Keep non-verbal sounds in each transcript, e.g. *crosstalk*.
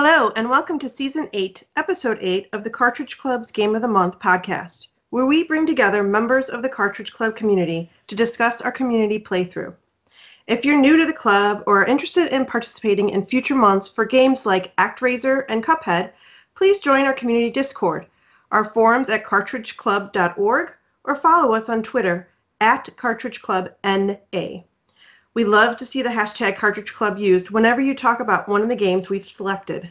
Hello, and welcome to Season 8, Episode 8 of the Cartridge Club's Game of the Month podcast, where we bring together members of the Cartridge Club community to discuss our community playthrough. If you're new to the club or are interested in participating in future months for games like ActRaiser and Cuphead, please join our community Discord, our forums at cartridgeclub.org, or follow us on Twitter at cartridgeclubna. We love to see the hashtag Cartridge Club used whenever you talk about one of the games we've selected.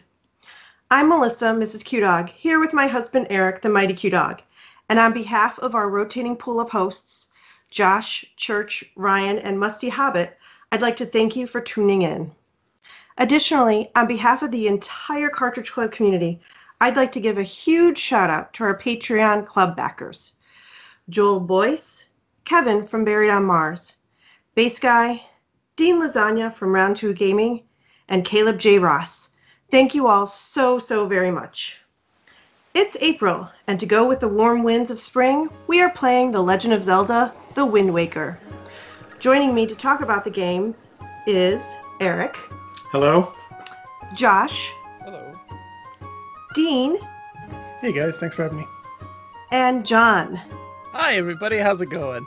I'm Melissa, Mrs. Q Dog, here with my husband Eric, the Mighty Q Dog. And on behalf of our rotating pool of hosts, Josh, Church, Ryan, and Musty Hobbit, I'd like to thank you for tuning in. Additionally, on behalf of the entire Cartridge Club community, I'd like to give a huge shout out to our Patreon club backers Joel Boyce, Kevin from Buried on Mars, Bass Guy, Dean Lasagna from Round 2 Gaming, and Caleb J. Ross. Thank you all so, so very much. It's April, and to go with the warm winds of spring, we are playing The Legend of Zelda The Wind Waker. Joining me to talk about the game is Eric, Hello. Josh, Hello. Dean, Hey guys, thanks for having me. and John. Hi, everybody. How's it going?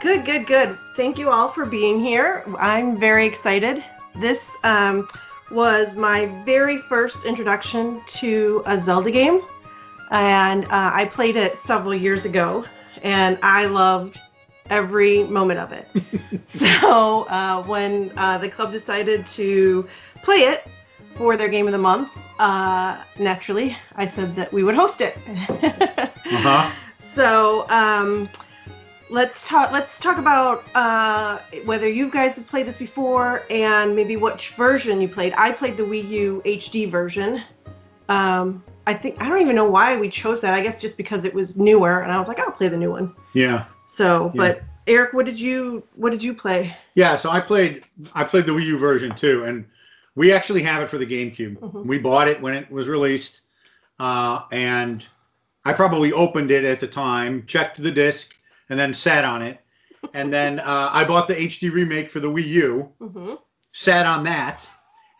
Good, good, good. Thank you all for being here. I'm very excited. This um, was my very first introduction to a Zelda game, and uh, I played it several years ago, and I loved every moment of it. *laughs* so uh, when uh, the club decided to play it for their game of the month, uh, naturally, I said that we would host it. *laughs* Uh-huh. So um, let's talk. Let's talk about uh, whether you guys have played this before and maybe which version you played. I played the Wii U HD version. Um, I think I don't even know why we chose that. I guess just because it was newer, and I was like, I'll play the new one. Yeah. So, Yeah. but Eric, what did you what did you play? Yeah. So I played I played the Wii U version too, and we actually have it for the GameCube. Mhm. We bought it when it was released, uh, and I probably opened it at the time, checked the disc, and then sat on it. And then uh, I bought the HD remake for the Wii U, hmm sat on that,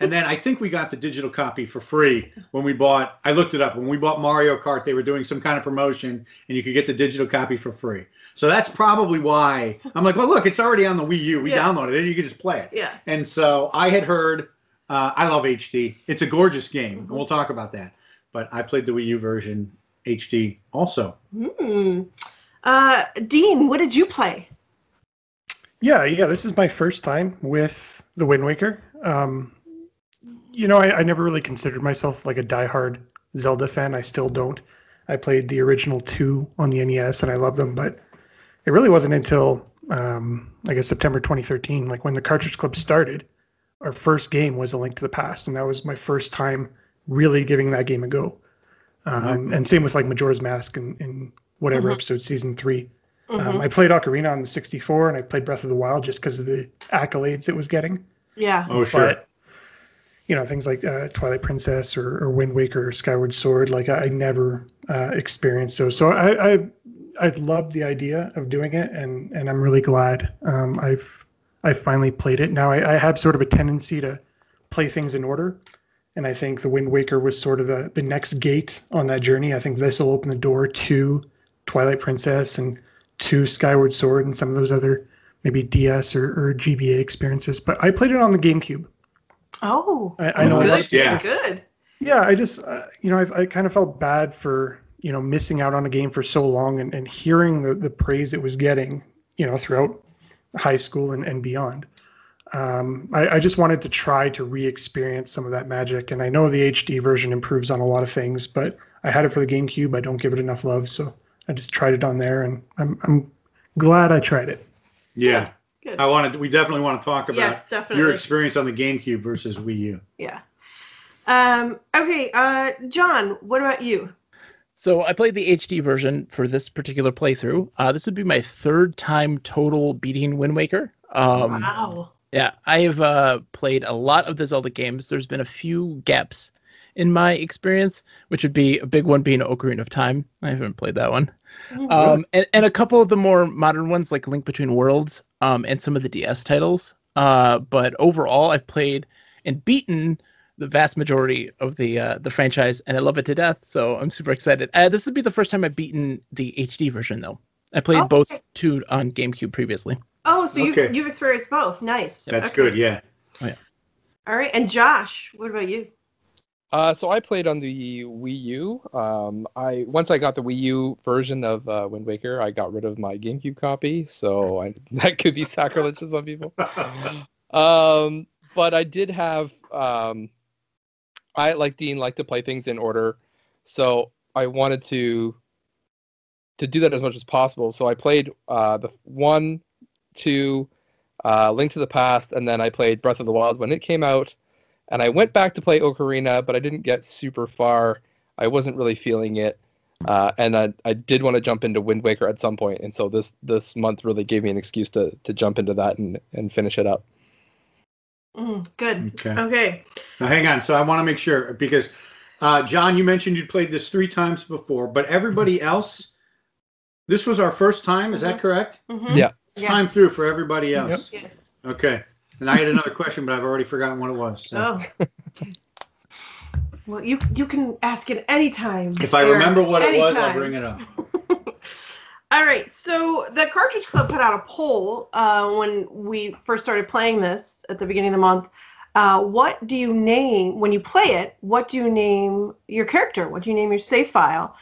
and then I think we got the digital copy for free when we bought. I looked it up when we bought Mario Kart. They were doing some kind of promotion, and you could get the digital copy for free. So that's probably why I'm like, well, look, it's already on the Wii U. We Yeah. downloaded it. You can just play it. Yeah. And so I had heard. Uh, I love HD. It's a gorgeous game, Mhm. and we'll talk about that. But I played the Wii U version HD also. Hmm. Uh, Dean, what did you play? Yeah, yeah, this is my first time with the Wind Waker. Um, you know, I, I never really considered myself like a diehard Zelda fan. I still don't. I played the original two on the NES and I love them, but it really wasn't until um, I guess September 2013, like when the Cartridge Club started, our first game was A Link to the Past, and that was my first time really giving that game a go. Um, And same with like Majora's Mask and, and whatever Mhm. episode season three. Mhm. Um, I played Ocarina on the 64 and I played Breath of the Wild just because of the accolades it was getting. yeah. Oh sure. But, you know, things like uh, Twilight Princess or, or Wind Waker or Skyward Sword, like I, I never uh, experienced those. So I, I, I love the idea of doing it and, and I'm really glad um, I've, I finally played it. Now I, I have sort of a tendency to play things in order. And I think the Wind Waker was sort of the, the next gate on that journey. I think this will open the door to Twilight Princess and to Skyward Sword and some of those other maybe DS or, or GBA experiences. But I played it on the GameCube. Oh. I, I know. a Good. of- Yeah. Good. yeah, I just uh, you know I've, I kind of felt bad for you know missing out on a game for so long and, and hearing the, the praise it was getting you know throughout high school and, and beyond. Um, I, I just wanted to try to re-experience some of that magic, and I know the HD version improves on a lot of things, but I had it for the GameCube. I don't give it enough love, so I just tried it on there, and I'm I'm glad I tried it. Yeah. Good. I wanted. We definitely want to talk about Yes, definitely. your experience on the GameCube versus Wii U. Yeah. Um, okay, uh, John, what about you? So I played the HD version for this particular playthrough. Uh, this would be my third time total beating Wind Waker. Um, wow. Yeah, I have uh, played a lot of the Zelda games. There's been a few gaps in my experience, which would be a big one being Ocarina of Time. I haven't played that one. Um, and, and a couple of the more modern ones like Link Between Worlds um, and some of the DS titles. Uh, but overall, I've played and beaten the vast majority of the uh, the franchise, and I love it to death. So I'm super excited. Uh, this would be the first time I've beaten the HD version, though. I played Oh, both two on GameCube previously. Oh, so Okay. you've, you've experienced both. Nice. That's Okay. good. Yeah. All right. And Josh, what about you? Uh, so I played on the Wii U. Um, I once I got the Wii U version of uh, Wind Waker, I got rid of my GameCube copy, so I, *laughs* that could be sacrilege for some people. *laughs* Um, but I did have um, I like Dean like to play things in order, so I wanted to to do that as much as possible. So I played uh, the one, two, uh, Link to the Past, and then I played Breath of the Wild when it came out. And I went back to play Ocarina, but I didn't get super far. I wasn't really feeling it. Uh, and I, I did want to jump into Wind Waker at some point, and so this this month really gave me an excuse to to jump into that and, and finish it up. Mm, good. Okay. Okay. Now, hang on. So I want to make sure because uh, John, you mentioned you'd played this three times before, but everybody else, this was our first time. Is that Mhm. correct? Mhm. Yeah. It's Time through for everybody else. Yep. Yes. Okay. And I had another question, but I've already forgotten what it was. so. Oh. well, you you can ask it anytime. If I Eric, remember what it was, I'll anytime. bring it up. *laughs* All right. So the Cartridge Club put out a poll uh, when we first started playing this at the beginning of the month. Uh, what do you name when you play it? What do you name your character? What do you name your save file?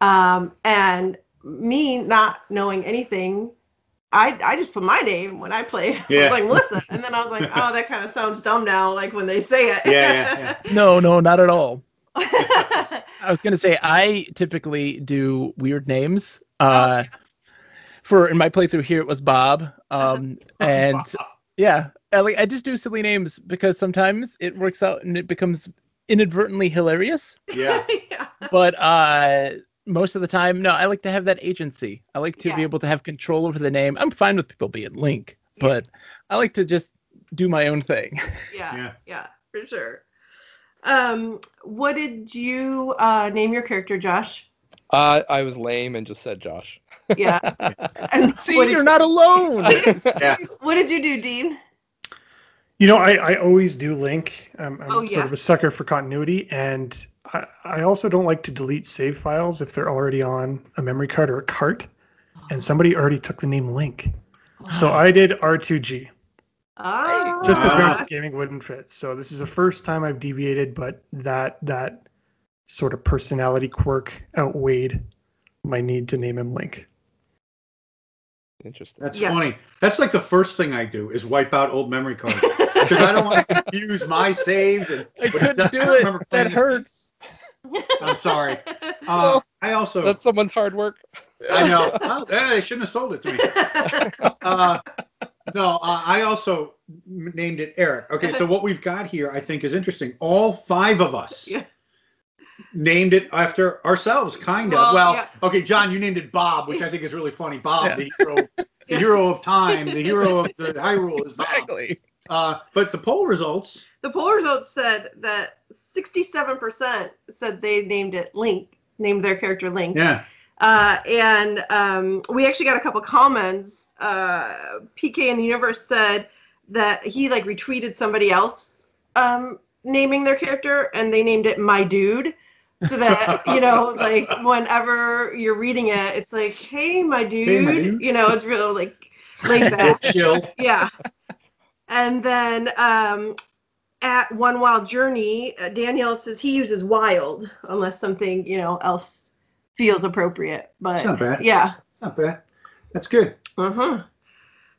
Um, and me not knowing anything, I I just put my name when I played. *laughs* I Yeah. was like Melissa, and then I was like, oh, that kind of sounds dumb now, like when they say it. Yeah, *laughs* No, no, not at all. *laughs* I was gonna say I typically do weird names. Uh, for in my playthrough here, it was Bob. Um, and yeah, I, like I just do silly names because sometimes it works out and it becomes inadvertently hilarious. yeah. yeah. But uh, most of the time, no, I like to have that agency. I like to Yeah. be able to have control over the name. I'm fine with people being Link, but I like to just do my own thing. *laughs* Yeah. Yeah. Yeah, for sure. Um, what did you uh, name your character, Josh? Uh, I was lame and just said Josh. *laughs* Yeah. and See, what you're did, not alone. *laughs* Yeah. what did you do, Dean? You know, I, I always do link. Um, I'm Oh, sort yeah. of a sucker for continuity, and I, I also don't like to delete save files if they're already on a memory card or a cart, and somebody already took the name Link. So I did R2G, Ah. just because Ah. Gaming wouldn't fit. So this is the first time I've deviated, but that that sort of personality quirk outweighed my need to name him Link. Interesting. That's Yeah. funny. That's like the first thing I do is wipe out old memory cards because I don't want to confuse my saves. And I couldn't do it. That this- hurts. I'm sorry. *laughs* Uh, I also, That's someone's hard work. I know. *laughs* Well, they shouldn't have sold it to me. *laughs* Uh, no, uh, I also named it Eric. Okay, so what we've got here, I think, is interesting. All five of us Yeah. named it after ourselves, kind of. Well, Well, yeah. okay, John, you named it Bob, which I think is really funny. Bob, Yeah. the hero, the hero of time, the hero of the Hyrule is Bob. Exactly. Uh, but the poll results, the poll results said that 67% said they named it Link, named their character Link. yeah, Uh, and um, we actually got a couple comments. Uh, PK in the universe said that he like retweeted somebody else um, naming their character, and they named it My Dude. So that *laughs* you know, like whenever you're reading it, it's like, "Hey, my dude,", my dude. you know, it's real like laid *laughs* real back. chill. yeah. And then um, at One Wild Journey, uh, Daniel says he uses wild unless something you know else feels appropriate. But It's not bad. yeah. Not bad. That's good. Uh-huh.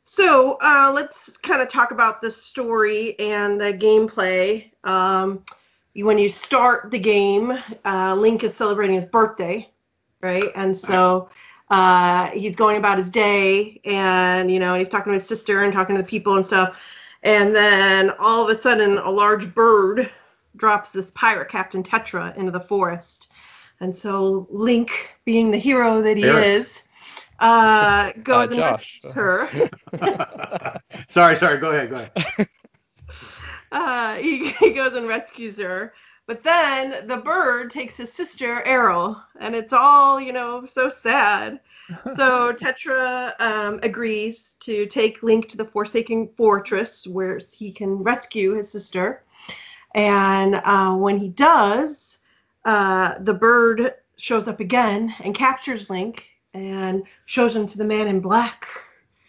So uh, let's kind of talk about the story and the gameplay. Um, when you start the game, uh, Link is celebrating his birthday, right? And so uh, he's going about his day, and you know, he's talking to his sister and talking to the people and stuff. And then all of a sudden, a large bird drops this pirate, Captain Tetra, into the forest. And so Link, being the hero that he Eric. is, uh, *laughs* goes and Josh. rescues her. *laughs* sorry, sorry. Go ahead. Go ahead. *laughs* Uh, he, he goes and rescues her. But then the bird takes his sister Aryll, and it's all you know so sad. So *laughs* Tetra um, agrees to take Link to the Forsaken Fortress, where he can rescue his sister. And uh, when he does, uh, the bird shows up again and captures Link and shows him to the man in black.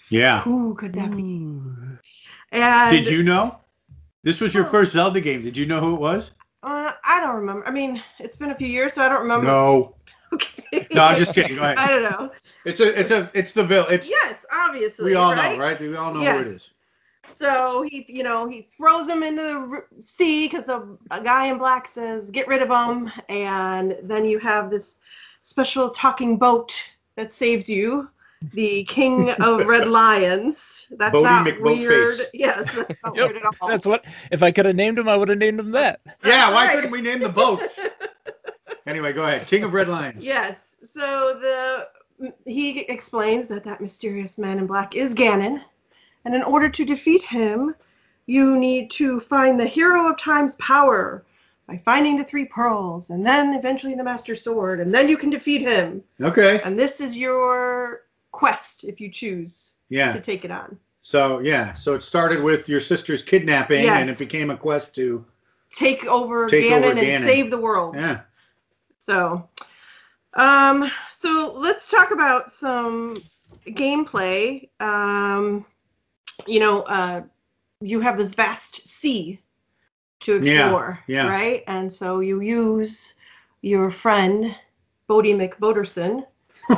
Yeah. Who could that be? And Did you know? This was your Oh. first Zelda game. Did you know who it was? Uh, I don't remember. I mean, it's been a few years, so I don't remember. No. *laughs* Okay. No, I'm just kidding. Go ahead. *laughs* I don't know. It's a, it's a, it's the vill. It's Yes, obviously. we all right? know, right? We all know Yes. who it is. So he, you know, he throws him into the sea because the a guy in black says, "Get rid of him," and then you have this special talking boat that saves you, the King of Red *laughs* Lions. That's Boaty not McBoatface. weird. *laughs* Yes, that's not Yep, weird at all. That's what. If I could have named him, I would have named him that. Yeah. Why Right. couldn't we name the boat? *laughs* Anyway, go ahead. King of Red Lions. Yes. So the he explains that that mysterious man in black is Ganon, and in order to defeat him, you need to find the hero of time's power by finding the three pearls, and then eventually the master sword, and then you can defeat him. Okay. And this is your quest if you choose Yeah. to take it on. So yeah. So it started with your sister's kidnapping, and it became a quest to Take over Take Ganon over and Ganon. save the world. yeah. So, um, so let's talk about some gameplay. Um, you know, uh, you have this vast sea to Yeah, explore, yeah. right? And so you use your friend Boaty McBoderson,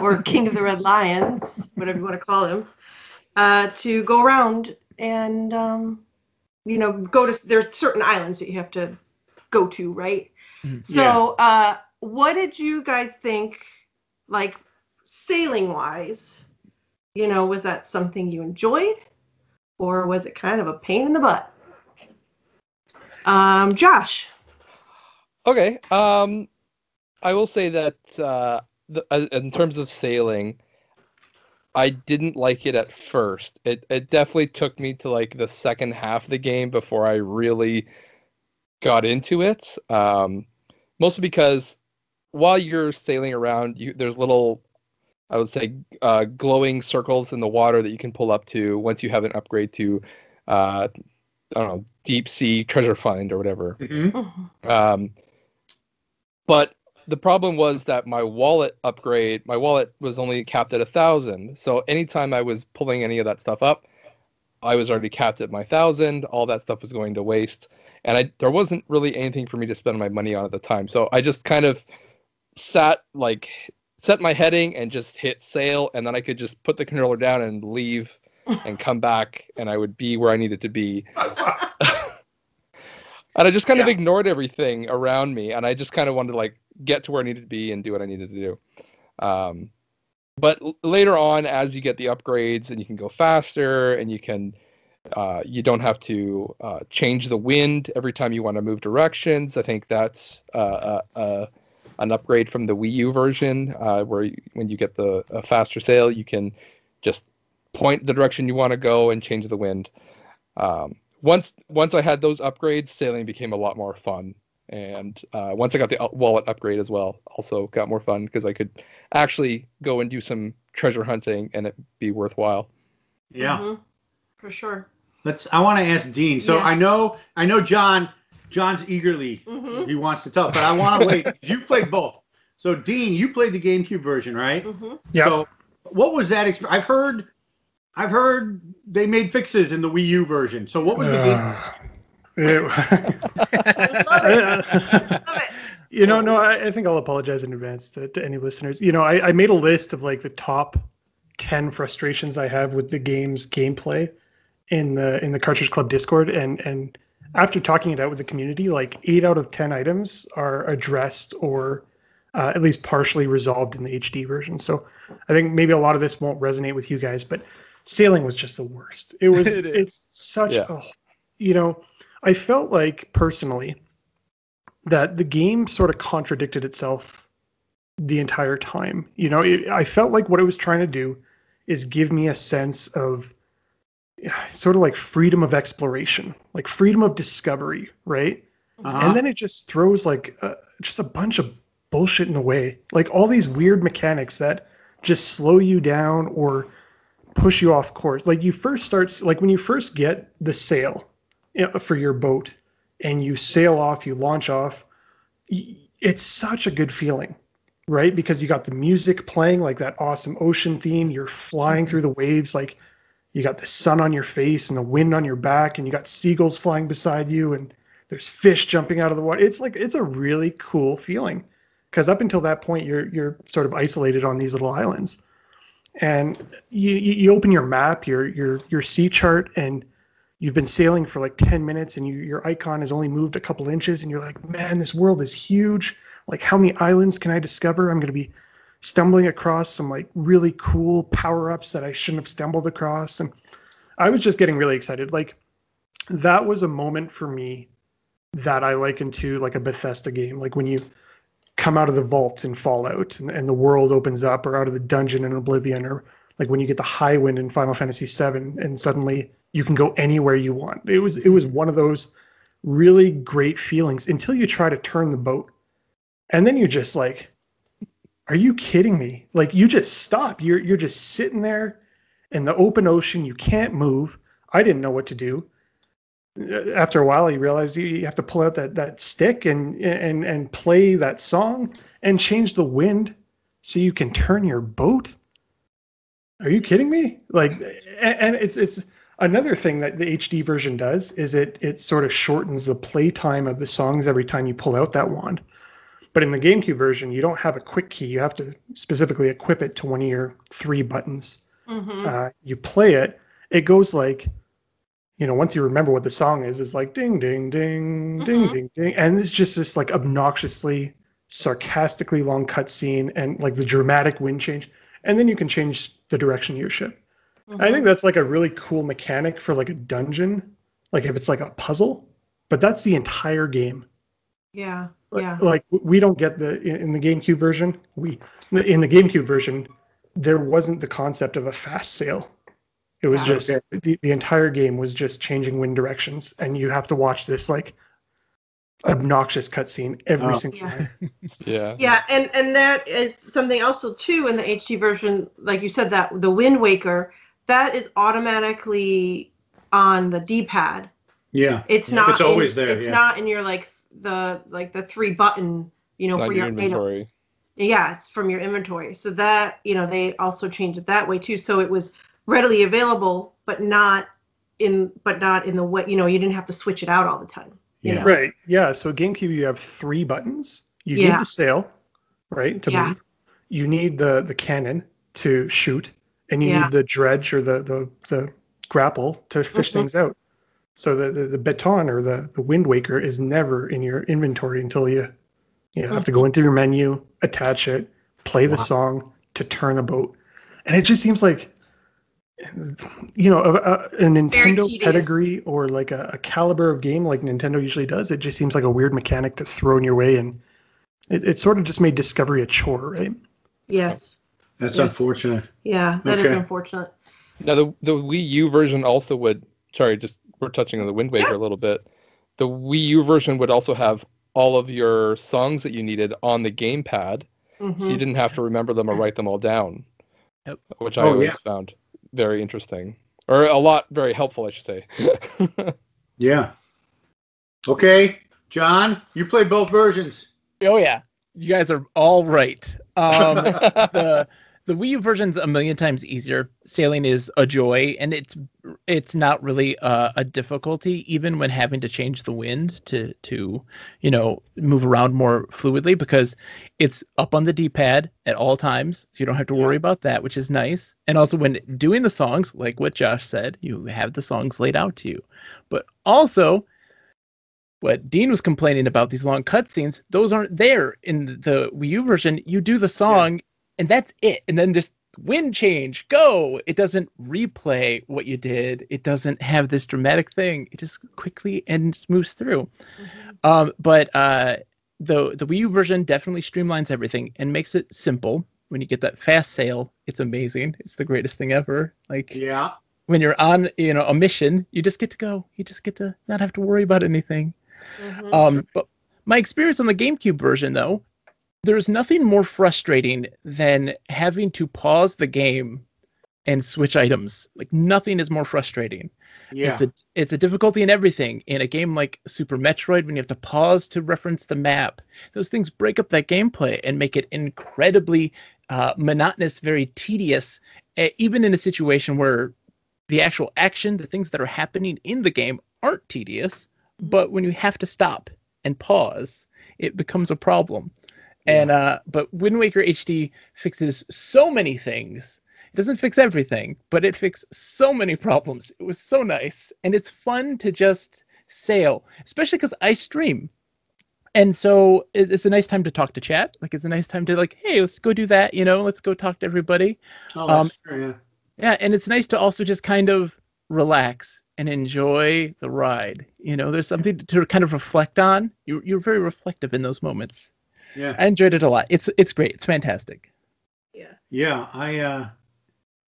or King of the Red Lions, whatever you want to call him, uh, to go around and um, you know go to. There's certain islands that you have to go to, right? Mhm. So, uh, what did you guys think, like sailing wise? You know, was that something you enjoyed, or was it kind of a pain in the butt? Um, Josh. Okay. Um, I will say that uh, the, uh, in terms of sailing, I didn't like it at first. It it definitely took me to like the second half of the game before I really got into it. Um, mostly because while you're sailing around, you there's little, I would say, uh, glowing circles in the water that you can pull up to once you have an upgrade to, uh, I don't know, deep sea treasure find or whatever. Mhm. Um, but the problem was that my wallet upgrade, my wallet was only capped at a thousand. So anytime I was pulling any of that stuff up, I was already capped at my thousand. All that stuff was going to waste, and I there wasn't really anything for me to spend my money on at the time. So I just kind of sat like set my heading and just hit sail, and then I could just put the controller down and leave and come back, and I would be where I needed to be *laughs* and I just kind of ignored everything around me, and I just kind of wanted to like get to where I needed to be and do what I needed to do. Um, but l- later on, as you get the upgrades and you can go faster, and you can, uh, you don't have to uh, change the wind every time you want to move directions. I think that's uh, uh, uh, an upgrade from the Wii U version, uh, where you, when you get the faster sail, you can just point the direction you want to go and change the wind. Um, once once I had those upgrades, sailing became a lot more fun. And uh, once I got the wallet upgrade as well, also got more fun because I could actually go and do some treasure hunting and it be worthwhile. Yeah. Mhm. For sure. Let's. I want to ask Dean. So I know. I know John. John's eagerly. Mhm. He wants to tell, but I want to wait. *laughs* You played both. So Dean, you played the GameCube version, right? hmm Yeah. So what was that? Exp- I've heard. I've heard they made fixes in the Wii U version. So what was the game? Uh, it- Love it. *laughs* *laughs* Love it. you know, no, I, I think I'll apologize in advance to, to any listeners. You know, I, I made a list of like the top ten frustrations I have with the game's gameplay in the in the Cartridge Club Discord, and and after talking it out with the community, like eight out of ten items are addressed or uh, at least partially resolved in the HD version. So I think maybe a lot of this won't resonate with you guys, but sailing was just the worst. It was. *laughs* It is. it's such. Yeah. Oh, you know, I felt like personally that the game sort of contradicted itself the entire time. You know, it, I felt like what it was trying to do is give me a sense of *sighs* sort of like freedom of exploration, like freedom of discovery, right? Uh-huh. And then it just throws like uh, just a bunch of bullshit in the way, like all these weird mechanics that just slow you down or push you off course. Like you first start, like when you first get the know, Uh, for your boat, and you sail off, you launch off. It's such a good feeling, right? Because you got the music playing, like that awesome ocean theme. You're flying through the waves, like you got the sun on your face and the wind on your back, and you got seagulls flying beside you, and there's fish jumping out of the water. It's like it's a really cool feeling because up until that point, you're you're sort of isolated on these little islands, and you you you open your map, your your your sea chart, and you've been sailing for like 10 minutes and you, your icon has only moved a couple inches and you're like man this world is huge. Like how many islands can i discover? I'm going to be stumbling across some like really cool power-ups that i shouldn't have stumbled across. And i was just getting really excited. Like that was a moment for me that i liken to like a bethesda game. Like when you come out of the vault in fallout and, and the world opens up or out of the dungeon in oblivion or like when you get the high wind in final fantasy 7 and suddenly you can go anywhere you want. It was it was one of those really great feelings until you try to turn the boat. And then you're just like, are you kidding me? Like you just stop. You're you're just sitting there in the open ocean. You can't move. I didn't know what to do. After a while, you realize you you have to pull out that that stick and and and play that song and change the wind so you can turn your boat. Are you kidding me? Like, and, it's it's another thing that the HD version does is it it sort of shortens the playtime of the songs every time you pull out that wand. But in the GameCube version, you don't have a quick key. You have to specifically equip it to one of your three buttons. Mhm. Uh, you play it, it goes like, you know, once you remember what the song is, it's like ding, ding, ding, ding, Mhm. ding, ding, and it's just this like obnoxiously, sarcastically long cutscene and like the dramatic wind change, and then you can change the direction of your ship. I think that's like a really cool mechanic for like a dungeon, like if it's like a puzzle, but that's the entire game. Yeah. Like- Yeah. Like we don't get the in in the GameCube version. We in the GameCube version, there wasn't the concept of a fast sail. It was Yeah. just the, the entire game was just changing wind directions, and you have to watch this like obnoxious cutscene every Oh. single Yeah. time. *laughs* Yeah. Yeah, and and that is something also too in the HD version, like you said, that the Wind Waker, that is automatically on the D-pad. Yeah. It's not. It's always in, there, It's yeah. not in your like the like the three button, you know, Not for your your inventory. items. Yeah, it's from your inventory. So that you know they also changed it that way too. So it was readily available, but not in but not in the way you know you didn't have to switch it out all the time. You Yeah. Right. Yeah. So GameCube, you have three buttons. You Yeah. need the sail, right, to Yeah. move. You need the the cannon to shoot, and you Yeah. need the dredge or the the the grapple to fish Mhm. things out. So the, the the baton or the the Wind Waker is never in your inventory until you you know, have to go into your menu, attach it, play the song to turn a boat, and it just seems like you know a, a, a Nintendo pedigree or like a, a caliber of game like Nintendo usually does. It just seems like a weird mechanic to throw in your way, and it, it sort of just made discovery a chore, right? Yes. That's Yes. unfortunate. Yeah, that is Okay. unfortunate. Now the the Wii U version also would. Sorry, just we're touching on the Wind Waker Yeah. a little bit. The Wii U version would also have all of your songs that you needed on the gamepad, so you Mhm. didn't have to remember them or write them all down. Yep. Which I Oh, always yeah. found very interesting, or a lot very helpful, I should say. *laughs* Yeah. Okay, John, you played both versions. Oh yeah, you guys are all right. Um, *laughs* the the Wii U version's a million times easier. Sailing is a joy, and it's it's not really a, a difficulty, even when having to change the wind to to you know move around more fluidly because it's up on the D-pad at all times, so you don't have to worry about that, which is nice. And also when doing the songs, like what Josh said, you have the songs laid out to you, but also what Dean was complaining about these long cutscenes, those aren't there in the Wii U version. You do the song and that's it. And then just wind change, go. It doesn't replay what you did. It doesn't have this dramatic thing. It just quickly and just moves through. Mhm. Um, but uh, the the Wii U version definitely streamlines everything and makes it simple. When you get that fast sail, it's amazing. It's the greatest thing ever. Like Yeah. when you're on, you know, a mission, you just get to go. You just get to not have to worry about anything. Mhm. Um, but my experience on the GameCube version, though, there's nothing more frustrating than having to pause the game and switch items. Like nothing is more frustrating. Yeah. It's a it's a difficulty in everything. In a game like Super Metroid, when you have to pause to reference the map, those things break up that gameplay and make it incredibly uh, monotonous, very tedious. even in a situation where the actual action, the things that are happening in the game, aren't tedious, but when you have to stop and pause, it becomes a problem. And uh, but Wind Waker HD fixes so many things. It doesn't fix everything, but it fixed so many problems. It was so nice, and it's fun to just sail, especially because I stream, and so it's, a nice time to talk to chat. Like it's a nice time to like, hey, let's go do that. You know, let's go talk to everybody. oh, um, true. Yeah. Yeah, and it's nice to also just kind of relax and enjoy the ride. You know, there's something to kind of reflect on. You're you're very reflective in those moments. Yeah. I enjoyed it a lot. It's it's great. It's fantastic. Yeah. Yeah. I uh,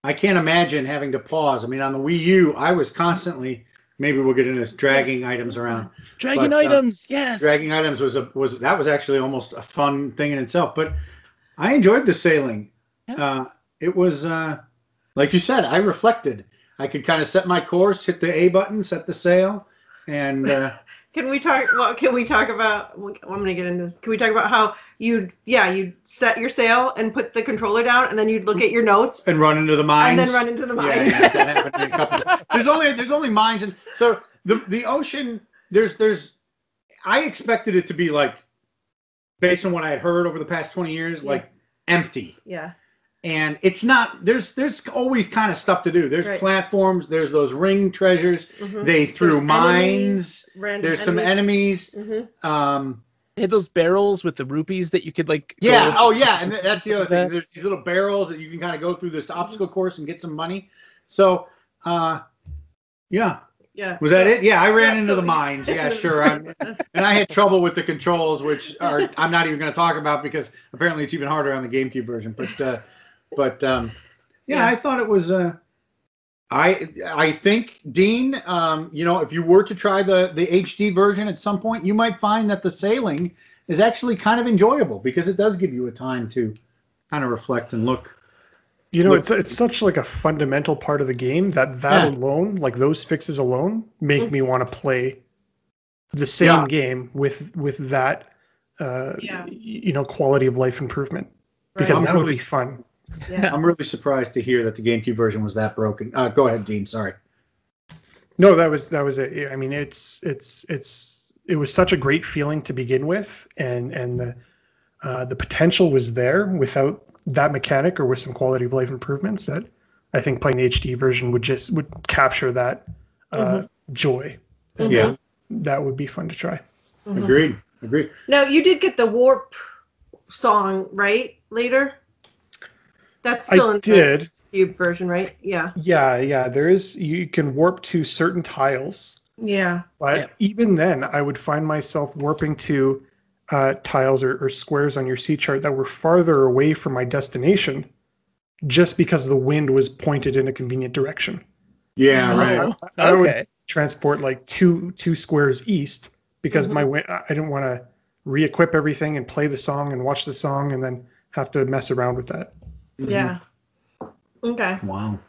I can't imagine having to pause. I mean, on the Wii U, I was constantly. Maybe we'll get into this dragging items around. Dragging But, uh, items, yes. Dragging items was a was that was actually almost a fun thing in itself. But I enjoyed the sailing. Yeah. Uh, it was uh, like you said. I reflected. I could kind of set my course, hit the A button, set the sail, and uh, *laughs* Can we talk? Well, can we talk about? I'm gonna get into this. Can we talk about how you, yeah, you set your sail and put the controller down, and then you'd look at your notes and run into the mines. and then run into the mines. Yeah, yeah, that happened to me a couple. There's only there's only mines, and so the the ocean. There's there's. I expected it to be like, based on what I had heard over the past 20 years, Yeah. like empty, yeah. And it's not. There's there's always kind of stuff to do. There's Right. platforms. There's those ring treasures. mhm. They threw There's mines. enemies, random There's some enemies. Mhm. Um, They had those barrels with the rupees that you could like. yeah. over. Oh, yeah. And th- *laughs* that's the other thing. There's these little barrels that you can kind of go through this obstacle course and get some money. So, uh, yeah. Yeah. Was that it? Yeah, I ran Yeah, into so- the mines. Yeah, *laughs* sure. I'm, and I had trouble with the controls, which are I'm not even going to talk about because apparently it's even harder on the GameCube version. But uh, but um, yeah, Yeah. I thought it was. Uh, I I think Dean, um, you know, if you were to try the the HD version at some point, you might find that the sailing is actually kind of enjoyable because it does give you a time to kind of reflect and look. You know, Look- it's it's such like a fundamental part of the game that that Yeah. alone, like those fixes alone, make Mm. me want to play the same Yeah. game with with that, uh, Yeah. you know, quality of life improvement because I'm that would be fun. Yeah. I'm really surprised to hear that the GameCube version was that broken. Uh, go ahead, Dean. Sorry. No, that was that was it. I mean, it's it's it's it was such a great feeling to begin with, and and the uh, the potential was there without that mechanic or with some quality of life improvements that I think playing the HD version would just would capture that uh, joy. And Yeah. that would be fun to try. Mhm. Agreed. Agreed. Now you did get the warp song right later. That's still I in did. the cube version, right? Yeah. Yeah, yeah. There is you can warp to certain tiles, Yeah. but Yeah. even then, I would find myself warping to uh, tiles or, or squares on your sea chart that were farther away from my destination, just because the wind was pointed in a convenient direction. Yeah. Oh, Right. I, I would okay. transport like two two squares east because Mhm. my wi- I didn't want to re-equip everything and play the song and watch the song and then have to mess around with that. Yeah. Okay. Wow.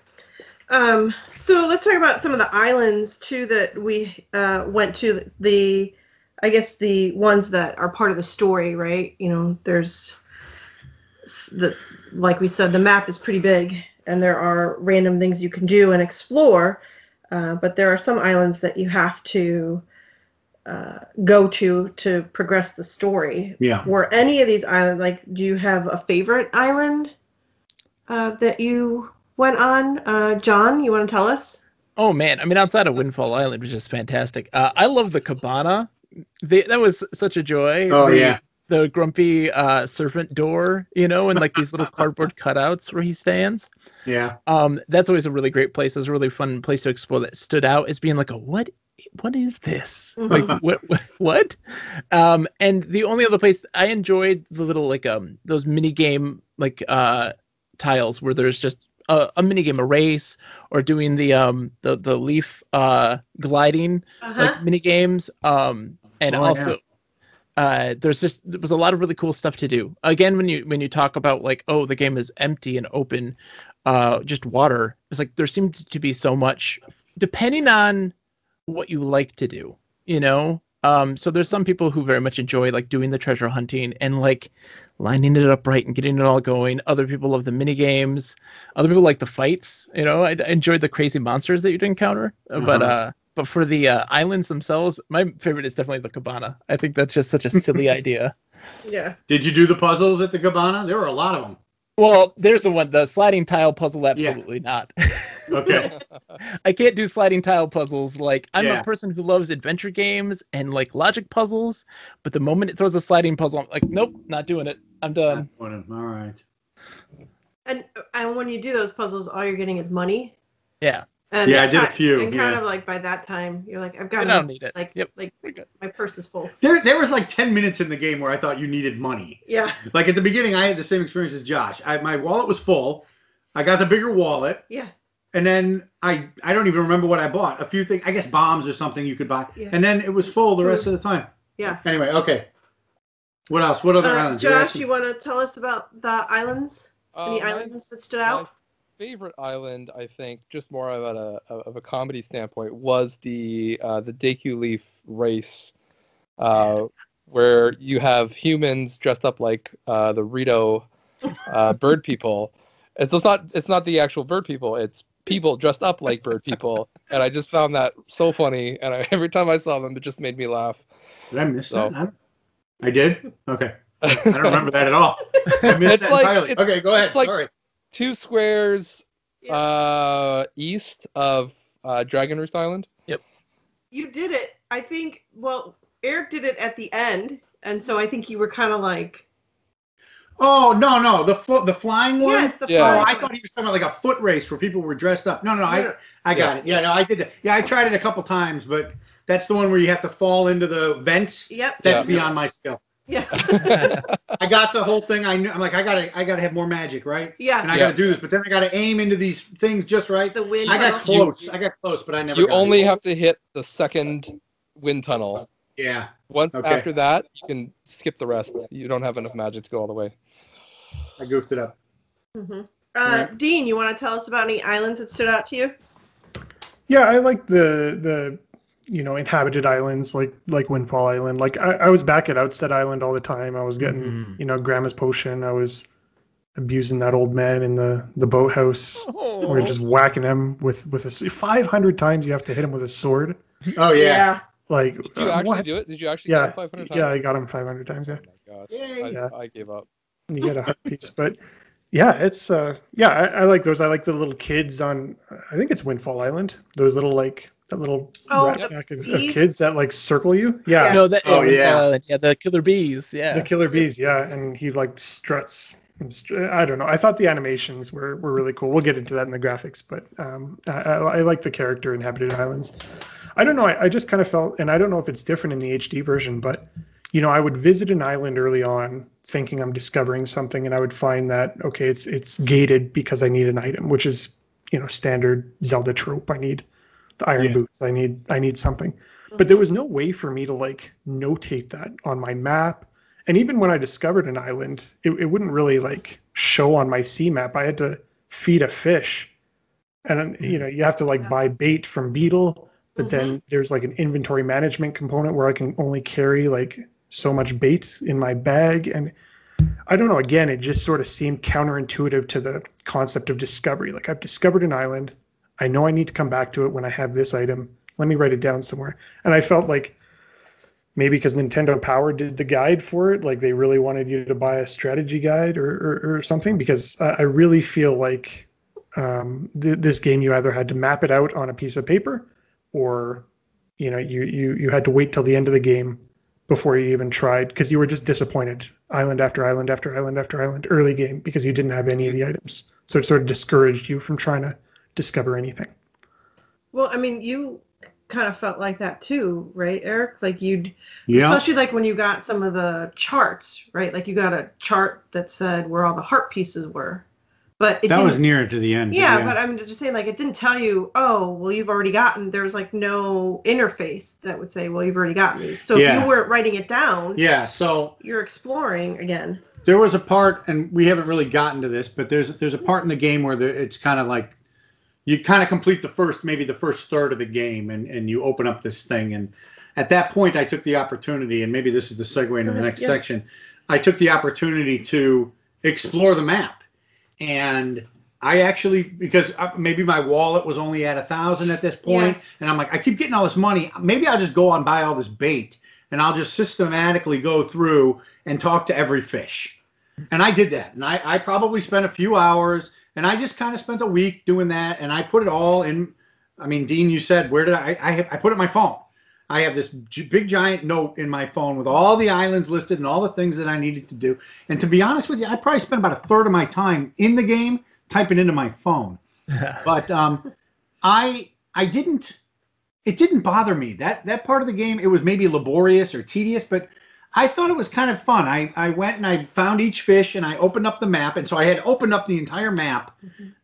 Um, so let's talk about some of the islands too that we uh, went to. The, I guess the ones that are part of the story, right? You know, there's the, like we said, the map is pretty big, and there are random things you can do and explore. Uh, but there are some islands that you have to uh, go to to progress the story. Yeah. Were any of these islands like? Do you have a favorite island uh, that you went on? Uh, John, you want to tell us? Oh man, I mean, outside of Windfall Island, which is fantastic. Uh, I love the cabana. They, that was such a joy. Oh The- yeah. the grumpy uh, servant door, you know, and like these little *laughs* cardboard cutouts where he stands. Yeah. Um, that's always a really great place. It was a really fun place to explore that stood out as being like a what what is this? Mhm. Like what what *laughs* what? Um, and the only other place I enjoyed the little like um those mini game like uh tiles where there's just a, a mini game, a race, or doing the um the the leaf uh gliding Uh-huh. like mini games. Um, and Oh, yeah. also, uh, there's just there was a lot of really cool stuff to do. Again, when you when you talk about like, oh, the game is empty and open, uh, just water. It's like there seemed to be so much, depending on what you like to do, you know. Um, so there's some people who very much enjoy like doing the treasure hunting and like lining it up right and getting it all going. Other people love the mini games. Other people like the fights. You know, I, I enjoyed the crazy monsters that you'd encounter. Uh, But Uh-huh. uh, but for the uh, islands themselves, my favorite is definitely the cabana. I think that's just such a silly *laughs* idea. Yeah. Did you do the puzzles at the cabana? There were a lot of them. Well, there's the one, the sliding tile puzzle. Absolutely not. *laughs* Okay. *laughs* I can't do sliding tile puzzles. Like I'm Yeah. a person who loves adventure games and like logic puzzles, but the moment it throws a sliding puzzle, I'm like, nope, not doing it. I'm done. All right. And and when you do those puzzles, all you're getting is money. Yeah, And Yeah, I did a few, And kind yeah. of like by that time, you're like, I've I got don't need it. like Yep. like my purse is full. There, there was like 10 minutes in the game where I thought you needed money. Yeah. Like at the beginning, I had the same experience as Josh. I, my wallet was full. I got the bigger wallet, Yeah. And then I I don't even remember what I bought. A few things, I guess bombs or something you could buy, Yeah. and then it was full the rest of the time. Yeah. Anyway, okay. What else? What other Uh, islands? Josh, asking- you want to tell us about the islands? Any Um, my- islands that stood my out? favorite island, I think, just more about a of a comedy standpoint, was the uh, the Deku Leaf race, uh, where you have humans dressed up like uh, the Rito uh, *laughs* bird people. And so it's not it's not the actual bird people; it's people dressed up like bird people. And I just found that so funny. And I, *laughs* every time I saw them, it just made me laugh. Did I miss So- that? I, did. Okay. I don't *laughs* remember that at all. I missed It's that like- entirely. it's- okay, go ahead. it's like- Sorry. Two squares Yeah. uh, east of uh, Dragon Roost Island. Yep. You did it. I think. Well, Eric did it at the end, and so I think you were kind of like, Oh no, no, the foot, the flying one. yes, the Yeah. Oh, I thought he was talking about like a foot race where people were dressed up. No, no, No, I. I got it. Yeah, no, I did that. Yeah, I tried it a couple times, but that's the one where you have to fall into the vents. Yep. That's Yeah. beyond my skill. Yeah. *laughs* I got the whole thing. I knew. I'm like, I gotta, I gotta have more magic, right? yeah. And I Yeah. gotta do this, but then I gotta aim into these things just right. The wind. I got tunnel. close. I got close, but I never. you got only it. have to hit the second wind tunnel. Yeah. Once Okay. after that, you can skip the rest. You don't have enough magic to go all the way. I goofed it up. Mhm. Uh, Right. Dean, you want to tell us about any islands that stood out to you? Yeah, I like the the you know inhabited islands like like Windfall Island. Like I, I was back at Outset Island all the time. I was getting Mhm. you know Grandma's potion. I was abusing that old man in the the boathouse. Oh. We're just whacking him with with a five hundred times. You have to hit him with a sword. Oh yeah. Like Did you uh, actually what? do it? Did you actually Yeah, get it 500 times? yeah, I got him five hundred times. Yeah. Oh my god. Yay. I, Yeah. I gave up. You get a heart piece. But yeah it's uh yeah I, I like those. I like the little kids on i think it's windfall island. Those little like that little Oh, rat pack of, of kids that like circle you. Yeah, No, that. Oh, yeah. uh, yeah, the killer bees. Yeah. the killer bees yeah. And he like struts i don't know. I thought the animations were, were really cool. We'll get into that in the graphics but um i, I, I like the character inhabited islands. I don't know. I, I just kind of felt and i don't know if it's different in the hd version but you know, I would visit an island early on thinking I'm discovering something and I would find that okay, it's it's gated because I need an item, which is, you know, standard Zelda trope. I need the iron Yeah. boots. I need I need something. But there mm-hmm. was no way for me to like notate that on my map. And even when I discovered an island, it, it wouldn't really like show on my sea map. I had to feed a fish. And you know, mm-hmm. you have to like Yeah. buy bait from Beedle, but then mm-hmm. there's like an inventory management component where I can only carry like so much bait in my bag. And I don't know again it just sort of seemed counterintuitive to the concept of discovery. Like I've discovered an island. I know I need to come back to it when I have this item. Let me write it down somewhere. And I felt like maybe because Nintendo Power did the guide for it like they really wanted you to buy a strategy guide or or, or something because I, I really feel like um, th- this game you either had to map it out on a piece of paper or you know you you you had to wait till the end of the game before you even tried because you were just disappointed island after island after island after island early game because you didn't have any of the items so it sort of discouraged you from trying to discover anything Well, I mean, you kind of felt like that too, right, Eric? Like you'd, Yeah. especially like when you got some of the charts, right? Like you got a chart that said where all the heart pieces were, but it That was nearer to the end. yeah, but I'm just saying, like, it didn't tell you, oh, well, you've already gotten. There was like no interface that would say, well, you've already gotten these. So if you weren't writing it down, yeah. So you're exploring again. there was a part, and we haven't really gotten to this, but there's there's a part in the game where there, it's kind of like you kind of complete the first maybe the first third of the game, and and you open up this thing, and at that point, I took the opportunity, and maybe this is the segue into the next yeah. section. I took the opportunity to explore the map, and I actually because uh, maybe my wallet was only at a thousand at this point, and I'm like, I keep getting all this money. Maybe I'll just go and buy all this bait, and I'll just systematically go through and talk to every fish. And I did that, and I, I probably spent a few hours, and I just kind of spent a week doing that, and I put it all in. I mean, Dean, you said where did I? I, I put it in my phone. I have this big giant note in my phone with all the islands listed and all the things that I needed to do. And to be honest with you, I probably spent about a third of my time in the game typing into my phone. *laughs* But um, I I didn't. It didn't bother me that that part of the game. It was maybe laborious or tedious, but I thought it was kind of fun. I I went and I found each fish and I opened up the map, and so I had opened up the entire map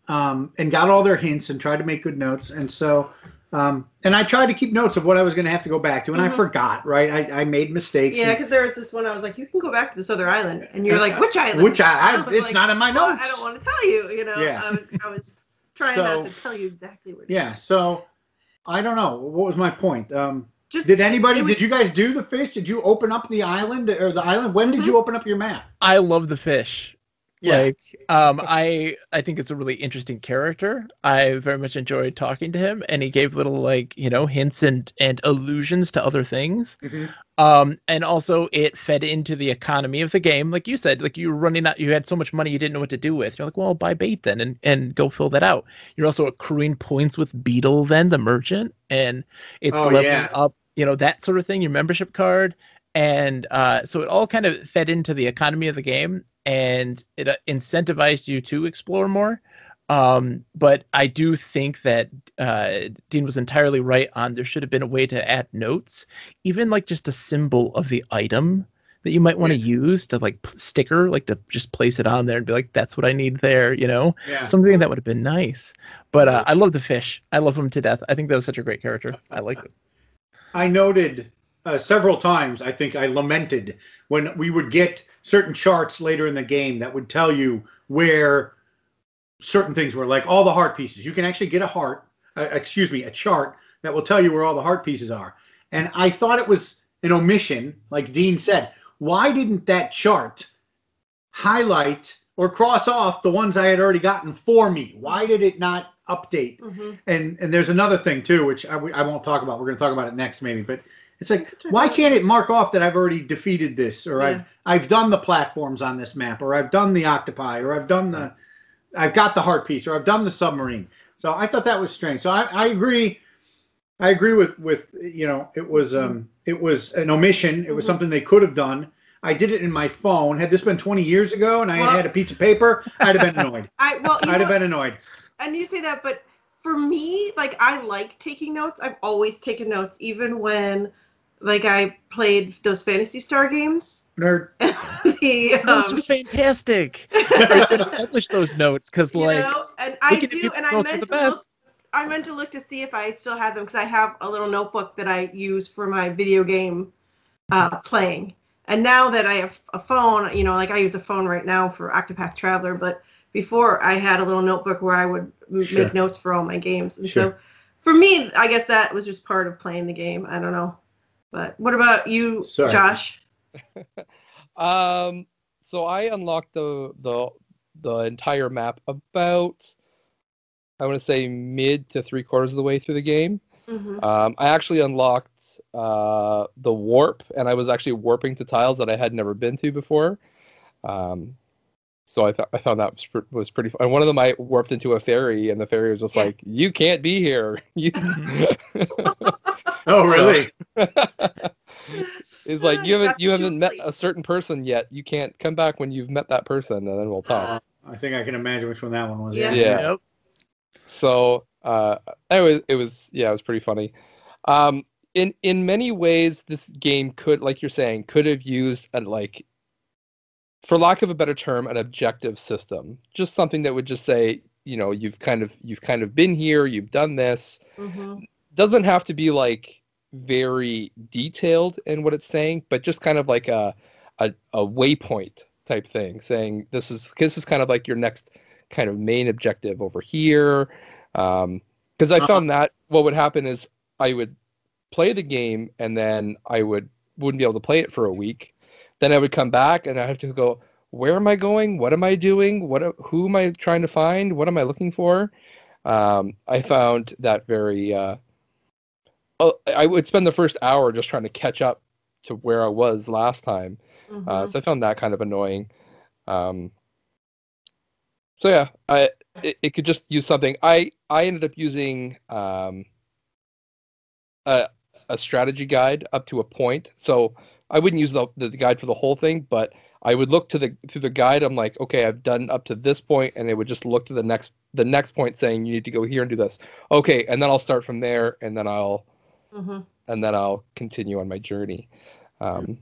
um, and got all their hints and tried to make good notes. And so. Um, and I tried to keep notes of what I was going to have to go back to, and I Mhm. forgot. Right, I, I made mistakes. Yeah, because there was this one I was like, you can go back to this other island, and you're like, which island? Which I, I was it's like, not in my "Well, notes. I don't want to tell you. You know, Yeah. I was I was trying So- not to tell you exactly what. Yeah, so I don't know. What was my point? Um, Just did anybody? was- Did you guys do the fish? Did you open up the island or the island? When did Mhm. you open up your map? I love the fish. Yeah. Like, um, I I think it's a really interesting character. I very much enjoyed talking to him, and he gave little like you know hints and and allusions to other things. Mhm. Um, and also it fed into the economy of the game, like you said. Like you were running out, you had so much money you didn't know what to do with. You're like, well, buy bait then, and and go fill that out. You're also accruing points with Beedle, then the merchant, and it's Oh, leveling yeah. up, you know, that sort of thing. Your membership card, and uh, so it all kind of fed into the economy of the game and it uh, incentivized you to explore more. Um, but i do think that uh, dean was entirely right on there should have been a way to add notes even like just a symbol of the item that you might want to use to like sticker like to just place it on there and be like that's what i need there you know? Yeah. something that would have been nice. But uh, i love the fish. I love him to death. I think that was such a great character. I like it *laughs* I noted uh, several times. I think I lamented when we would get certain charts later in the game that would tell you where certain things were, like all the heart pieces. You can actually get a heart, uh, excuse me, a chart that will tell you where all the heart pieces are. And I thought it was an omission, like Dean said. Why didn't that chart highlight or cross off the ones I had already gotten for me? Why did it not update? Mhm. And and there's another thing too, which I, I won't talk about. We're going to talk about it next, maybe. But it's like, why can't it mark off that I've already defeated this, or Yeah. I've I've done the platforms on this map, or I've done the octopi, or I've done the, I've got the heart piece, or I've done the submarine. So I thought that was strange. So I, I agree. I agree with with you know it was um it was an omission. It was Mhm. something they could have done. I did it in my phone. Had this been 20 years ago and I Well- had had a piece of paper, I'd have been annoyed. *laughs* I well, I'd have been annoyed. and you say that, but for me, like I like taking notes. I've always taken notes, even when like I played those Phantasy Star games. Nerd. *laughs* the, those um, are fantastic Are you gonna publish those notes because like know, and I do, and I meant the to look. I meant to look to see if I still have them because I have a little notebook that I use for my video game uh, playing. And now that I have a phone, you know, like I use a phone right now for Octopath Traveler, but before I had a little notebook where I would m- Sure. make notes for all my games. And Sure. so for me, I guess that was just part of playing the game. I don't know. But what about you, Sorry. Josh? *laughs* Um, so I unlocked the the the entire map about I want to say mid to three quarters of the way through the game. Mhm. Um, I actually unlocked uh, the warp, and I was actually warping to tiles that I had never been to before. Um, so I thought I found that was, pr- was pretty fun. And one of them I warped into a fairy, and the fairy was just Yeah. like, "You can't be here." *laughs* You. *laughs* *laughs* Oh, really? It's like *laughs* you haven't you haven't you're met a certain person yet. You can't come back when you've met that person, and then we'll talk. I think I can imagine which one that one was. Yeah. Yeah. Yep. So uh, it was it was yeah, it was pretty funny. Um, in in many ways, this game could, like you're saying, could have used a like, for lack of a better term, an objective system. Just something that would just say, you know, you've kind of you've kind of been here, you've done this. Mhm. Doesn't have to be like very detailed in what it's saying, but just kind of like a a, a waypoint type thing, saying this is this is kind of like your next kind of main objective over here. Um, because I Uh-huh. found that what would happen is I would play the game and then I would wouldn't be able to play it for a week. Then I would come back and I have to go, where am I going? What am I doing? What who am I trying to find? What am I looking for? Um, I found that very. Uh, I would spend the first hour just trying to catch up to where I was last time. Uh, Mhm. so I found that kind of annoying. Um, so yeah, I it, it could just use something. I I ended up using um, a a strategy guide up to a point. So I wouldn't use the the guide for the whole thing, but I would look to the through the guide. I'm like, okay, I've done up to this point, and it would just look to the next the next point, saying you need to go here and do this. Okay, and then I'll start from there, and then I'll Mhm. and then I'll continue on my journey. Um,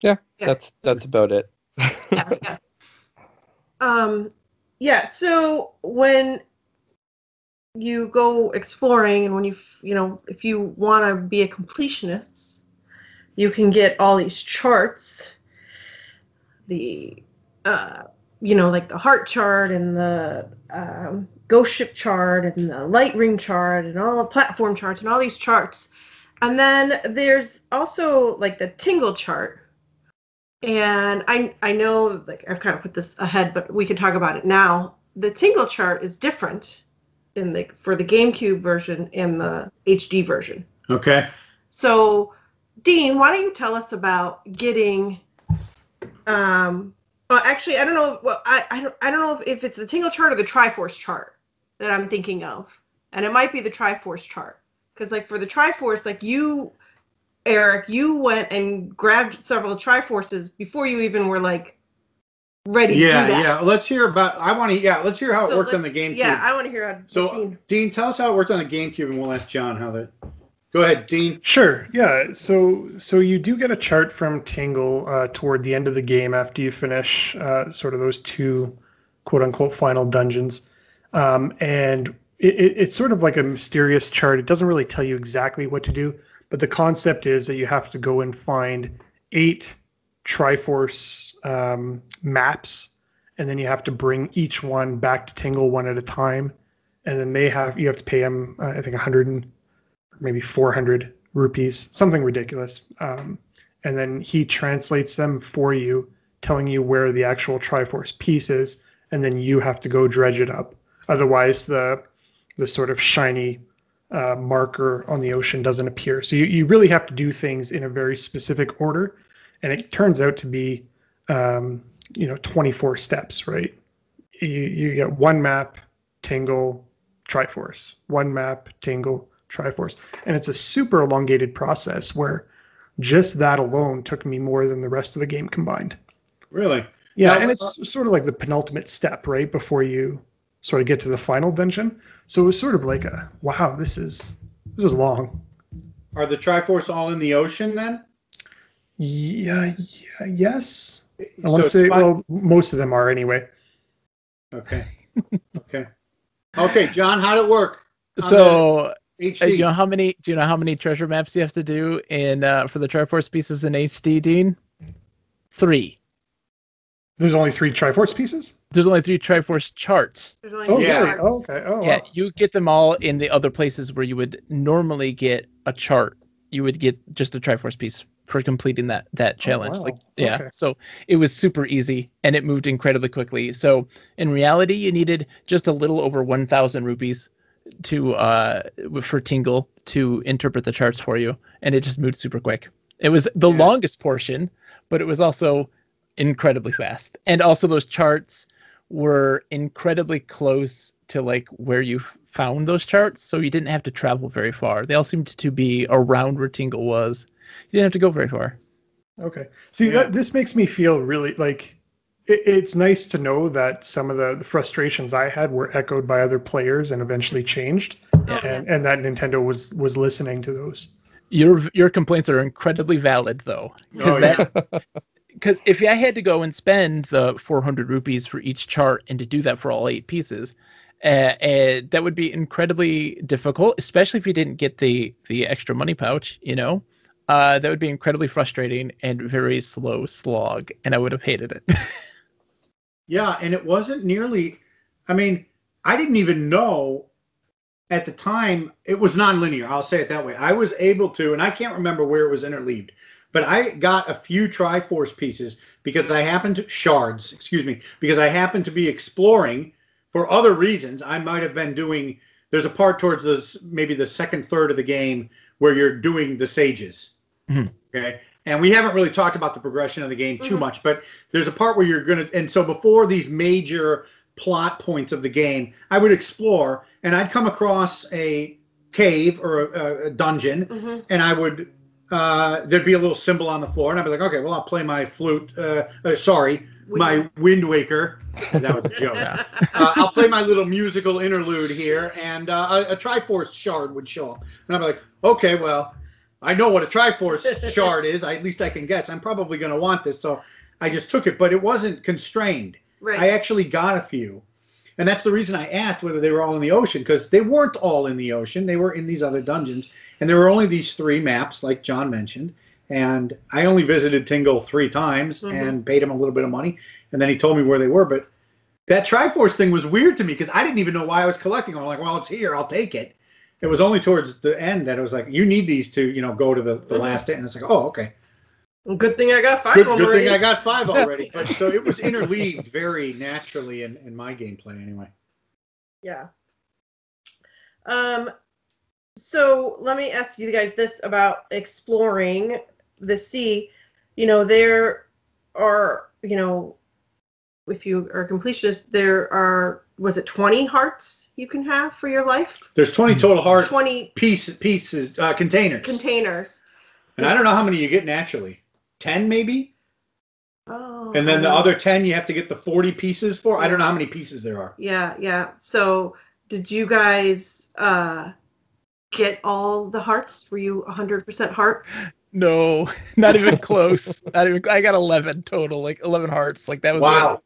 yeah, Yeah. that's that's about it. yeah, yeah. *laughs* Um, yeah. So when you go exploring, and when you you know if you want to be a completionist, you can get all these charts. The uh, you know like the heart chart and the um, ghost ship chart and the light ring chart and all the platform charts and all these charts. And then there's also like the tingle chart, and I I know like I've kind of put this ahead, but we can talk about it now. The Tingle chart is different in the for the GameCube version and the HD version. Okay. So, Dean, why don't you tell us about getting? Um, well, actually, I don't know. Well, I I don't, I don't know if, if it's the Tingle chart or the Triforce chart that I'm thinking of, and it might be the Triforce chart because, like, for the Triforce, like you, Eric, you went and grabbed several Triforces before you even were like ready to Yeah, do that. yeah. Let's hear about. I want to. Yeah, let's hear how it So works on the GameCube. Yeah, I want to hear how. So, Dean. Dean, tell us how it worked on the GameCube, and we'll ask John how that. Go ahead, Dean. Sure. Yeah. So so you do get a chart from Tingle uh, toward the end of the game after you finish uh, sort of those two quote unquote final dungeons, um, and it, it, it's sort of like a mysterious chart. It doesn't really tell you exactly what to do, but the concept is that you have to go and find eight Triforce um, maps, and then you have to bring each one back to Tingle one at a time, and then they have you have to pay them uh, I think 100 and maybe 400 rupees, something ridiculous. Um, and then he translates them for you, telling you where the actual Triforce piece is, and then you have to go dredge it up. Otherwise, the the sort of shiny uh, marker on the ocean doesn't appear. So you, you really have to do things in a very specific order, and it turns out to be um, you know 24 steps, right? You you get one map, Tingle, Triforce, one map, Tingle, Triforce. And it's a super elongated process where just that alone took me more than the rest of the game combined. Really? Yeah, Now, and it's sort of like the penultimate step, right? Before you sort of get to the final dungeon. So it was sort of like a wow, this is this is long. Are the Triforce all in the ocean then? Yeah, yeah yes. I So want to say, fine- well, most of them are anyway. Okay. Okay. Okay, John, how'd it work? on *laughs* So, the uh, you know how many? Do you know how many treasure maps you have to do in uh, for the Triforce pieces in HD, Dean? Three. There's only three Triforce pieces. There's only three Triforce charts. There's only Oh, two Yeah. really? Oh, okay. Oh, Yeah, wow. you get them all in the other places where you would normally get a chart. You would get just a Triforce piece for completing that that challenge. wow. Like yeah, Okay. so it was super easy and it moved incredibly quickly. So in reality, you needed just a little over 1,000 rupees to uh for Tingle to interpret the charts for you, and it just moved super quick. It was the Yeah. longest portion, but it was also incredibly fast. And also those charts were incredibly close to like where you found those charts, so you didn't have to travel very far. They all seemed to be around where Tingle was. You didn't have to go very far. Okay. See, Yeah. that this makes me feel really like it, it's nice to know that some of the, the frustrations I had were echoed by other players and eventually changed, Yeah. and, and that Nintendo was was listening to those. Your your complaints are incredibly valid though, Oh, because because *laughs* if I had to go and spend the 400 rupees for each chart and to do that for all eight pieces, uh, uh, that would be incredibly difficult, especially if you didn't get the the extra money pouch. You know, uh, that would be incredibly frustrating and very slow slog, and I would have hated it. *laughs* Yeah, and it wasn't nearly. I mean, I didn't even know at the time it was nonlinear. I'll say it that way. I was able to, and I can't remember where it was interleaved, but I got a few Triforce pieces because I happened to shards. Excuse me, because I happened to be exploring for other reasons. I might have been doing. There's a part towards the maybe the second third of the game where you're doing the sages. Mhm. Okay. And we haven't really talked about the progression of the game too Mhm. much, but there's a part where you're going to, and so before these major plot points of the game, I would explore and I'd come across a cave or a, a dungeon Mhm. and I would, uh, there'd be a little symbol on the floor and I'd be like, okay, well, I'll play my flute, uh, uh, sorry, my Wind Waker. That was a joke. Yeah. uh, I'll play my little musical interlude here, and uh, a, a Triforce shard would show up, and I'm like, okay, well, I know what a Triforce shard is. I, at least I can guess. I'm probably going to want this, so I just took it, but it wasn't constrained. right. I actually got a few, and that's the reason I asked whether they were all in the ocean because they weren't all in the ocean. They were in these other dungeons, and there were only these three maps, like John mentioned. And I only visited Tingle three times Mhm. and paid him a little bit of money, and then he told me where they were. But that Triforce thing was weird to me because I didn't even know why I was collecting them. I'm like, well, it's here, I'll take it. It was only towards the end that it was like, you need these to, you know, go to the, the Mhm. last. And it's like, oh, okay. Well, good thing I got five Good, good thing already. I got five *laughs* already. But so it was interleaved very naturally in, in my gameplay anyway. Yeah. Um, so let me ask you guys this about exploring the sea. You know, there are, you know, if you are a completionist, there are, was it 20 hearts you can have for your life? There's 20 total heart 20 piece, pieces, uh, containers. containers. and I don't know how many you get naturally. 10 maybe? Oh. And then the other 10 you have to get the 40 pieces for. I don't know how many pieces there are. Yeah, yeah. So did you guys uh get all the hearts? Were you 100% heart? no, *laughs* not even close. not even. I got eleven total, like eleven hearts. Like that was. Wow.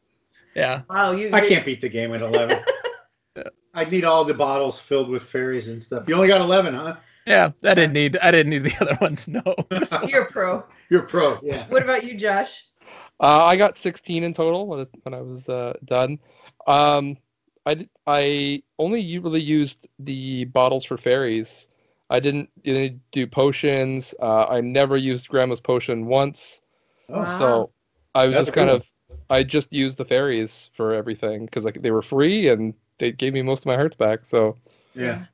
It. Yeah. Wow, you I can't beat the game at 11. *laughs* I'd need all the bottles filled with fairies and stuff. You only got 11, huh? Yeah. I didn't need. I didn't need the *laughs* other ones. No. *laughs* You're a pro. You're a pro. Yeah. What about you, Josh? Uh, I got 16 in total when, when I was uh, done. Um, I, d- I only u- really used the bottles for fairies. I didn't really do potions. Uh, I never used Grandma's potion once. Oh, Wow. So I was That's just kind cool. of, I just used the fairies for everything because like they were free and they gave me most of my hearts back. So Yeah.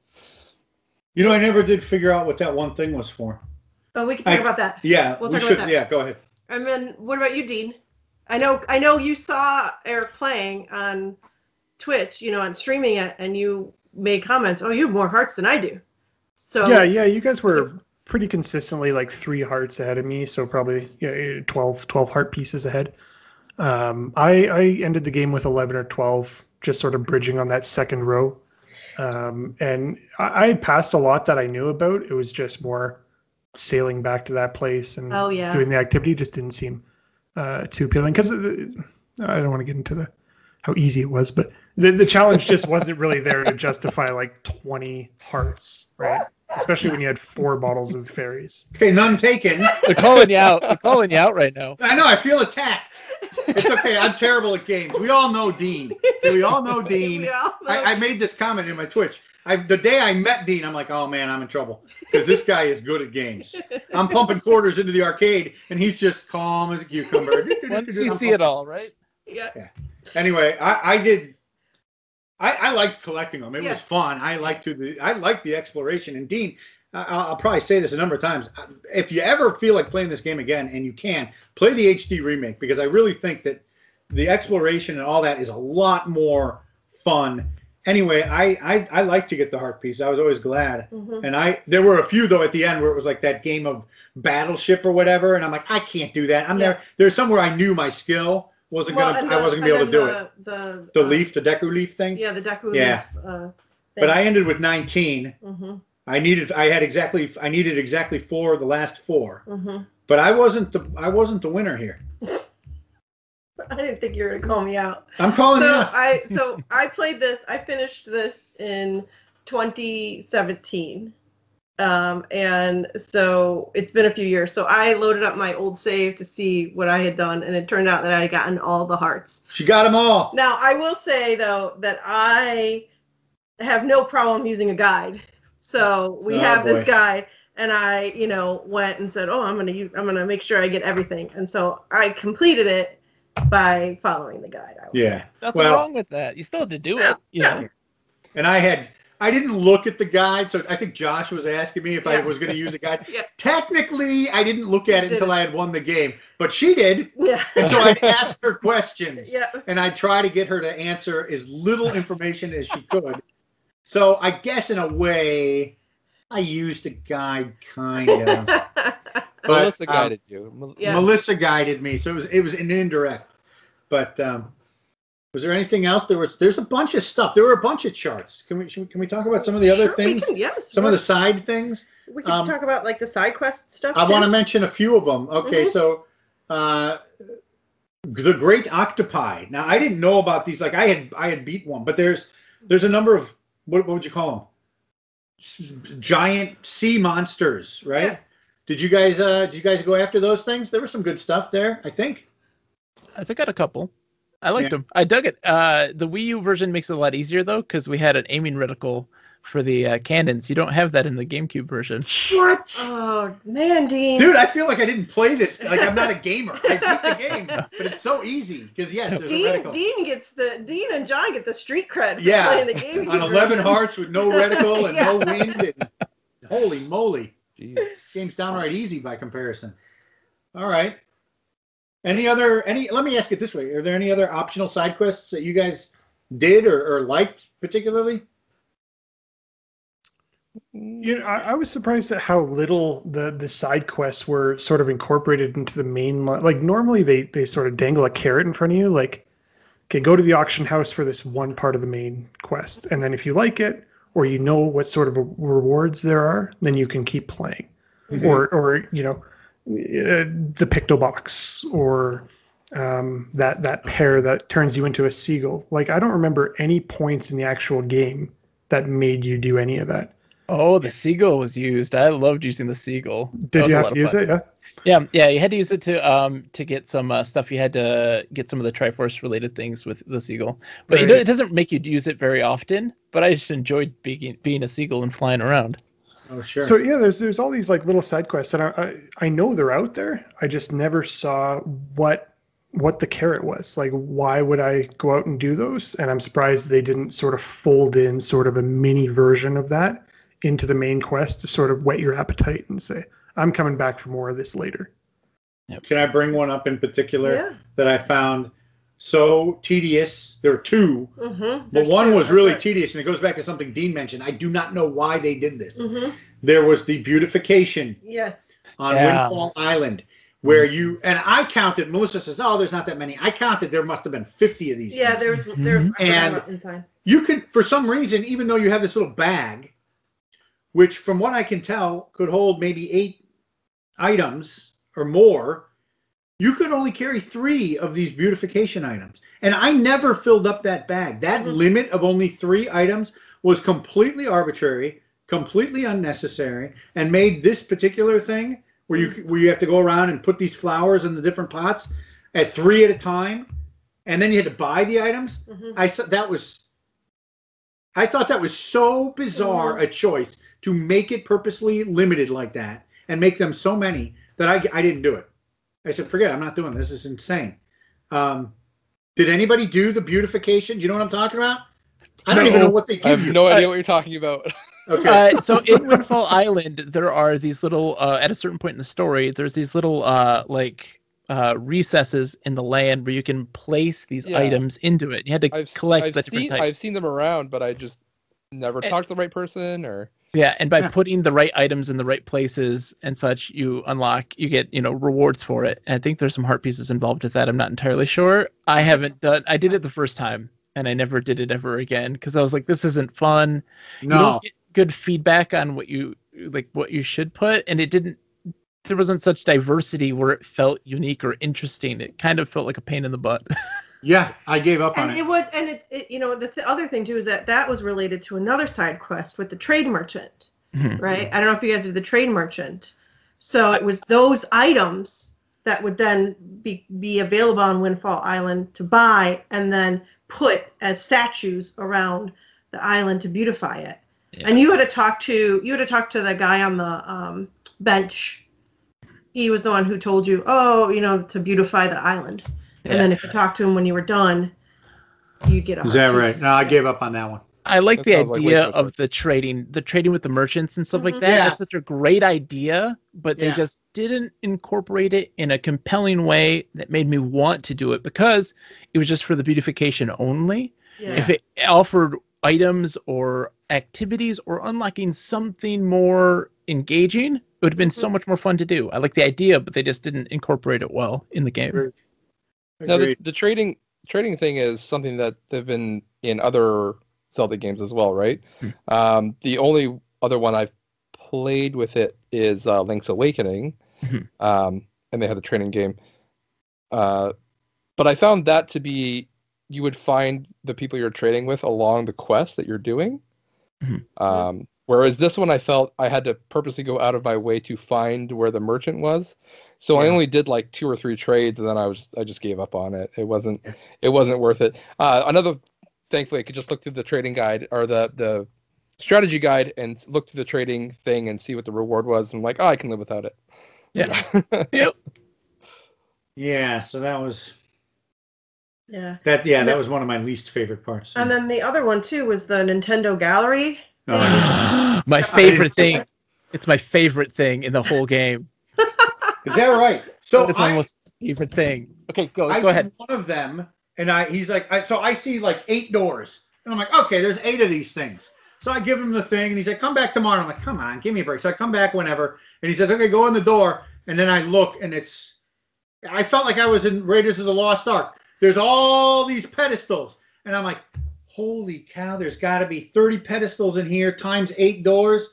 You know, I never did figure out what that one thing was for. Oh, we can talk I- about that. Yeah, We'll we talk about should. that. Yeah, go ahead. And then what about you, Dean? I know I know you saw Eric playing on Twitch, you know, on streaming it, and you made comments. Oh, you have more hearts than I do. So yeah, yeah, you guys were pretty consistently like three hearts ahead of me, so probably yeah, 12, 12 heart pieces ahead. Um, I, I ended the game with 11 or 12, just sort of bridging on that second row. Um, and I, I had passed a lot that I knew about. It was just more sailing back to that place and Oh, yeah. doing the activity just didn't seem uh, too appealing because I don't want to get into the how easy it was, but the, the challenge just wasn't really there to justify like 20 hearts, right? Especially when you had four bottles of fairies. Okay, none taken. They're calling you out. They're calling you out right now. I know. I feel attacked. It's okay. I'm terrible at games. We all know Dean. *laughs* We all know Dean. We all know. I, I made this comment in my Twitch. I, the day I met Dean, I'm like, oh man, I'm in trouble because this guy is good at games. *laughs* I'm pumping quarters into the arcade, and he's just calm as a cucumber. *laughs* Once you see it all, right? yeah. yeah. Anyway, I, I did. I, I liked collecting them. It Yeah. was fun. I liked to the. I liked the exploration. And Dean, I- I'll, I'll probably say this a number of times. If you ever feel like playing this game again, and you can, play the HD remake because I really think that the exploration and all that is a lot more fun. Anyway, I I, I like to get the heart piece. I was always glad. Mhm. And I there were a few though at the end where it was like that game of battleship or whatever, and I'm like, I can't do that. I'm Yeah. there. There's somewhere I knew my skill wasn't Well, gonna. and I the- wasn't gonna be able to do then it. the, The, The uh, leaf, the Deku leaf thing. Yeah, the Deku Yeah. leaf. Uh, But I ended with 19. hmm I needed. I had exactly. I needed exactly four of the last four. hmm But I wasn't the. I wasn't the winner here. *laughs* I didn't think you were gonna call me out. I'm calling you so out. I *laughs* so I played this. I finished this in 2017. Um, and so it's been a few years. So I loaded up my old save to see what I had done, and it turned out that I had gotten all the hearts. She got them all. Now I will say though that I have no problem using a guide. So we Oh, have this boy. guide, and I, you know, went and said, "Oh, I'm gonna use, I'm gonna make sure I get everything." And so I completed it by following the guide. I would say. Yeah. Nothing Well- wrong with that. You still have to do Yeah, it. You yeah. know? And I had I didn't look at the guide, so I think Josh was asking me if I was going to use a guide. *laughs* Yeah. Technically, I didn't look at it You until I had won the game, but she did, Yeah. and so I'd *laughs* ask her questions, yeah. and I'd try to get her to answer as little information as she could. So I guess in a way, I used a guide, kind of. *laughs* But, Melissa um, guided you. Mel- Yeah. Melissa guided me, so it was it was an indirect. But um, was there anything else? There was there's a bunch of stuff. There were a bunch of charts. Can we should, we- can we talk about some of the other Sure, we things? can- yes. Some of the side things. We can um, talk about like the side quest stuff. I want to mention a few of them. Okay, Mhm. so uh, the Great Octopi. Now I didn't know about these. Like I had I had beat one, but there's there's a number of what, what would you call them? Giant sea monsters, right? Yeah. Did you guys uh did you guys go after those things? There was some good stuff there, I think. I took out a couple. I liked Yeah. them. I dug it. Uh, the Wii U version makes it a lot easier though, because we had an aiming reticle for the uh, cannons. You don't have that in the GameCube version. What? Oh man, Dean. Dude, I feel like I didn't play this. Like I'm not a gamer. I beat the game, but it's so easy because yes, there's a Dean, reticle. Dean gets the Dean and John get the street cred for Yeah, playing the game. on 11 hearts with no reticle and no *laughs* Yeah. wind. And, holy moly, Jeez. game's downright easy by comparison. All right. Any other any? Let me ask it this way: Are there any other optional side quests that you guys did or, or liked particularly? You know, I, I was surprised at how little the the side quests were sort of incorporated into the main. li- Like normally they they sort of dangle a carrot in front of you, like, okay, go to the auction house for this one part of the main quest, and then if you like it or you know what sort of rewards there are, then you can keep playing, Mhm. or or you know, uh, the picto box or um, that that pair that turns you into a seagull. Like I don't remember any points in the actual game that made you do any of that. Oh, the seagull was used. I loved using the seagull. Did you have to use fun. it? Yeah. Yeah, yeah. You had to use it to um to get some uh, stuff. You had to get some of the Triforce related things with the seagull, but Right. don't, it doesn't make you use it very often. But I just enjoyed being being a seagull and flying around. Oh, sure. So yeah, there's there's all these like little side quests, and I, I I know they're out there. I just never saw what what the carrot was. Like, why would I go out and do those? And I'm surprised they didn't sort of fold in sort of a mini version of that into the main quest to sort of whet your appetite and say, I'm coming back for more of this later. Can I bring one up in particular Yeah. that I found so tedious? There were two, Mm-hmm. but one was really tedious, and it goes back to something Dean mentioned. I do not know why they did this. hmm There was the beautification Yes. on Yeah. Windfall Island, where you and I counted. Melissa says, "Oh, there's not that many." I counted. There must have been 50 of these. Yeah. things. There's there's I forgot And- inside. you can, for some reason, even though you have this little bag, which from what I can tell could hold maybe eight items or more, you could only carry three of these beautification items. And I never filled up that bag. That Mhm. limit of only three items was completely arbitrary, completely unnecessary, and made this particular thing where you where you have to go around and put these flowers in the different pots at three at a time, and then you had to buy the items. Mhm. I that was I thought that was so bizarre a choice to make it purposely limited like that and make them so many that I, I didn't do it. I said, forget it, I'm not doing this. This is insane. Um, did anybody do the beautification? Do you know what I'm talking about? I don't No. even know what they I give have you. no idea what you're talking about. *laughs* okay. Uh, so in Windfall *laughs* Island, there are these little uh, at a certain point in the story, there's these little uh, like uh, recesses in the land where you can place these Yeah. items into it. You had to I've, collect I've the different seen types. I've seen them around, but I just never And- talked to the right person or Yeah, and by Yeah. putting the right items in the right places and such, you unlock, you get, you know, rewards for it. And I think there's some heart pieces involved with that. I'm not entirely sure. I haven't done. I did it the first time, and I never did it ever again because I was like, this isn't fun. You no. don't get good feedback on what you like, what you should put, and it didn't. There wasn't such diversity where it felt unique or interesting. It kind of felt like a pain in the butt. *laughs* Yeah, I gave up on And it. it was, and it, it you know, the th- other thing too is that that was related to another side quest with the trade merchant. Mhm. right? I don't know if you guys are the trade merchant. So it was those items that would then be, be available on Windfall Island to buy and then put as statues around the island to beautify it. Yeah. And you had to talk to you had to talk to the guy on the um, bench. He was the one who told you, oh, you know, to beautify the island. And then if you talked to him when you were done, you'd get a Is that heart right? piece. No, I gave up on that one. I like That the sounds like idea too of the trading, the trading with the merchants and stuff like Mhm. that. Yeah. That's such a great idea, but they just didn't incorporate it in a compelling way that made me want to do it because it was just for the beautification only. Yeah. If it offered items or activities or unlocking something more engaging, it would have been so much more fun to do. I like the idea, but they just didn't incorporate it well in the game. Agreed. No, the, the trading trading thing is something that they've been in other Zelda games as well, right? Hmm. Um, the only other one I've played with it is uh, Link's Awakening, Mhm. um, and they had the trading game. Uh, but I found that to be you would find the people you're trading with along the quest that you're doing. Mhm. Um, whereas this one, I felt I had to purposely go out of my way to find where the merchant was. So I only did like two or three trades, and then I was I just gave up on it. It wasn't it wasn't worth it. Uh, another, thankfully, I could just look through the trading guide or the the strategy guide and look through the trading thing and see what the reward was. And I'm like, oh, I can live without it. Yeah. *laughs* yep. Yeah, so that was yeah. that. Yeah, And that then- was one of my least favorite parts. And then the other one too was the Nintendo Gallery. Oh, *gasps* my favorite thing. It's my favorite thing in the whole game. Is that right? So it's my I, most favorite thing. Okay, go I go ahead. One of them, and I he's like, I, so I see like eight doors, and I'm like, okay, there's eight of these things. So I give him the thing, and he's like, come back tomorrow. I'm like, come on, give me a break. So I come back whenever, and he says, okay, go in the door, and then I look, and it's, I felt like I was in Raiders of the Lost Ark. There's all these pedestals, and I'm like, holy cow, there's got to be 30 pedestals in here times eight doors.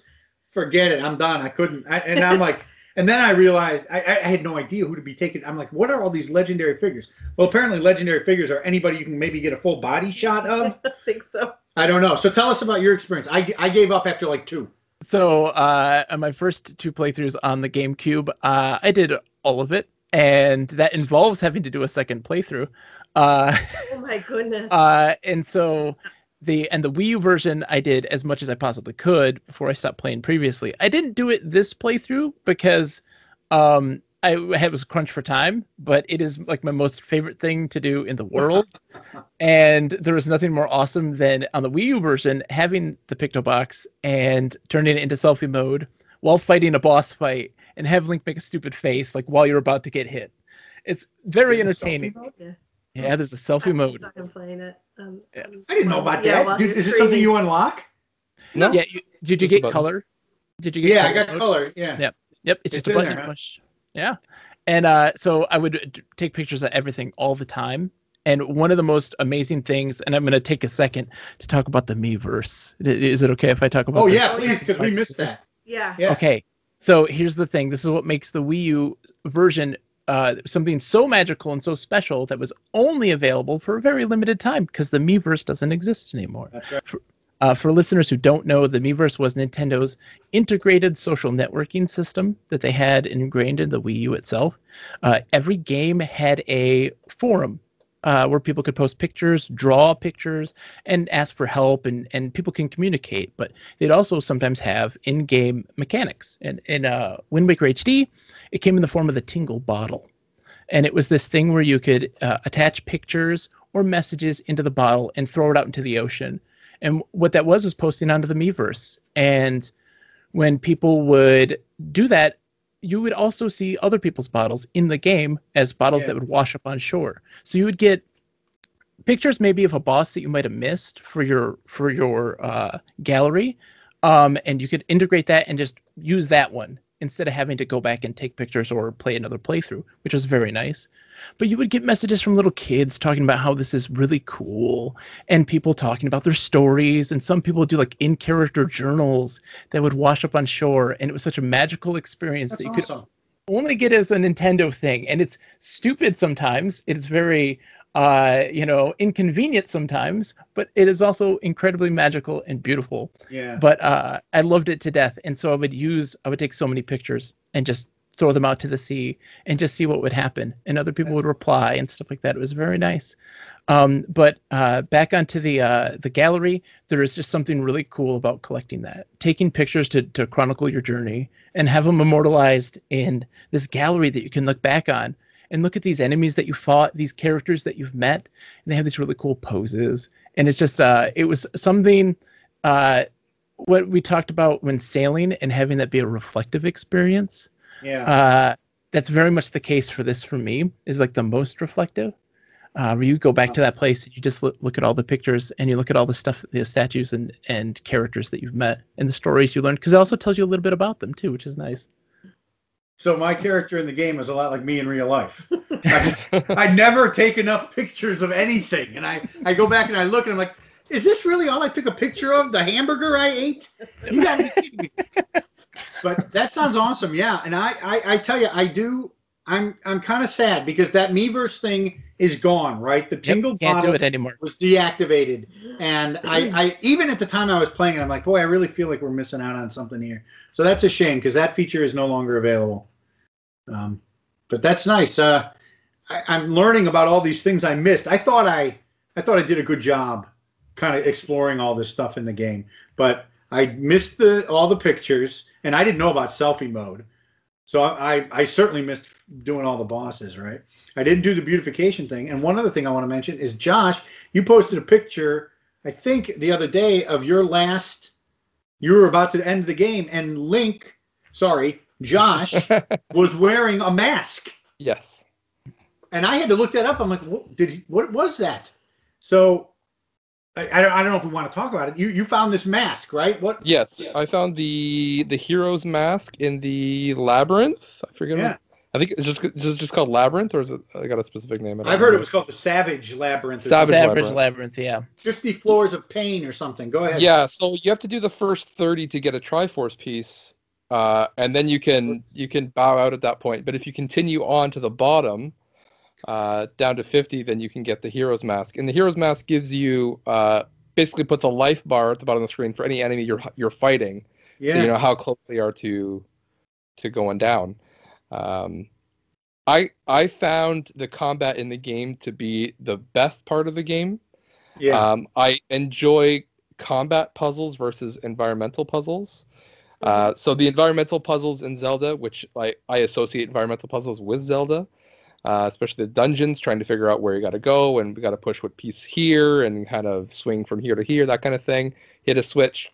Forget it, I'm done. I couldn't, I, and I'm like. And then I realized I, I I had no idea who to be taking. I'm like, what are all these legendary figures? Well, apparently, legendary figures are anybody you can maybe get a full body shot of. *laughs* I think so. I don't know. So tell us about your experience. I, I gave up after like two. So, uh, my first two playthroughs on the GameCube, uh, I did all of it, and that involves having to do a second playthrough. Uh, Oh my goodness. *laughs* uh, and so the and the Wii U version I did as much as I possibly could before I stopped playing previously. I didn't do it this playthrough because um, I had was crunch for time, but it is like my most favorite thing to do in the *laughs* world. and there was nothing more awesome than on the Wii U version having the Picto Box and turning it into selfie mode while fighting a boss fight and have Link make a stupid face like while you're about to get hit. It's very There's a selfie entertaining. Mode? yeah. Yeah, there's a selfie mode. I'm playing it. Um, Yeah. um, I didn't know about yeah, that. while Dude, you're is it something you unlock? No, Yeah, you, did you Just get color? Did you get? Yeah, I color got mode? color. Yeah. Yeah. Yep, it's, It's just a button there, you huh? push. Yeah, and uh, so I would take pictures of everything all the time. And one of the most amazing things, and I'm going to take a second to talk about the Miiverse. I- Is it okay if I talk about? Oh the- yeah, please, because we missed that. Yeah. Yeah. Okay, so here's the thing. This is what makes the Wii U version uh, something so magical and so special that was only available for a very limited time because the Miiverse doesn't exist anymore. That's right. Uh, for listeners who don't know, the Miiverse was Nintendo's integrated social networking system that they had ingrained in the Wii U itself. Uh, every game had a forum uh, where people could post pictures, draw pictures, and ask for help, and, and people can communicate. But they'd also sometimes have in-game mechanics. And in uh, Wind Waker HD, it came in the form of the Tingle bottle. And it was this thing where you could uh, attach pictures or messages into the bottle and throw it out into the ocean. And what that was was posting onto the Miiverse. And when people would do that, you would also see other people's bottles in the game as bottles Yeah. that would wash up on shore. So you would get pictures maybe of a boss that you might have missed for your for your uh, gallery, um, and you could integrate that and just use that one instead of having to go back and take pictures or play another playthrough, which was very nice. But you would get messages from little kids talking about how this is really cool, and people talking about their stories, and some people do like in-character journals that would wash up on shore, and it was such a magical experience That's that you could only get as a Nintendo thing, and it's stupid sometimes. It's very uh, you know, inconvenient sometimes, but it is also incredibly magical and beautiful. Yeah. But uh, I loved it to death, and so I would use, I would take so many pictures and just throw them out to the sea and just see what would happen, and other people would reply and stuff like that. It was very nice. Um, but uh, back onto the uh, the gallery, there is just something really cool about collecting that, taking pictures to to chronicle your journey and have them immortalized in this gallery that you can look back on and look at these enemies that you fought, these characters that you've met, and they have these really cool poses. And it's just uh, it was something uh, what we talked about when sailing and having that be a reflective experience. Yeah. Uh, that's very much the case for this for me is like the most reflective uh, where you go back to that place and you just look, look at all the pictures and you look at all the stuff the statues and and characters that you've met and the stories you learned because it also tells you a little bit about them too which is nice So my character in the game is a lot like me in real life. I, I never take enough pictures of anything, and I I go back and I look and I'm like, is this really all I took a picture of? The hamburger I ate? You got to be kidding me. But that sounds awesome, yeah. And I I, I tell you, I do. I'm I'm kind of sad because that Miiverse thing is gone, right? The Yep, tingle can't do it anymore was deactivated, and I, I even at the time I was playing it, I'm like, boy, I really feel like we're missing out on something here. So that's a shame because that feature is no longer available. Um, but that's nice. Uh, I, I'm learning about all these things I missed. I thought I I thought I did a good job, kind of exploring all this stuff in the game, but I missed the all the pictures, and I didn't know about selfie mode. So I, I certainly missed doing all the bosses, right? I didn't do the beautification thing. And one other thing I want to mention is Josh, you posted a picture, I think the other day, of your last. You were about to end the game, and Link, sorry, Josh, *laughs* was wearing a mask, yes. and I had to look that up. I'm like, what did he, what was that? So, I, I don't I don't know if we want to talk about it. You you found this mask, right? What? Yes, I found the the hero's mask in the labyrinth. I forget. Yeah. What, I think it's just just just called labyrinth, or is it? I got a specific name. I don't I've heard it was called the Savage Labyrinth. Savage savage Labyrinth. labyrinth yeah 50 floors of pain or something. Go ahead. Yeah, so you have to do the first thirty to get a Triforce piece, uh, and then you can you can bow out at that point. But if you continue on to the bottom, uh, down to fifty, then you can get the hero's mask. And the hero's mask gives you uh, basically puts a life bar at the bottom of the screen for any enemy you're you're fighting. Yeah. so you know how close they are to to going down. Um, I I found the combat in the game to be the best part of the game. yeah. Um, I enjoy combat puzzles versus environmental puzzles. Uh, so the environmental puzzles in Zelda, which I, I associate environmental puzzles with Zelda, uh, especially the dungeons, trying to figure out where you got to go and we got to push what piece here and kind of swing from here to here, that kind of thing. Hit a switch.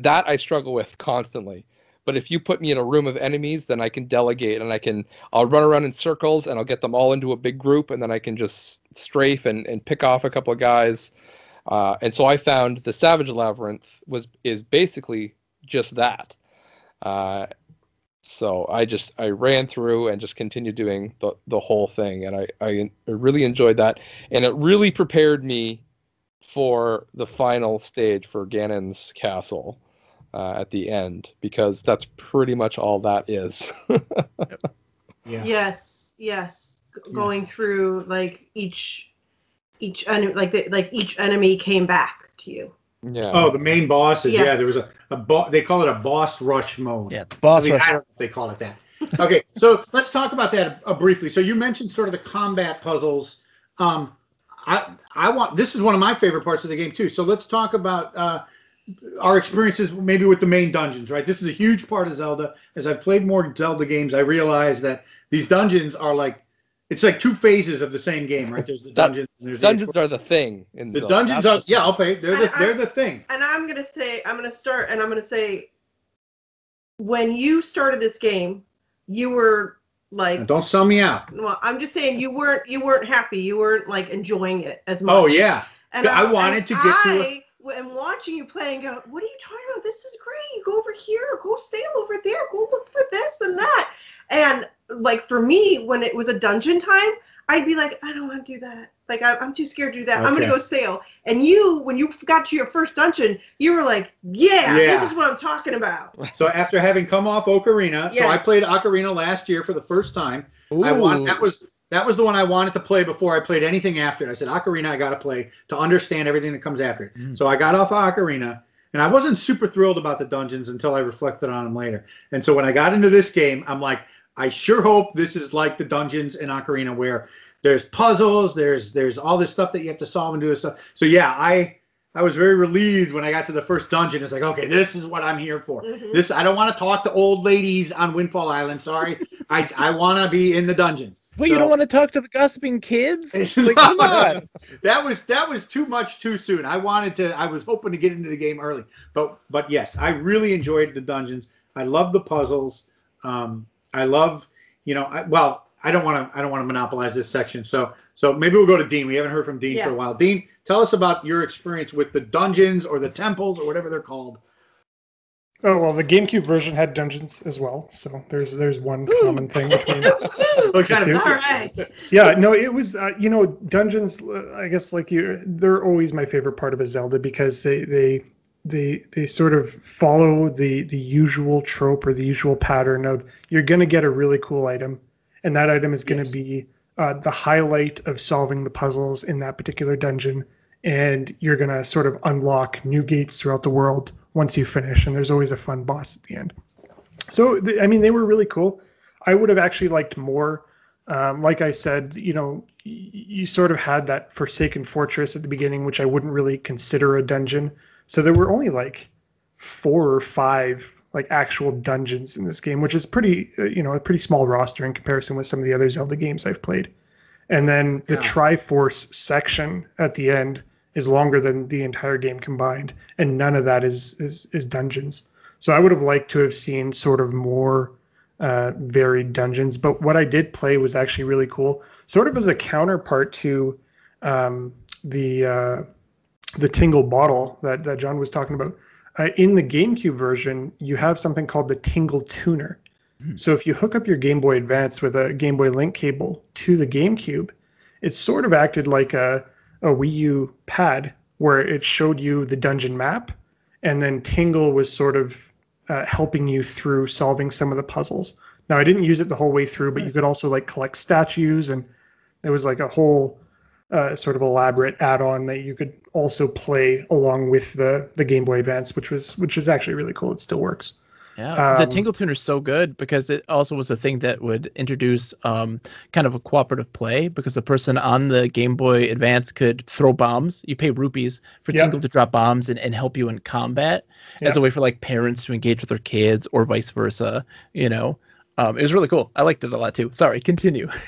That I struggle with constantly. But if you put me in a room of enemies, then I can delegate and I can I'll run around in circles and I'll get them all into a big group and then I can just strafe and, and pick off a couple of guys. Uh, and so I found the Savage Labyrinth was is basically just that. Uh, so I just I ran through and just continued doing the, the whole thing and I, I I really enjoyed that and it really prepared me for the final stage for Ganon's castle uh, at the end because that's pretty much all that is. *laughs* yeah. Yes, yes. G- Going through like each each enemy like the, like each enemy came back to you. yeah. Oh, the main bosses. Yeah, there was a, a bo- they call it a boss rush mode. yeah the boss I, mean, rush I don't know if they call it that. Okay, so let's talk about that uh, briefly. So you mentioned sort of the combat puzzles. Um, I I want this is one of my favorite parts of the game too. So let's talk about uh, our experiences maybe with the main dungeons. Right, this is a huge part of Zelda. As I've played more Zelda games, I realize that these dungeons are like it's like two phases of the same game. Right, there's the dungeons. And there's the Dungeons are the thing in the Zelda. dungeons That's are yeah okay they're the I- they're the thing. And I'm gonna say I'm gonna start and I'm gonna say when you started this game, you were like Don't sell me out. well, I'm just saying you weren't you weren't happy. You weren't like enjoying it as oh, much. Oh yeah. And I wanted and to get to a- I am watching you play and go, what are you talking about? This is great. You go over here, go sail over there, go look for this and that. And like for me, when it was a dungeon time, I'd be like, I don't want to do that. Like I, I'm too scared to do that. I'm gonna go sail. And you, when you got to your first dungeon, you were like, Yeah, Yeah. this is what I'm talking about. So after having come off Ocarina, so I played Ocarina last year for the first time. I want that was that was the one I wanted to play before I played anything after it. I said Ocarina, I got to play to understand everything that comes after it. Mm. So I got off of Ocarina, and I wasn't super thrilled about the dungeons until I reflected on them later. And so when I got into this game, I'm like, I sure hope this is like the dungeons in Ocarina where there's puzzles, there's there's all this stuff that you have to solve and do this stuff. So yeah, I I was very relieved when I got to the first dungeon. It's like, okay, this is what I'm here for. Mhm. This I don't want to talk to old ladies on Windfall Island. Sorry, *laughs* I I want to be in the dungeon. Wait, you don't want to talk to the gossiping kids? No, *laughs* Like, come on. That was that was too much too soon. I wanted to. I was hoping to get into the game early, but but yes, I really enjoyed the dungeons. I love the puzzles. Um, I love you know. I, well, I don't want to. I don't want to monopolize this section. So so maybe we'll go to Dean. We haven't heard from Dean for a while. Dean, tell us about your experience with the dungeons or the temples or whatever they're called. Oh well, the GameCube version had dungeons as well, so there's there's one common thing between. *laughs* Kind Two. of All right. yeah, no, it was uh, you know dungeons. uh, I guess like you, they're always my favorite part of a Zelda because they they they they sort of follow the the usual trope or the usual pattern of you're gonna get a really cool item, and that item is gonna Yes. be uh, the highlight of solving the puzzles in that particular dungeon, and you're gonna sort of unlock new gates throughout the world once you finish, and there's always a fun boss at the end. So th- I mean, they were really cool. I would have actually liked more um, like I said, you know, y- you sort of had that Forsaken Fortress at the beginning, which I wouldn't really consider a dungeon. So there were only like four or five like actual dungeons in this game, which is pretty, uh, you know, a pretty small roster in comparison with some of the other Zelda games I've played. And then the Yeah. Triforce section at the end is longer than the entire game combined, and none of that is is is dungeons. So I would have liked to have seen sort of more uh, varied dungeons. But what I did play was actually really cool, sort of as a counterpart to um, the uh, the Tingle bottle that that John was talking about. Uh, in the GameCube version, you have something called the Tingle Tuner. Hmm. So if you hook up your Game Boy Advance with a Game Boy Link cable to the GameCube, it sort of acted like a a Wii U pad where it showed you the dungeon map, and then Tingle was sort of uh, helping you through solving some of the puzzles. Now I didn't use it the whole way through, but you could also like collect statues, and it was like a whole uh, sort of elaborate add-on that you could also play along with the the Game Boy Advance, which was which is actually really cool. It still works. Yeah, the Tingle Tuner is so good because it also was a thing that would introduce um, kind of a cooperative play because the person on the Game Boy Advance could throw bombs. You pay rupees for Yeah. Tingle to drop bombs and, and help you in combat as a way for like parents to engage with their kids or vice versa. You know, um, it was really cool. I liked it a lot too. Sorry, continue. *laughs*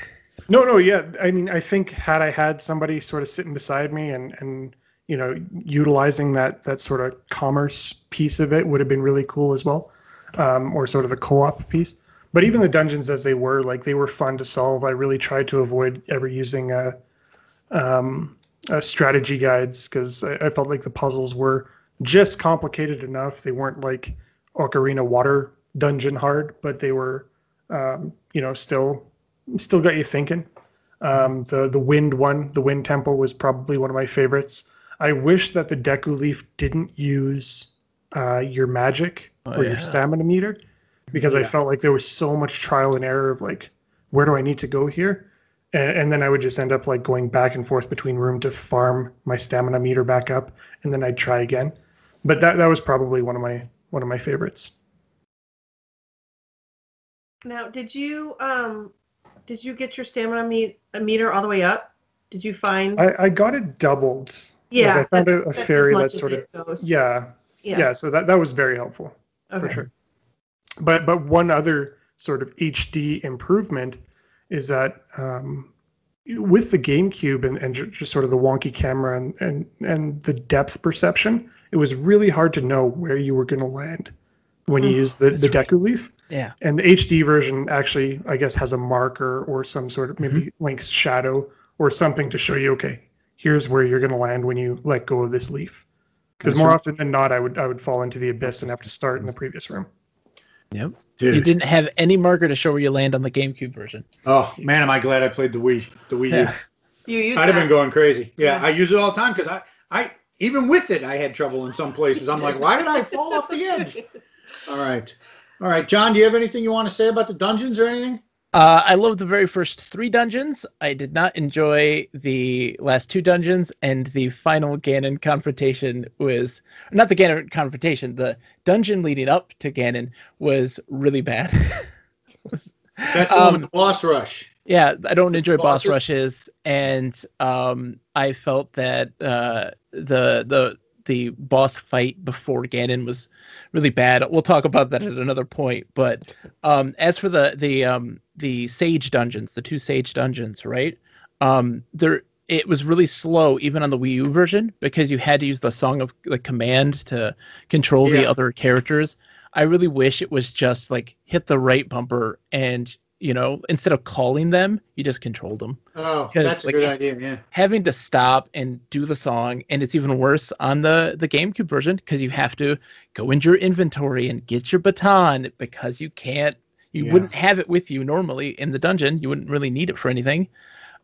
No, no, yeah. I mean, I think had I had somebody sort of sitting beside me and and you know utilizing that that sort of commerce piece of it would have been really cool as well, um, or sort of the co-op piece. But even the dungeons as they were, like they were fun to solve. I really tried to avoid ever using a, um, uh, strategy guides because I, I felt like the puzzles were just complicated enough. They weren't like Ocarina Water dungeon hard, but they were, um, you know, still still got you thinking. Um, the the wind one, the wind temple was probably one of my favorites. I wish that the Deku Leaf didn't use uh, your magic Oh, or yeah. your stamina meter because I felt like there was so much trial and error of like, where do I need to go here? And, and then I would just end up like going back and forth between room to farm my stamina meter back up, and then I'd try again. But that that was probably one of my one of my favorites. Now, did you um did you get your stamina meet, a meter all the way up? Did you find? I, I got it doubled. Like, yeah, I found a, a fairy that sort of it goes. yeah, yeah so that that was very helpful for sure. But but one other sort of HD improvement is that um, with the GameCube and, and just sort of the wonky camera and, and and the depth perception, it was really hard to know where you were going to land when you Mm, use the, the Deku Leaf. Yeah. And the HD version actually, I guess, has a marker or some sort of maybe Link's shadow or something to show you, okay, here's where you're going to land when you let go of this leaf. Because more right. often than not, I would I would fall into the abyss and have to start in the previous room. Yep. Dude. You didn't have any marker to show where you land on the GameCube version. Oh man, am I glad I played the Wii. The Wii U. Yeah. *laughs* You use I'd have been going crazy. Yeah, Yeah. I use it all the time because I, I even with it, I had trouble in some places. I'm like, why did I fall off the edge? *laughs* All right, all right, John. Do you have anything you want to say about the dungeons or anything? Uh, I loved the very first three dungeons. I did not enjoy the last two dungeons, and the final Ganon confrontation was not the Ganon confrontation. The dungeon leading up to Ganon was really bad. *laughs* That's the one Um, the boss rush. Yeah, I don't enjoy boss rushes, and um, I felt that uh, the the the boss fight before Ganon was really bad. We'll talk about that at another point. But um, as for the the um, the sage dungeons, the two sage dungeons, right? Um, there it was really slow even on the Wii U version because you had to use the song of the command to control the other characters. I really wish it was just like hit the right bumper and you know instead of calling them, you just controlled them. Oh, that's a like, good idea. Yeah. Having to stop and do the song, and it's even worse on the the GameCube version because you have to go into your inventory and get your baton because you can't. You Yeah. wouldn't have it with you normally in the dungeon. You wouldn't really need it for anything.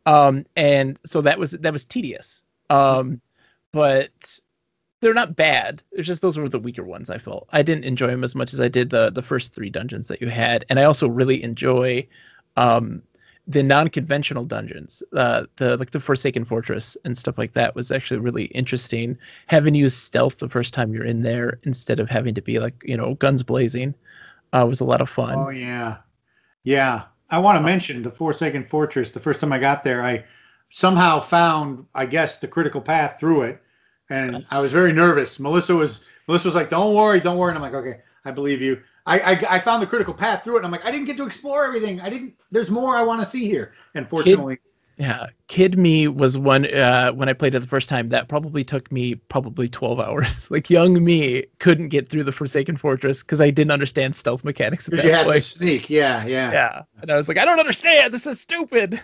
Um, and so that was that was tedious. Um, but they're not bad. It's just those were the weaker ones. I felt I didn't enjoy them as much as I did the the first three dungeons that you had, and I also really enjoy um, the non-conventional dungeons. Uh, the like the Forsaken Fortress and stuff like that was actually really interesting. Having used stealth the first time you're in there instead of having to be like you know guns blazing uh, was a lot of fun. Oh yeah, yeah. I want to mention the Forsaken Fortress. The first time I got there, I somehow found, I guess, the critical path through it, and I was very nervous. Melissa was Melissa was like, "Don't worry, don't worry," and I'm like, "Okay, I believe you." I, I I found the critical path through it, and I'm like, I didn't get to explore everything. I didn't. There's more I want to see here. And fortunately, Yeah, Kid Me was one uh, when I played it the first time. That probably took me probably twelve hours. *laughs* like young me couldn't get through the Forsaken Fortress because I didn't understand stealth mechanics at because you had to sneak. Yeah, yeah. Yeah, and I was like, I don't understand. This is stupid.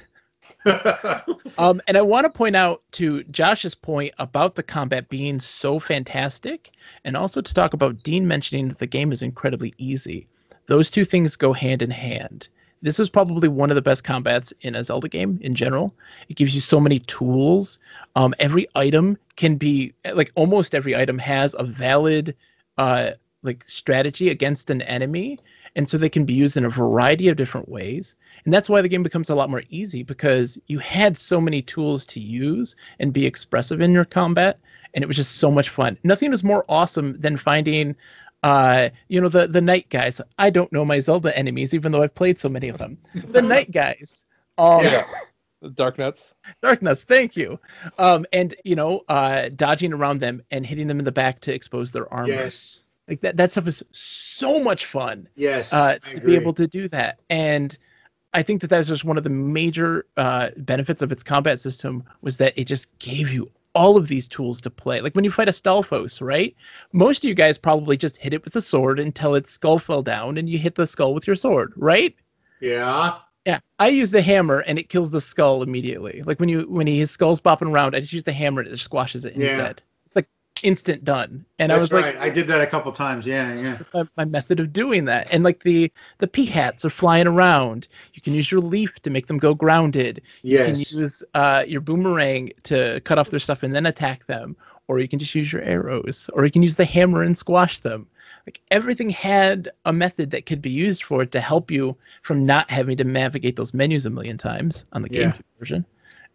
*laughs* Um, and I want to point out to Josh's point about the combat being so fantastic, and also to talk about Dean mentioning that the game is incredibly easy. Those two things go hand in hand. This is probably one of the best combats in a Zelda game in general. It gives you so many tools. Um, every item can be like almost every item has a valid uh, like strategy against an enemy, and so they can be used in a variety of different ways. And that's why the game becomes a lot more easy because you had so many tools to use and be expressive in your combat, and it was just so much fun. Nothing was more awesome than finding, uh, you know, the the knight guys. I don't know my Zelda enemies, even though I've played so many of them. The *laughs* knight guys. Um, Yeah. The Dark Nuts. Darknuts, thank you. Um, and you know, uh, dodging around them and hitting them in the back to expose their armor. yes, Like that. That stuff is so much fun yes. uh, I to agree. be able to do that. And I think that that was just one of the major uh, benefits of its combat system was that it just gave you all of these tools to play. Like when you fight a Stalfos, right? Most of you guys probably just hit it with a sword until its skull fell down, and you hit the skull with your sword, right? Yeah. Yeah, I use the hammer and it kills the skull immediately. Like when you when he, his skull's bopping around, I just use the hammer and it just squashes it Yeah. instead. Instant done. And That's I was right. like, I did that a couple times. Yeah, yeah. that's my, my method of doing that. And like the the Peahats are flying around. You can use your leaf to make them go grounded. You Yes. can use uh, your boomerang to cut off their stuff and then attack them. Or you can just use your arrows. Or you can use the hammer and squash them. Like everything had a method that could be used for it to help you from not having to navigate those menus a million times on the Yeah. GameCube version.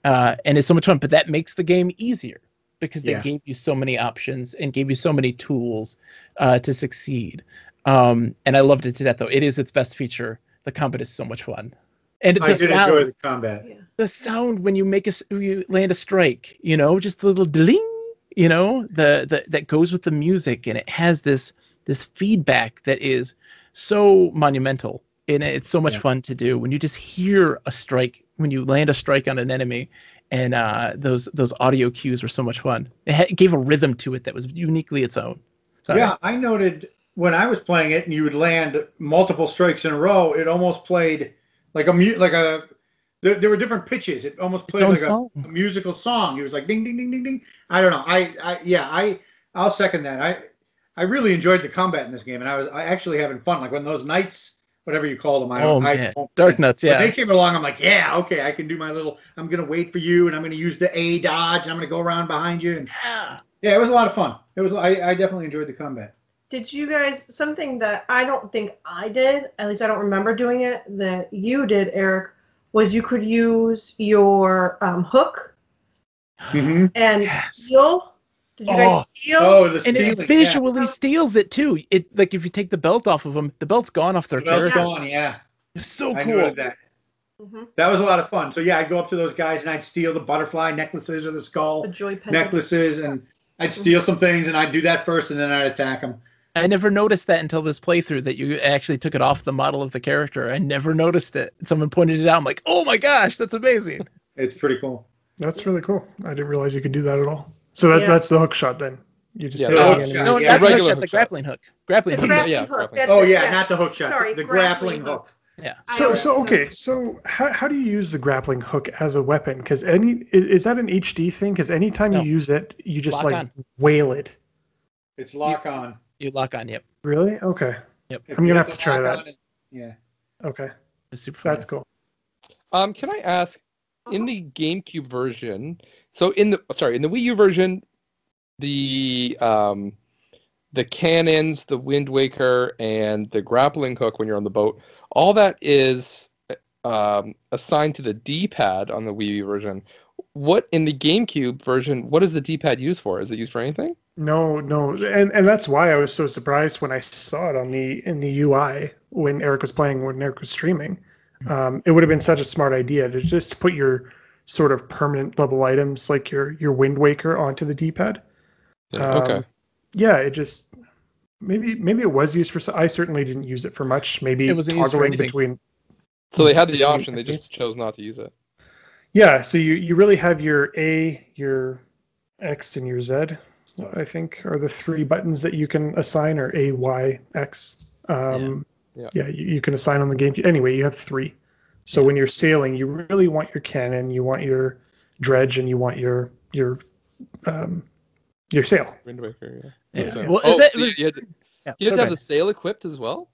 Uh, and it's so much fun. But that makes the game easier because they Yeah. gave you so many options and gave you so many tools uh, to succeed. Um, and I loved it to death, though. It is its best feature. The combat is so much fun. And I the did sound, enjoy the combat. the sound when you make a you land a strike, you know, just the little ding, you know, the, the that goes with the music, and it has this this feedback that is so monumental, and it's so much Yeah. fun to do when you just hear a strike when you land a strike on an enemy, and uh, those those audio cues were so much fun. It, had, it gave a rhythm to it that was uniquely its own. Sorry. Yeah, I noted when I was playing it, and you would land multiple strikes in a row. It almost played like a mu- like a. There, there were different pitches. It almost played like a, a musical song. It was like ding ding ding ding ding. I don't know. I, I yeah. I I'll second that. I I really enjoyed the combat in this game, and I was I actually having fun. Like when those knights, whatever you call them, I Oh don't. I man, don't- Darknuts, When yeah. they came along, I'm like, yeah, okay, I can do my little. I'm gonna wait for you, and I'm gonna use the A dodge, and I'm gonna go around behind you, and Yeah. yeah, it was a lot of fun. It was. I, I definitely enjoyed the combat. Did you guys something that I don't think I did? At least I don't remember doing it. That you did, Eric, was you could use your um, hook Mhm. and Yes. steal. Did you Oh. guys steal? Oh, the And stealing. it visually steals it too. It like if you take the belt off of them, the belt's gone off their yeah. Well, it's character. gone, yeah. It's so I cool. noted that. Mhm. That was a lot of fun. So yeah, I'd go up to those guys and I'd steal the butterfly necklaces or the skull The joy pendant. necklaces, and I'd steal some things and I'd do that first, and then I'd attack them. I never noticed that until this playthrough that you actually took it off the model of the character. I never noticed it. Someone pointed it out. I'm like, oh my gosh, that's amazing. *laughs* It's pretty cool. That's really cool. I didn't realize you could do that at all. So that, Yeah. that's the hook shot then. You just Yeah, hit the it hook again shot, and- No, yeah, not the hook regular shot, hook the shot. grappling hook. Grappling The hook. grappling yeah, hook. grappling. that's Oh it, yeah, not the hook shot. Sorry, the grappling grappling hook. Yeah. I So always- so okay. So how, how do you use the grappling hook as a weapon? Because any is, is that an HD thing? Because anytime No. you use it, you just Lock like on. wail it. It's lock on. You lock on. Yep. Really? Okay. If I'm gonna hit have the to try lock that. on it- Yeah. Okay. It's super. That's fun. cool. Um, can I ask in the GameCube version? So in the sorry, in the Wii U version, the um, the cannons, the Wind Waker, and the grappling hook when you're on the boat, all that is um, assigned to the D-pad on the Wii U version. What in the GameCube version? What is the D-pad used for? Is it used for anything? No, no, and and that's why I was so surprised when I saw it on the in the UI when Eric was playing when Eric was streaming. Um, it would have been such a smart idea to just put your sort of permanent level items like your your Wind Waker onto the D-pad. Yeah, okay. Um, Yeah, it just maybe maybe it was used for. I certainly didn't use it for much. Maybe It for toggling between. So they had the option. They just chose not to use it. Yeah, so you you really have your A, your X, and your Z. I think are the three buttons that you can assign, or A, Y, X. Um, Yeah. Yeah, you, you can assign on the game. Anyway, you have three. So when you're sailing, you really want your cannon, you want your dredge, and you want your your um, your sail. Wind Waker. Yeah. Yeah. So- Well, oh, is that, so you- was- you had to, yeah, you had to have the sail equipped as well.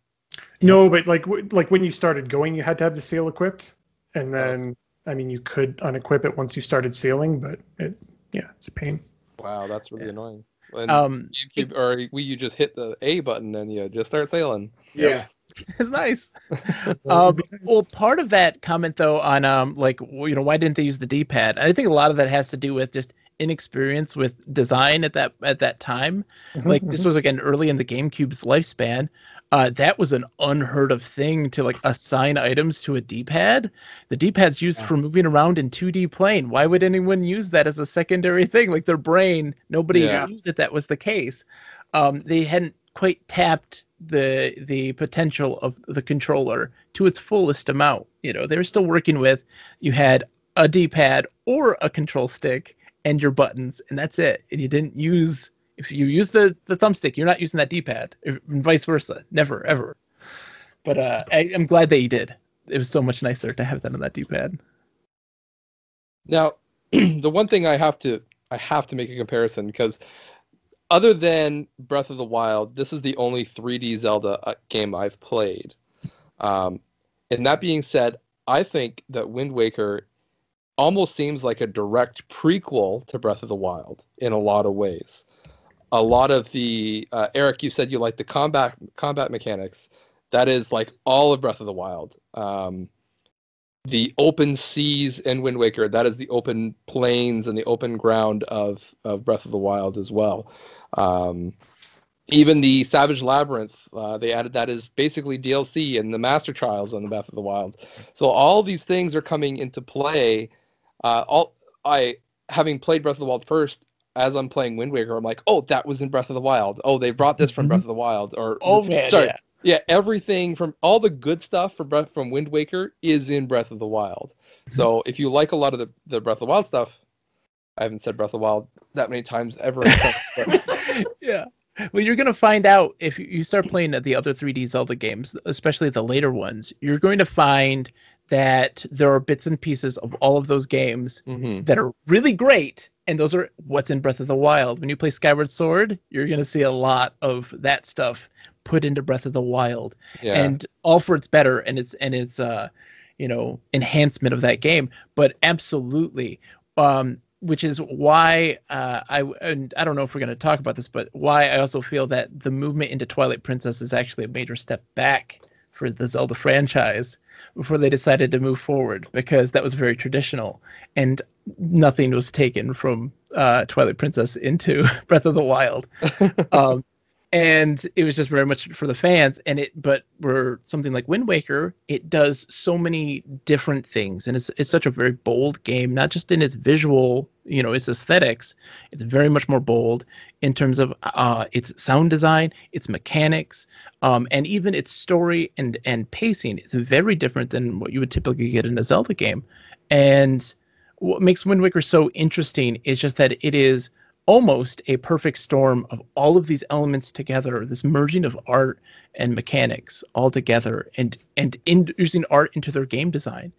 No, but like w- like when you started going, you had to have the sail equipped, Oh. and then I mean you could unequip it once you started sailing, but it yeah, it's a pain. Wow, that's really Yeah. annoying. And um, GameCube or Wii U just hit the A button and you just start sailing. Yeah. *laughs* it's nice. *laughs* Um, well, part of that comment though on um like you know why didn't they use the D-pad? I think a lot of that has to do with just inexperience with design at that at that time. Like this was again early in the GameCube's lifespan. Uh, that was an unheard of thing to like assign items to a D-pad. The D-pad's used Yeah. for moving around in 2D plane. Why would anyone use that as a secondary *laughs* thing? Like their brain, nobody Yeah. knew that that was the case. Um, they hadn't quite tapped the the potential of the controller to its fullest amount. You know, they were still working with you had a D-pad or a control stick and your buttons, and that's it. And you didn't use if you use the the thumbstick, you're not using that D-pad, and vice versa. Never ever. But uh, I, I'm glad that you did. It was so much nicer to have that on that D-pad. Now, *clears throat* the one thing I have to I have to make a comparison because other than Breath of the Wild, this is the only 3D Zelda uh, game I've played. Um, and that being said, I think that Wind Waker almost seems like a direct prequel to Breath of the Wild in a lot of ways. A lot of the uh, Eric, you said you like the combat combat mechanics. That is like all of Breath of the Wild. Um, the open seas in Wind Waker, that is the open plains and the open ground of, of Breath of the Wild as well. Um, even the Savage Labyrinth, uh, they added that as basically DLC and the Master Trials on the Breath of the Wild. So all these things are coming into play. Uh, all I having played Breath of the Wild first, as I'm playing Wind Waker, I'm like, oh, that was in Breath of the Wild. Oh, they brought this from Mhm. Breath of the Wild. Or Oh man, sorry, yeah. yeah, everything from all the good stuff from Breath from Wind Waker is in Breath of the Wild. So if you like a lot of the, the Breath of the Wild stuff, I haven't said Breath of the Wild that many times ever. *laughs* but yeah. Well, you're gonna find out if you- start playing the other 3D Zelda games, especially the later ones. You're going to find that there are bits and pieces of all of those games Mhm. that are really great, and those are what's in Breath of the Wild. When you play Skyward Sword, you're gonna see a lot of that stuff put into Breath of the Wild, yeah, and all for its better and its and its uh, you know, enhancement of that game. But absolutely, um, which is why uh, I and I don't know if we're going to talk about this, but why I also feel that the movement into Twilight Princess is actually a major step back for the Zelda franchise before they decided to move forward because that was very traditional and nothing was taken from uh, Twilight Princess into *laughs* Breath of the Wild. *laughs* um, and it was just very much for the fans and it but for something like wind waker it does so many different things and it's, it's such a very bold game not just in its visual you know its aesthetics it's very much more bold in terms of uh, its sound design its mechanics um, and even its story and and pacing. It's very different than what you would typically get in a zelda game. And what makes wind waker so interesting is just that it is almost a perfect storm of all of these elements together this merging of art and mechanics all together and and in, using art into their game design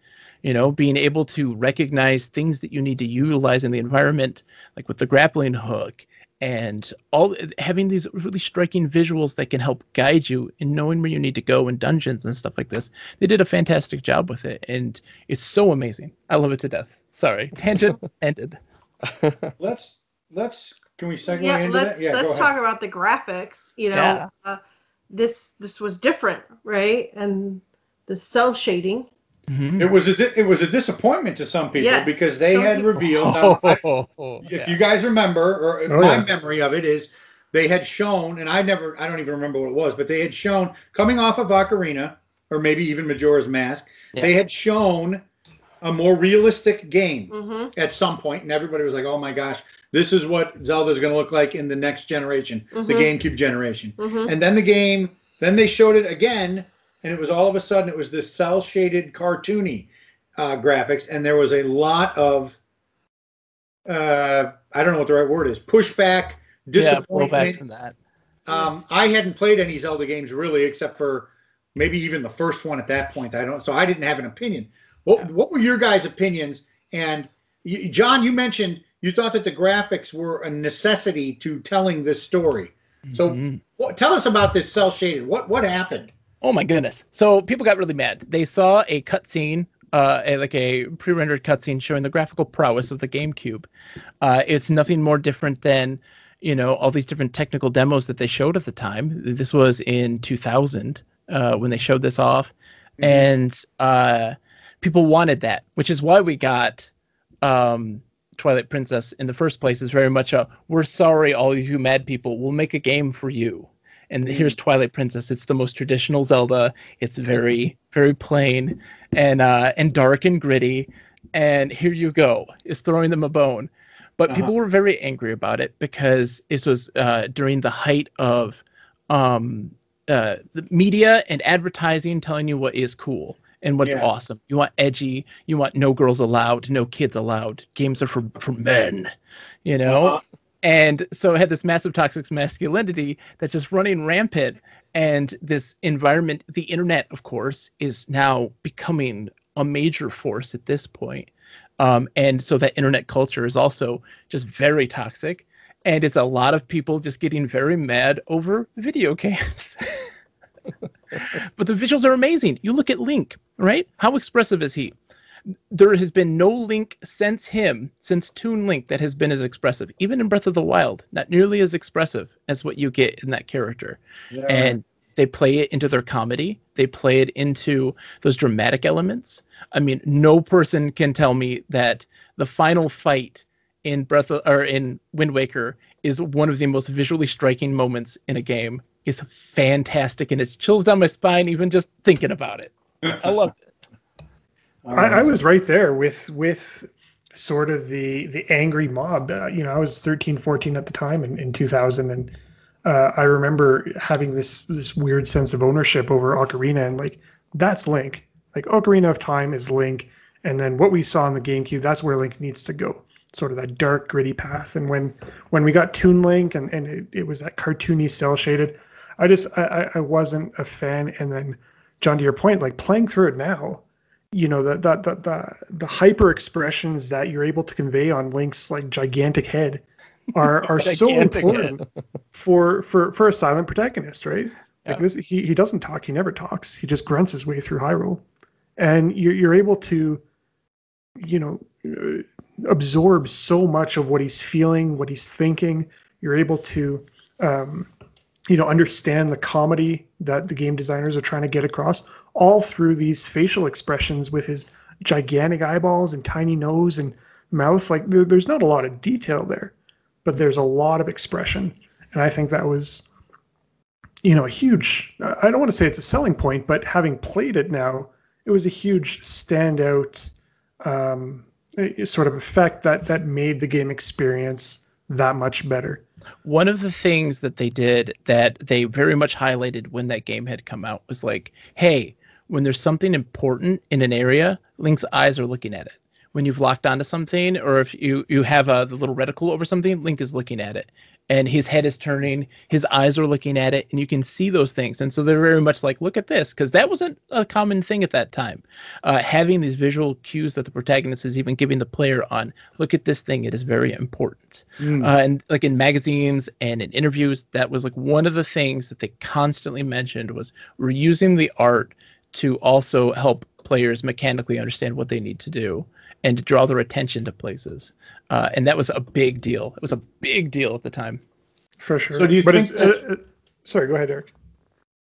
you know being able to recognize things that you need to utilize in the environment like with the grappling hook and all having these really striking visuals that can help guide you in knowing where you need to go in dungeons and stuff like this. They did a fantastic job with it and it's so amazing. I love it to death. Sorry. Tangent *laughs* ended. Let's let's can we segue yeah, into let's that? Yeah, let's talk about the graphics. You know, Yeah. uh, this this was different, right? And the cel shading. Mhm. It was a di- it was a disappointment to some people Yes, because they had people- revealed. *laughs* now, I- Oh, if yeah. you guys remember, or Oh, my yeah. memory of it is, they had shown, and I never, I don't even remember what it was, but they had shown coming off of Ocarina, or maybe even Majora's Mask, Yeah. they had shown a more realistic game hmm at some point, and everybody was like, "Oh my gosh, this is what Zelda is going to look like in the next generation, the Mhm. GameCube generation." hmm And then the game, then they showed it again, and it was all of a sudden it was this cel shaded cartoony uh, graphics, and there was a lot of uh, I don't know what the right word is pushback, yeah, pull back disappointment. from that. um, I hadn't played any Zelda games really, except for maybe even the first one at that point. I don't, so I didn't have an opinion. What What were your guys' opinions? And you, John, you mentioned you thought that the graphics were a necessity to telling this story. So- Mhm. What, tell us about this cel shaded. What what happened? Oh my goodness! So people got really mad. They saw a cutscene, uh, a, like a pre-rendered cutscene showing the graphical prowess of the GameCube. Uh, it's nothing more different than, you know, all these different technical demos that they showed at the time. This was in 2000 uh, when they showed this off, and uh, people wanted that, which is why we got um, Twilight Princess in the first place. Is very much a we're sorry, all you mad people. We'll make a game for you. And Mhm. here's Twilight Princess. It's the most traditional Zelda. It's very, very plain and uh, and dark and gritty. And here you go. Is throwing them a bone. But Uh-huh. people were very angry about it because this was uh, during the height of um, uh, the media and advertising telling you what is cool and what's Yeah. awesome. You want edgy. You want no girls allowed, no kids allowed. Games are for for men. You know. Uh-huh. And so it had this massive toxic masculinity that's just running rampant. And this environment, the internet, of course, is now becoming a major force at this point. Um, and so that internet culture is also just very toxic. And it's a lot of people just getting very mad over video *laughs* games. But the visuals are amazing. You look at Link, right? How expressive is he? There has been no Link since him, since Toon Link, that has been as expressive. Even in Breath of the Wild, not nearly as expressive as what you get in that character. Yeah. And they play it into their comedy. They play it into those dramatic elements. I mean, no person can tell me that the final fight in Breath of, or in Wind Waker is one of the most visually striking moments in a game. It's fantastic and it chills down my spine even just thinking about it. I *laughs* love it. All I, I was right there with with sort of the the angry mob. Uh, you know, I was 13, 14 at the time in, in 2000, and uh, I remember having this this weird sense of ownership over Ocarina, and like that's Link. Like Ocarina of Time is Link, and then what we saw in the GameCube, that's where Link needs to go. Sort of that dark, gritty path. And when when we got Toon Link, and and it, it was that cartoony, cel shaded, I just I, I- wasn't a fan. And then John, to your point, like playing through it now you know the the the the, the hyper expressions that you're able to convey on Link's like gigantic head are *laughs* are so important for for for a silent protagonist, right? Yeah. Like this, he he doesn't talk. He never talks. He just grunts his way through Hyrule, and you're you're able to, you know, uh, absorb so much of what he's feeling, what he's thinking. You're able to, um, you know, understand the comedy that the game designers are trying to get across, all through these facial expressions with his gigantic eyeballs and tiny nose and mouth. Like there, there's not a lot of detail there, but there's a lot of expression, and I think that was, you know, a huge. I don't want to say it's a selling point, but having played it now, it was a huge standout um, sort of effect that that made the game experience that much better. One of the things that they did that they very much highlighted when that game had come out was like, hey, when there's something important in an area, Link's eyes are looking at it. When you've locked onto something, or if you you have a the little reticle over something, Link is looking at it, and his head is turning, his eyes are looking at it, and you can see those things. And so they're very much like, look at this, because that wasn't a common thing at that time. Uh, having these visual cues that the protagonist is even giving the player on, look at this thing, it is very important Mm. uh, and like in magazines and in interviews that was like one of the things that they constantly mentioned was we're using the art to also help players mechanically understand what they need to do and to draw their attention to places uh, and that was a big deal it was a big deal at the time For sure. So do you but think it's- uh, uh, sorry, go ahead, Eric.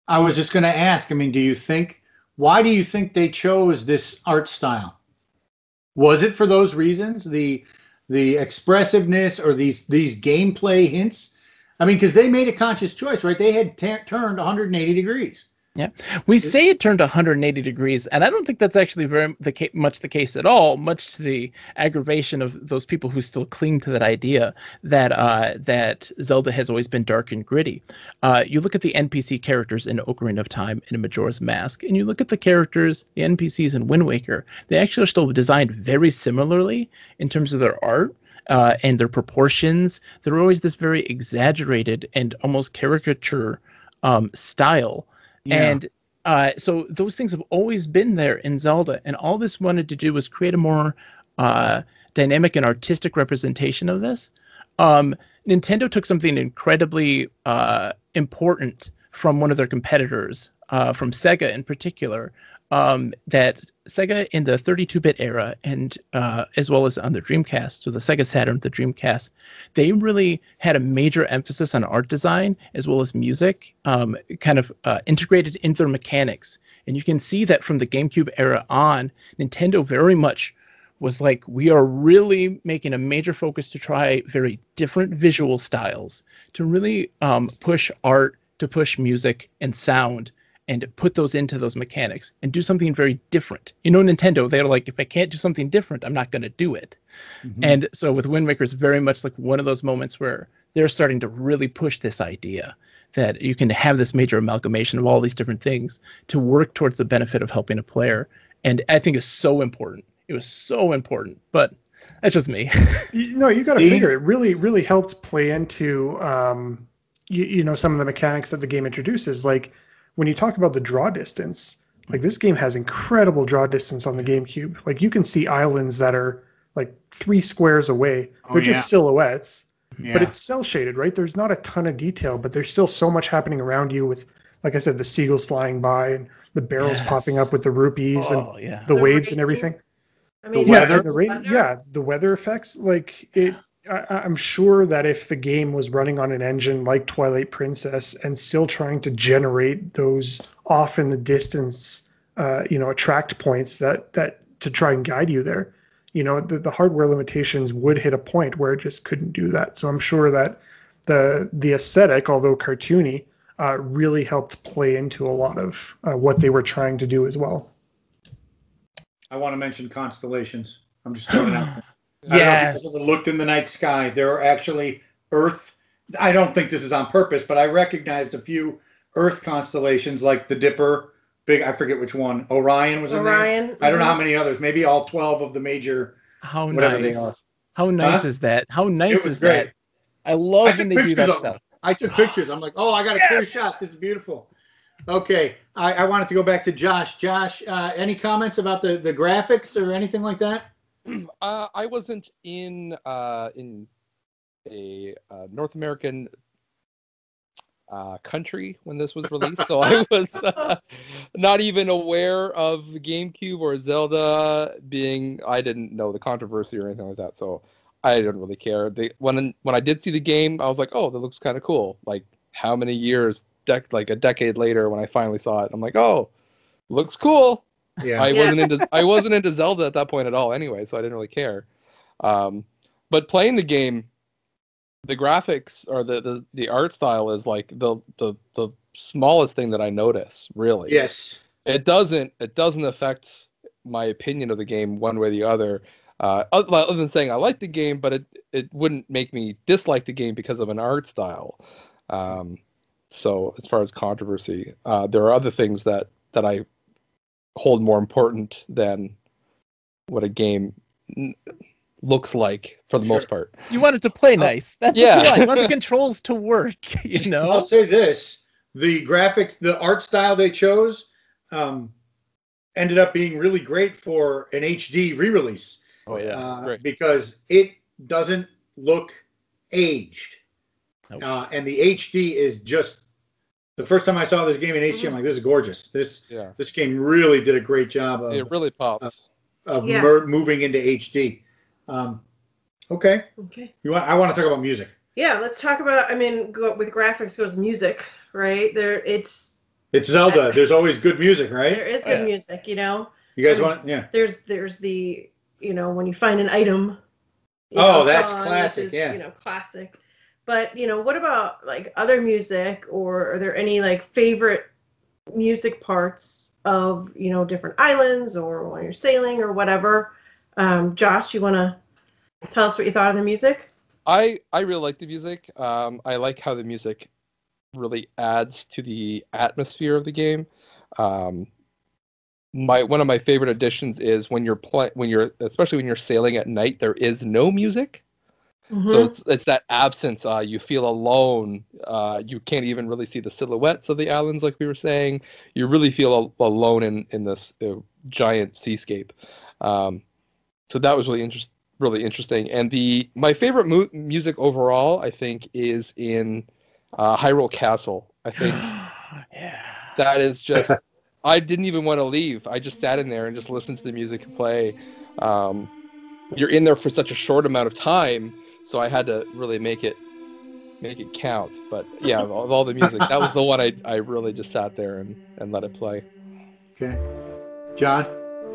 I was just going to ask. I mean, do you think? Why do you think they chose this art style? Was it for those reasons, the the expressiveness or these these gameplay hints? I mean, because they made a conscious choice, right? They had ta turned 180 degrees. We say it turned 180 degrees and i don't think that's actually very the ca- much the case at all much to the aggravation of those people who still cling to that idea that uh, that zelda has always been dark and gritty. Uh, you look at the npc characters in ocarina of time and in majora's mask and you look at the characters the npcs in wind waker they actually are still designed very similarly in terms of their art uh, and their proportions. They're always this very exaggerated and almost caricature um, style and uh, so those things have always been there in Zelda, and all this wanted to do was create a more uh, dynamic and artistic representation of this. Um, Nintendo took something incredibly uh, important from one of their competitors, uh, from Sega in particular, um, that Sega in the 32-bit era, and uh, as well as on the Dreamcast, so the Sega Saturn, the Dreamcast, they really had a major emphasis on art design as well as music, um, kind of uh, integrated into their mechanics. And you can see that from the GameCube era on, Nintendo very much was like, we are really making a major focus to try very different visual styles, to really um, push art, to push music and sound, and put those into those mechanics and do something very different. You know, Nintendo, they're like, if I can't do something different, I'm not going to do it. Mhm. And so with Wind Waker, it's very much like one of those moments where they're starting to really push this idea that you can have this major amalgamation of all these different things to work towards the benefit of helping a player. And I think is so important. It was so important, but that's just me. *laughs* You, no, you got to Dean? figure it really, really helped play into, um, you, you know, some of the mechanics that the game introduces. Like when you talk about the draw distance, like this game has incredible draw distance on the GameCube. Like you can see islands that are like three squares away. Oh, They're Oh, just yeah. silhouettes, Yeah. but it's cel shaded, right? There's not a ton of detail, but there's still so much happening around you with, like I said, the seagulls flying by and the barrels popping up with the rupees and oh yeah. the The waves and everything. I The yeah, weather? the rain, weather? yeah, the weather effects. Like it, I, I'm sure that if the game was running on an engine like Twilight Princess and still trying to generate those off in the distance, uh, you know, attract points that that to try and guide you there, you know, the, the hardware limitations would hit a point where it just couldn't do that. So I'm sure that the the aesthetic, although cartoony, uh, really helped play into a lot of uh, what they were trying to do as well. I want to mention constellations. I'm just throwing out. *sighs* there. I don't know if Yes. looked in the night sky. There are actually Earth. I don't think this is on purpose, but I recognized a few Earth constellations like the Dipper. Big, I forget which one. Orion was in there. Orion. I don't know how mhm. many others. Maybe all twelve of the major. How Whatever they nice. are. How nice Huh? is that? How nice was is great. that? I love I took when they do that of them. stuff. I took *gasps* pictures. I'm like, oh, I got a clear shot. This is beautiful. Okay, I, I wanted to go back to Josh. Josh, uh, any comments about the the graphics or anything like that? *clears throat* Uh, I wasn't in uh, in a uh, North American uh, country when this was released, so I *laughs* was uh, not even aware of the GameCube or Zelda being. I didn't know the controversy or anything like that, so I didn't really care. They, when when I did see the game, I was like, oh, that looks kind of cool. Like how many years, dec- like a decade later, when I finally saw it, I'm like, oh, looks cool. Yeah. I wasn't into I wasn't into Zelda at that point at all anyway, so I didn't really care. Um, but playing the game, the graphics or the, the the art style is like the the the smallest thing that I notice. Really, yes. it doesn't it doesn't affect my opinion of the game one way or the other. Uh, other than saying I like the game, but it it wouldn't make me dislike the game because of an art style. Um, so as far as controversy, uh, there are other things that that I hold more important than what a game n- looks like for the Sure. most part. You want it to play nice. That's yeah. yeah. You want the *laughs* controls to work. You *laughs* know. I'll say this: the graphics, the art style they chose, um, ended up being really great for an HD re-release. Oh yeah, uh, great. because it doesn't look aged. Nope. Uh, and the HD is just the first time I saw this game in HD, I'm like, this is gorgeous. This Yeah, this game really did a great job of, it really pops. of Yeah. mer- moving into HD. Um, okay, Okay. you want? I want to talk about music. Yeah, let's talk about. I mean, go, with graphics goes music, right? There, it's It's Zelda. There's always good music, right? is Oh, good yeah. music. You know, You guys want? Yeah. there's there's the you know when you find an item. Oh, know, that's song, classic, is, yeah. You know, classic. But you know, what about like other music, or are there any like favorite music parts of you know different islands, or when you're sailing, or whatever? Um, Josh, you want to tell us what you thought of the music? I I really like the music. Um, I like how the music really adds to the atmosphere of the game. Um, my one of my favorite additions is when you're play when you're especially when you're sailing at night. There is no music, so Mhm. it's it's that absence. Uh, you feel alone. Uh, you can't even really see the silhouettes of the islands, like we were saying. You really feel al- alone in in this uh, giant seascape. Um, so that was really interesting really interesting and the my favorite mu- music overall i think is in uh, hyrule castle i *gasps* think yeah. that is *laughs* just i didn't even want to leave i just sat in there and just listened to the music play um, you're in there for such a short amount of time so i had to really make it make it count but yeah of all, of all the music that was the one I, I really just sat there and, and let it play Okay. John.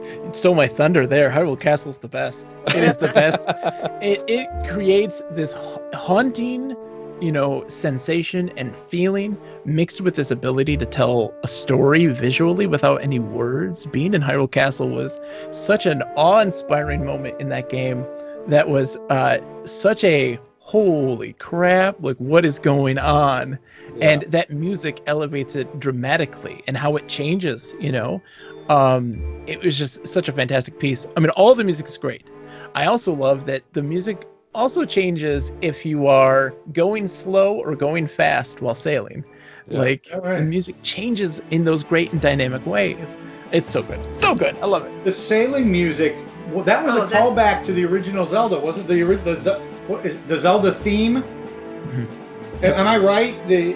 You stole my thunder there. Hyrule Castle's the best. It is the best. *laughs* it, it creates this haunting, you know, sensation and feeling mixed with this ability to tell a story visually without any words. Being in Hyrule Castle was such an awe-inspiring moment in that game. That was uh, such a holy crap! Like what is going on? Yeah. and that music elevates it dramatically and how it changes you know um it was just such a fantastic piece i mean all the music is great i also love that the music also changes if you are going slow or going fast while sailing Yeah. like right. the music changes in those great and dynamic ways it's so good so good i love it The sailing music. Well, that was Oh, a that's- callback to the original Zelda, wasn't the the what is the Zelda theme? Mm-hmm. Am am I right? The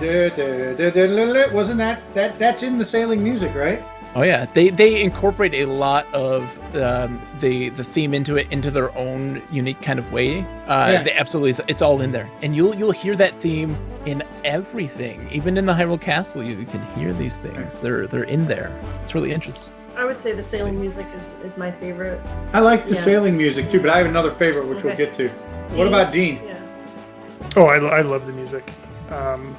da- da- da- da- da- da- wasn't that that that's in the sailing music, right? Oh yeah, they they incorporate a lot of um, the the theme into it into their own unique kind of way. Uh, Yeah. They absolutely, it's all in there, and you'll you'll hear that theme in everything, even in the Hyrule Castle. You, you can hear these things. They're they're in there. It's really interesting. I would say the sailing music is, is my favorite. I like the Yeah. sailing music too, but I have another favorite which we'll get to. What about Dean? Yeah. Oh, I, I love the music. Um,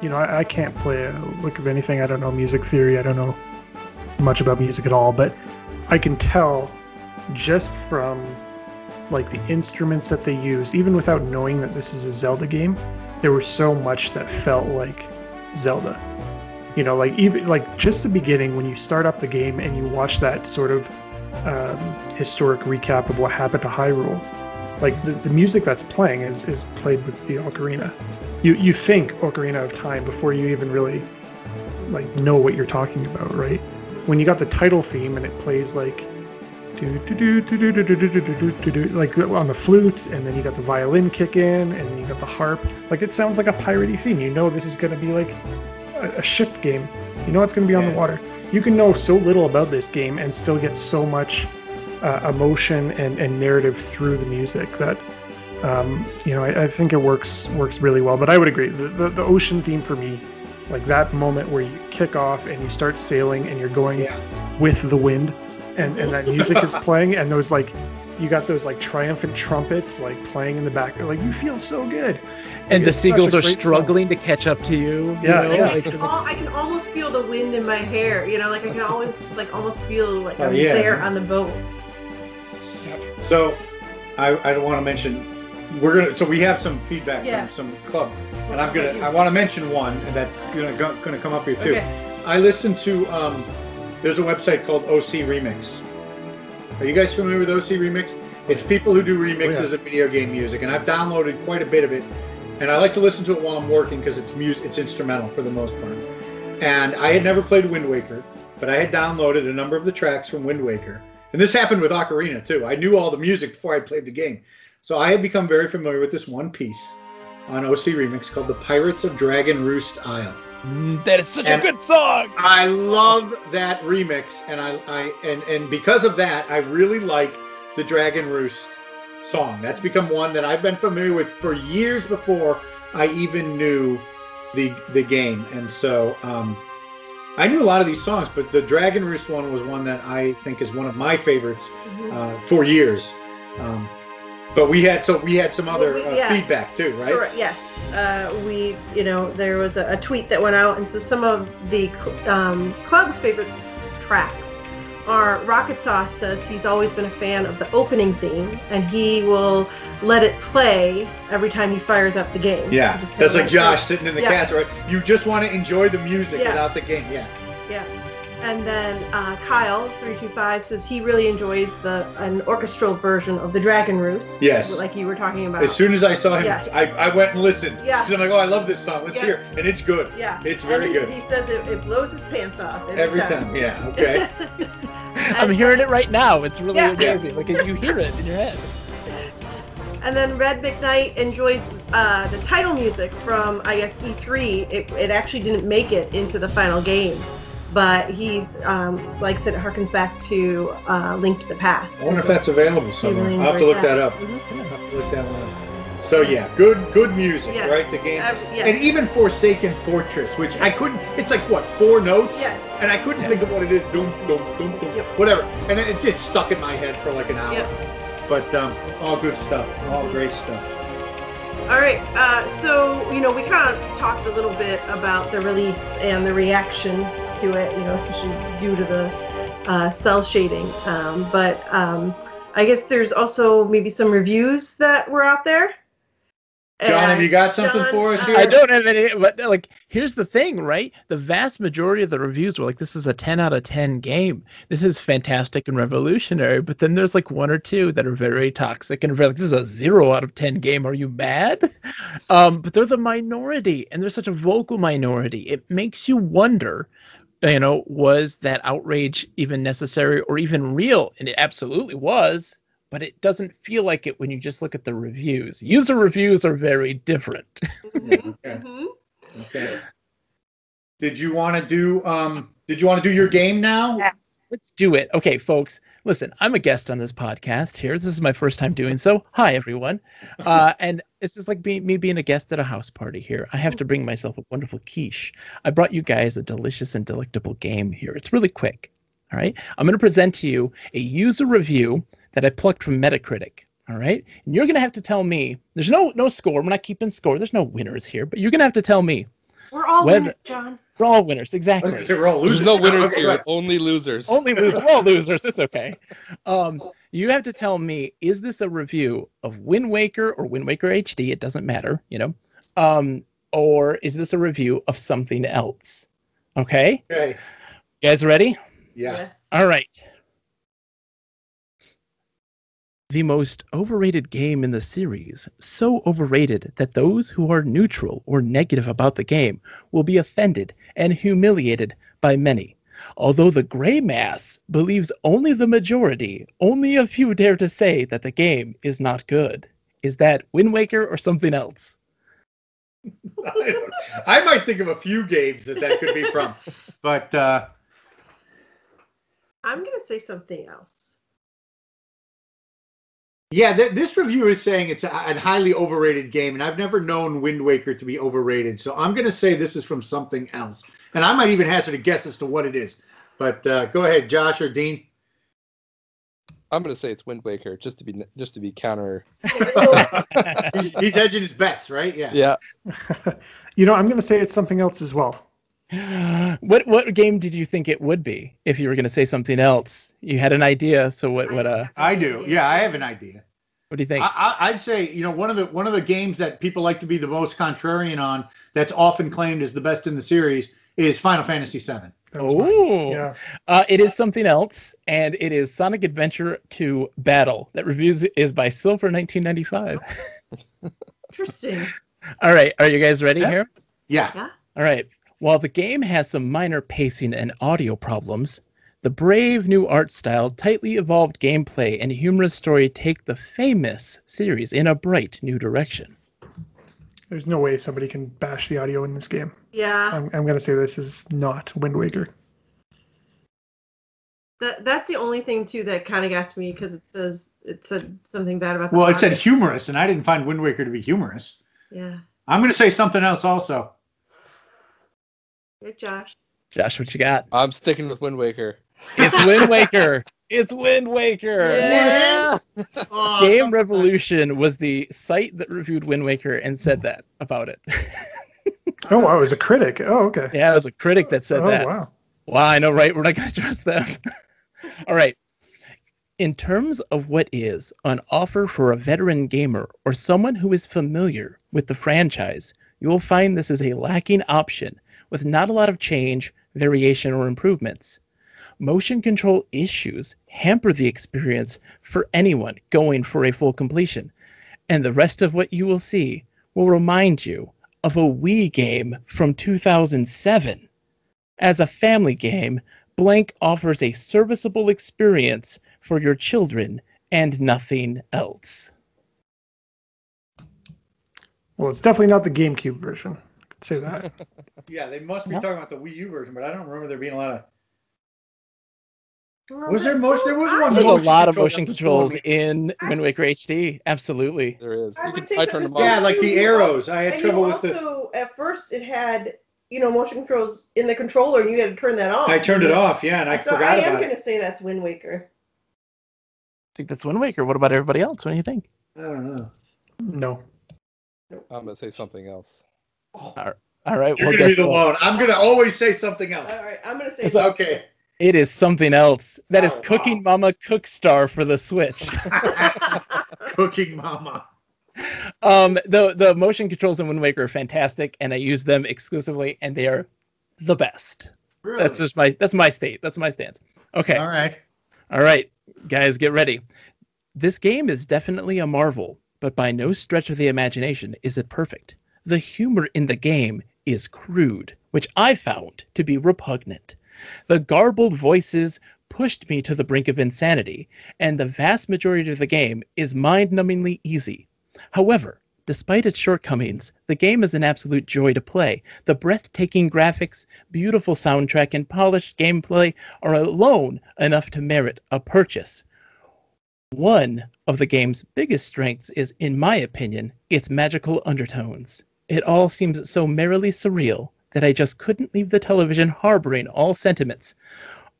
you know, I, I can't play a lick of anything. I don't know music theory. I don't know much about music at all, but I can tell just from like the instruments that they use, even without knowing that this is a Zelda game, there was so much that felt like Zelda. You know, like even like just the beginning when you start up the game and you watch that sort of um, historic recap of what happened to Hyrule like the, the music that's playing is is played with the ocarina you you think ocarina of time before you even really like know what you're talking about right when you got the title theme and it plays like do do do do do do do do do do like on the flute, and then you got the violin kick in, and then you got the harp. Like it sounds like a piratey theme. You know this is gonna be like a, a ship game. You know it's gonna be on the water. You can know so little about this game and still get so much uh, emotion and, and narrative through the music that um, you know I, I think it works works really well. But I would agree the, the the ocean theme for me, like that moment where you kick off and you start sailing and you're going Yeah. with the wind, and and that music is *laughs* playing and those like you got those like triumphant trumpets like playing in the back. Like you feel so good. And the It's such a seagulls are great song. struggling to catch up to you. you Yeah, know, And I, like- can al- I can almost feel the wind in my hair. You know, like I can always like almost feel like Oh, I'm yeah. there on the boat. So, I, I don't want to mention, we're gonna, so we have some feedback Yeah. from some club, and I'm gonna. I want to mention one, and that's gonna, go- gonna come up here too. Okay. I listened to, um, there's a website called OC Remix. Are you guys familiar with OC Remix? It's people who do remixes Oh, yeah. of video game music, and I've downloaded quite a bit of it, and I like to listen to it while I'm working because it's music, it's instrumental for the most part. And I had never played Wind Waker, but I had downloaded a number of the tracks from Wind Waker, and this happened with Ocarina too. I knew all the music before I played the game, so I had become very familiar with this one piece on OC Remix called "The Pirates of Dragon Roost Isle." Mm, that is such And- a good song. I love that remix, and I, I and and because of that, I really like the Dragon Roost song. That's become one that I've been familiar with for years before I even knew the the game, and so um, I knew a lot of these songs, but the Dragon Roost one was one that I think is one of my favorites Mhm. uh, for years. Um, but we had so we had some other Well, we- uh, yeah. feedback too, right? Correct, Yes, uh, we, you know, there was a, a tweet that went out, and so some of the um, club's favorite tracks are Rocket Sauce says he's always been a fan of the opening theme, and he will let it play every time he fires up the game. Yeah, that's like Josh sitting in the Yeah. castle, right? You just want to enjoy the music Yeah. without the game. Yeah. Yeah. And then uh, Kyle three two five says he really enjoys the an orchestral version of the Dragon Roost. Yes. Like you were talking about. As soon as I saw him, Yes. I, I went and listened. Yeah. 'Cause I'm like, oh, I love this song. Let's Yeah. hear it. And it's good. yeah. It's And very he, good. He says it, it blows his pants off every, Every time. Yeah. *laughs* Okay. I'm hearing it right now. It's really Yeah. amazing. Like you hear it in your head. And then Red McKnight enjoys uh, the title music from I guess E3. It, it actually didn't make it into the final game, but he um, likes it harkens back to uh, Link to the Past. I wonder if that's available He somewhere. I'll have to look that, up. Mhm. Yeah, I'll have to look that one up. So yeah, good good music, Yes. right? The game. Every- yes. And even Forsaken Fortress, which I couldn't. It's like what four notes. Yes. And I couldn't Yeah. think of what it is. Doom, doom, doom, doom. Yep. Whatever. And it, it just stuck in my head for like an hour. Yep. But um, all good stuff. All great stuff. All right. Uh, so you know, we kind of talked a little bit about the release and the reaction to it. You know, especially due to the uh, cel shading. Um, but um, I guess there's also maybe some reviews that were out there. John, have you got something John, for us uh, here? I don't have any, but like, here's the thing, right? The vast majority of the reviews were like, "This is a 10 out of 10 game. This is fantastic and revolutionary." But then there's like one or two that are very toxic and very like, "This is a zero out of 10 game. Are you mad?" Um, but they're the minority, and they're such a vocal minority. It makes you wonder. You know, was that outrage even necessary or even real? And it absolutely was but it doesn't feel like it when you just look at the reviews. User reviews are very different. *laughs* Mhm, Okay. mhm. Okay. Did you want to do um did you want to do your game now? Yes. Let's do it. Okay, folks, listen, I'm a guest on this podcast here. This is my first time doing so. Hi, everyone. Uh, and this is like being, me being a guest at a house party here. I have to bring mm-hmm. myself a wonderful quiche. I brought you guys a delicious and delectable game here. It's really quick. All right. I'm going to present to you a user review that I plucked from Metacritic. All right. And you're going to have to tell me there's no no score. We're not keeping score. There's no winners here, but you're going to have to tell me. We're all Whether- winners, John. We're all winners. Exactly. was gonna we're all There's losers. no winners Okay, here, right. only losers. Only losers. We're all losers. It's okay. Um, you have to tell me: is this a review of Wind Waker or Wind Waker HD? It doesn't matter, you know. Um, or is this a review of something else? Okay, Okay. you guys ready? Yeah. Yes. All right. The most overrated game in the series, so overrated that those who are neutral or negative about the game will be offended and humiliated by many. Although the gray mass believes only the majority, only a few dare to say that the game is not good. Is that Wind Waker or something else? I, *laughs* I might think of a few games that that could be from, but uh, I'm gonna say something else. Yeah, th- this review is saying it's a, a highly overrated game, and I've never known Wind Waker to be overrated. So I'm going to say this is from something else, and I might even hazard a guess as to what it is. But uh, go ahead, Josh or Dean. I'm gonna say it's Wind Waker, just to be just to be counter. *laughs* He's, he's edging his bets, right? Yeah. Yeah, *laughs* you know, I'm going to say it's something else as well. *gasps* what what game did you think it would be if you were going to say something else? You had an idea, so what what uh I do. Yeah, I have an idea. what do you think? I, I, I'd say you know one of the one of the games that people like to be the most contrarian on, that's often claimed as the best in the series, is Final Fantasy VII. That was mine. Oh, Yeah. uh, it is something else, and it is Sonic Adventure 2 Battle. That reviews is by Silver 1995. *laughs* Interesting. *laughs* All right, are you guys ready Yeah. here? Yeah. All right. While the game has some minor pacing and audio problems, the brave new art style, tightly evolved gameplay, and humorous story take the famous series in a bright new direction. There's no way somebody can bash the audio in this game. Yeah, I'm, I'm going to say this is not Wind Waker. that that's the only thing too that kind of gets me because it says it said something bad about. The Well, it said humorous, and I didn't find Wind Waker to be humorous. Yeah. I'm going to say something else also. Good, Josh. Josh, what you got? I'm sticking with Wind Waker. It's Wind Waker. It's Wind Waker. Yeah. Oh, Game something- Revolution was the site that reviewed Wind Waker and said that about it. *laughs* Oh, wow. It was a critic. Oh, okay. yeah, it was a critic that said oh, that. wow. Wow, I know, right? We're not going to trust them. *laughs* All right. In terms of what is an offer for a veteran gamer or someone who is familiar with the franchise, you will find this is a lacking option with not a lot of change, variation, or improvements. Motion control issues hamper the experience for anyone going for a full completion, and the rest of what you will see will remind you of a Wii game from 2007. As a family game, Blank offers a serviceable experience for your children and nothing else. Well, it's definitely not the GameCube version. I could say that. *laughs* Yeah, they must be Yeah. talking about the Wii U version, but I don't remember there being a lot of. Well, Was there that's most- so there was one There's a lot of motion controls cool. in Wind Waker HD. Absolutely. There is. I would can, say I turned them because on. Yeah, like the arrows. I had And trouble you with the. also, at first, it had you know motion controls in the controller, and you had to turn that off. I turned it off. Yeah, and I so forgot I am going to say that's Wind Waker. I think that's Wind Waker. What about everybody else? What do you think? I don't know. No. I'm gonna say something else. All right. You're well, gonna be the what? lone. I'm gonna always say something else. All right, I'm going to say. It's a- Okay. It is something else. That is Oh, wow. Cooking Mama Cookstar for the Switch. *laughs* Cooking Mama. um, the the motion controls in Wind Waker are fantastic, and I use them exclusively, and they are the best. Really? That's just my that's my state. That's my stance. Okay. All right. All right, guys, get ready. This game is definitely a marvel, but by no stretch of the imagination is it perfect. The humor in the game is crude, which I found to be repugnant. The garbled voices pushed me to the brink of insanity, and the vast majority of the game is mind numbingly easy. However, despite its shortcomings, the game is an absolute joy to play. The breathtaking graphics, beautiful soundtrack, and polished gameplay are alone enough to merit a purchase. One of the game's biggest strengths is, in my opinion, its magical undertones. It all seems so merrily surreal that I just couldn't leave the television harboring all sentiments.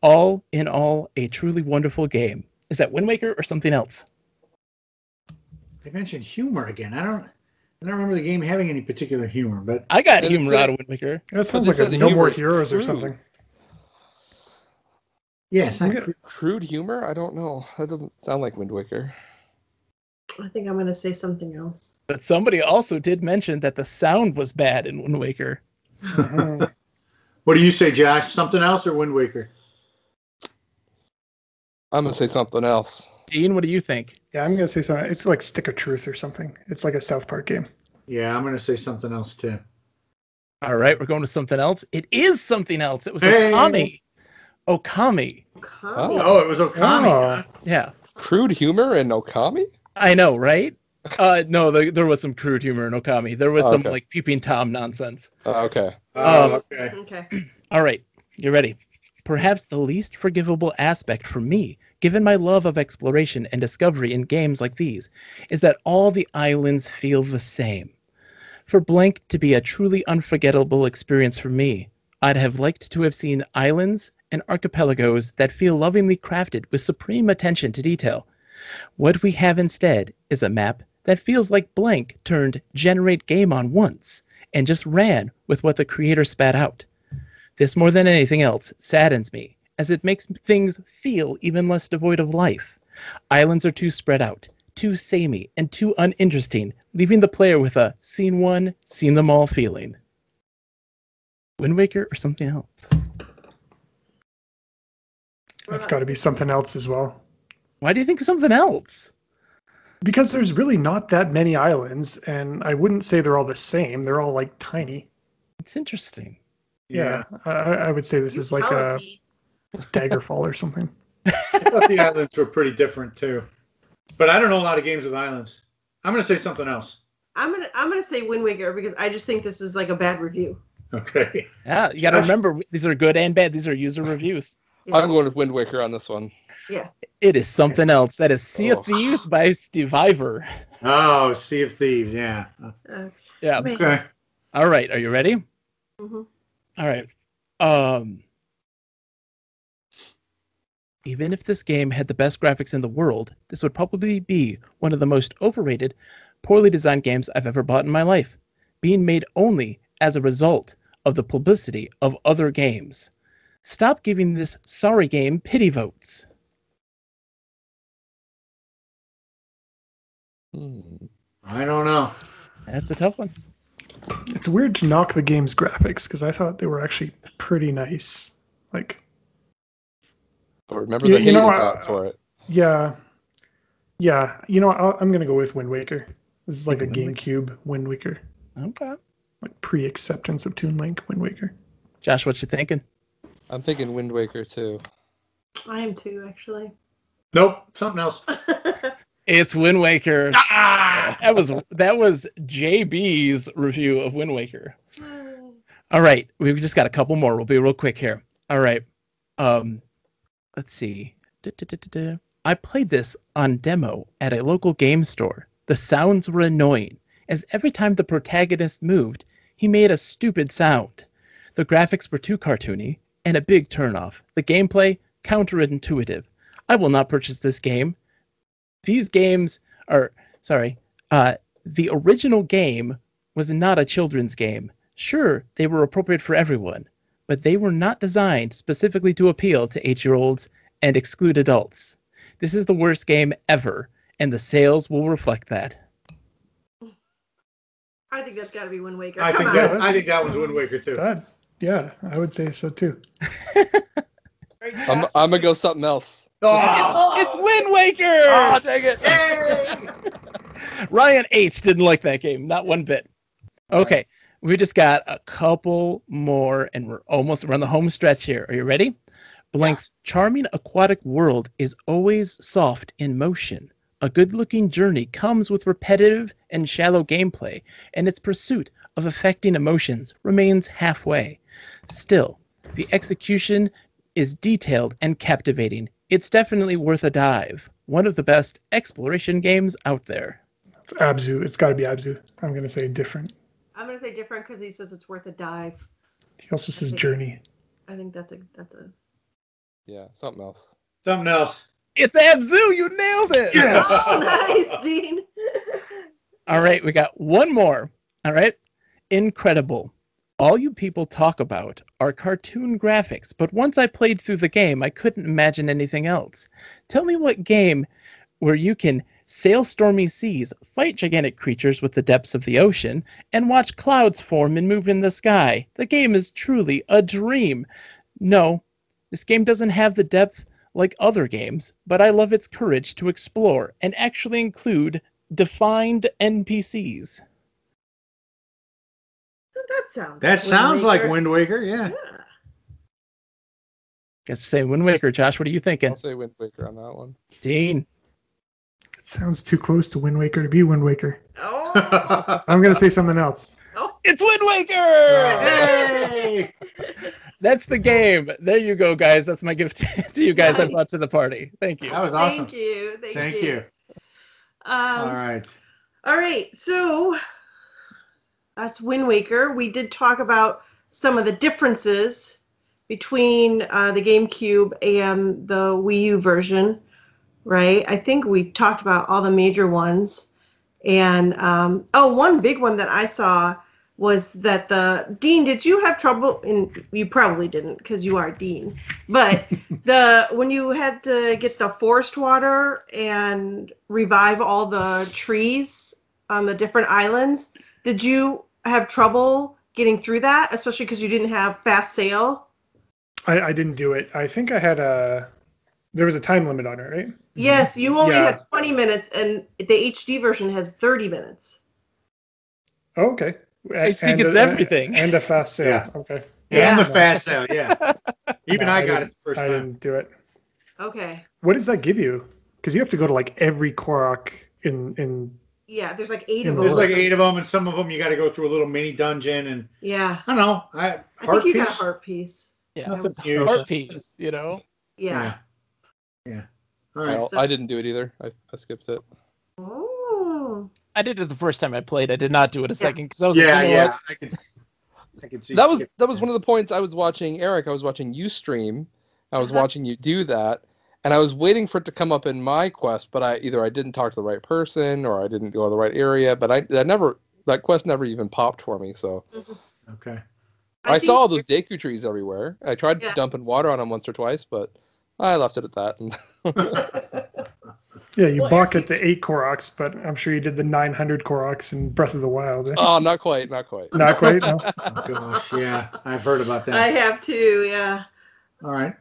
All in all, a truly wonderful game. Is that Wind Waker or something else? They mentioned humor again. I don't. I don't remember the game having any particular humor, but I got Does humor out of Wind Waker. That sounds like a No More is Heroes or crude. something. yeah, it's not. Crude humor? I don't know. That doesn't sound like Wind Waker. I think I'm going to say something else. But somebody also did mention that the sound was bad in Wind Waker. Mhm. *laughs* What do you say, Josh? Something else or Wind Waker? I'm gonna say something else. Dean, what do you think? yeah, I'm going to say something. It's like Stick of Truth or something. It's like a South Park game. Yeah, I'm gonna say something else too. All right, we're going to something else. It is something else. It was Hey. a Konami. Okami. Okami. Oh, it was Okami. Oh. huh? Yeah, Crude humor and Okami? I know, right? Uh, no, the, there was some crude humor in Okami. There was Oh, some okay. like peeping tom nonsense. Uh, okay. Oh, Um, okay. Okay. *clears throat* All right, you ready? Perhaps the least forgivable aspect for me, given my love of exploration and discovery in games like these, is that all the islands feel the same. For Blank to be a truly unforgettable experience for me, I'd have liked to have seen islands and archipelagos that feel lovingly crafted with supreme attention to detail. What we have instead is a map that feels like Blank turned generate game on once and just ran with what the creator spat out. This more than anything else saddens me, as it makes things feel even less devoid of life. Islands are too spread out, too samey, and too uninteresting, leaving the player with a seen one, seen them all feeling. Wind Waker or something else? That's got to be something else as well. Why do you think of something else? Because there's really not that many islands, and I wouldn't say they're all the same. They're all like tiny. It's interesting. Yeah, I, I would say this You is like a it, Pete. Daggerfall or something. *laughs* I thought the islands were pretty different too. But I don't know a lot of games with islands. I'm going to say something else. I'm gonna I'm gonna say Wind Waker because I just think this is like a bad review. Okay. Yeah, you got to Josh? remember these are good and bad. These are user reviews. Yeah. I'm going with Wind Waker on this one. Yeah. It is something else. That is Sea Oh. of Thieves by Steve Iver. Oh, Sea of Thieves. Yeah. Uh, Yeah. Okay. All right. Are you ready? Mhm. All right. Um even if this game had the best graphics in the world, this would probably be one of the most overrated, poorly designed games I've ever bought in my life, being made only as a result of the publicity of other games. Stop giving this sorry game pity votes. Hmm. I don't know. That's a tough one. It's weird to knock the game's graphics because I thought they were actually pretty nice. Like, But remember You- the you hate know, it got for it. yeah, yeah. You know, I'll, I'm gonna go with Wind Waker. This is like a Wind Waker. GameCube Wind Waker, Okay. like pre-acceptance of Toon Link Wind Waker. Josh, what you thinking? I'm thinking Wind Waker too. I am too actually. Nope. Something else. *laughs* It's Wind Waker. Ah! That was that was JB's review of Wind Waker. *sighs* All right, we've just got a couple more. We'll be real quick here. All right. Um, let's see. Du-du-du-du-du. I played this on demo at a local game store. The sounds were annoying, as every time the protagonist moved, he made a stupid sound. The graphics were too cartoony and a big turnoff. The gameplay counterintuitive. I will not purchase this game. These games are sorry. Uh, the original game was not a children's game. Sure, they were appropriate for everyone, but they were not designed specifically to appeal to eight year olds and exclude adults. This is the worst game ever, and the sales will reflect that. I think that's got to be Wind Waker. I Come think on. that I think that one's Wind Waker too. That, yeah, I would say so too. I'm, I'm gonna go something else. Oh, It's Wind Waker! Oh, dang it! *laughs* Ryan H didn't like that game, not one bit. Okay, we just got a couple more, and we're almost we're on the home stretch here. Are you ready? Blank's charming aquatic world is always soft in motion. A good-looking journey comes with repetitive and shallow gameplay, and its pursuit of affecting emotions remains halfway. Still, the execution is detailed and captivating. It's definitely worth a dive. One of the best exploration games out there. It's Abzu. It's got to be Abzu. I'm gonna say different. I'm gonna say different because he says it's worth a dive. He also says Okay. Journey. I think that's a that's a. Yeah, something else. Something else. It's Abzu. You nailed it. Yes. Oh, nice, Dean. *laughs* All right, we got one more. All right. Incredible. All you people talk about are cartoon graphics, but once I played through the game, I couldn't imagine anything else. Tell me what game where you can sail stormy seas, fight gigantic creatures with the depths of the ocean, and watch clouds form and move in the sky. The game is truly a dream. No, this game doesn't have the depth like other games, but I love its courage to explore and actually include defined NPCs. That sounds. That Wind sounds like Wind Waker. Yeah. Yeah. Guess say Wind Waker. Josh, what are you thinking? I'll say Wind Waker on that one. Dean. It sounds too close to Wind Waker to be Wind Waker. Oh, I'm gonna say something else. Oh. It's Wind Waker! Hey! *laughs* That's the game. There you go, guys. That's my gift *laughs* to you guys I brought to the party. Thank you. That was awesome. thank you. Thank, Thank you. you. Um, All right. All right, so that's Wind Waker. We did talk about some of the differences between uh, the GameCube and the Wii U version, right? I think we talked about all the major ones. And um, oh, one big one that I saw was that the Dean. Did you have trouble? And you probably didn't because you are Dean. But *laughs* the when you had to get the forest water and revive all the trees on the different islands, did you have trouble getting through that, especially because you didn't have fast sail? I, I didn't do it. I think I had a. There was a time limit on it, right? Mm-hmm. Yes, you only Yeah. had 20 minutes, and the HD version has 30 minutes. Oh, okay. HD And gets a- everything. And a fast sail. Yeah. Okay. Yeah, and Yeah. the fast sail, yeah. *laughs* Even No, I I got it the first I time. didn't do it. Okay. What does that give you? Because you have to go to like every Korok in in. Yeah, there's like eight of them. There's like eight of them, and some of them you got to go through a little mini dungeon, and Yeah, I don't know. I I think you piece. got a heart piece. Yeah. Nothing huge. Heart piece, you know? Yeah. Yeah. Yeah. All right. Well, So- I didn't do it either. I, I skipped it. Oh. I did it the first time I played. I did not do it a Yeah. second because I was Yeah, like, you yeah. I can. I can see. That was that was one of the points I was watching Eric. I was watching you stream. I was Uh-huh. watching you do that, and I was waiting for it to come up in my quest, but I either I didn't talk to the right person or I didn't go to the right area. But I, I never that quest never even popped for me. So Okay. I, think saw all those Deku trees everywhere. I tried Yeah. dumping water on them once or twice, but I left it at that. *laughs* Yeah, you Well, balk Eric, at the eight Koroks, but I'm sure you did the 900 Koroks in Breath of the Wild. eh? oh, not quite, not quite. Not quite. *laughs* No. Oh, gosh, yeah. I've heard about that. I have too. Yeah. All right.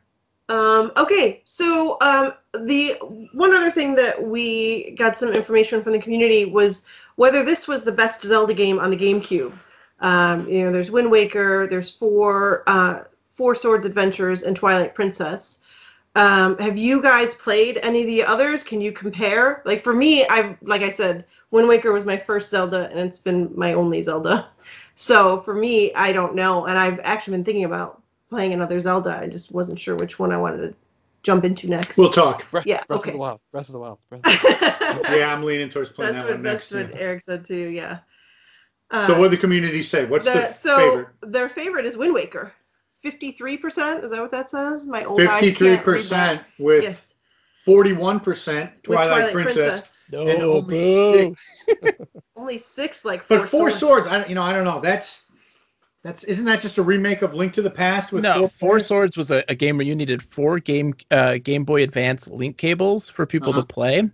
Um, okay, so um, the one other thing that we got some information from the community was whether this was the best Zelda game on the GameCube. Um, you know, there's Wind Waker, there's four uh, Four Swords Adventures, and Twilight Princess. Um, have you guys played any of the others? Can you compare? Like for me, I've like I said, Wind Waker was my first Zelda, and it's been my only Zelda. *laughs* So for me, I don't know, and I've actually been thinking about playing another Zelda. I just wasn't sure which one I wanted to jump into next. We'll talk. Breath, Yeah, Breath okay. of the Wild. Breath of the Wild. Breath of the Wild. *laughs* Yeah, I'm leaning towards playing that's that what one that's next. what. Eric said too. Yeah. Uh, So what did the community say? What's the, the- so favorite? their favorite is Wind Waker. Fifty-three percent. Is that what that says? My old eyes can't Fifty-three percent with Yes. forty-one percent with Twilight, Princess, No, and only boo. six. *laughs* Only six, like four. But Four swords. Swords, I don't, you know, I don't know. That's that's isn't that just a remake of Link to the Past with No, four, Four? Swords was a, a game where you needed four game uh, Game Boy Advance link cables for people Uh-huh. to play,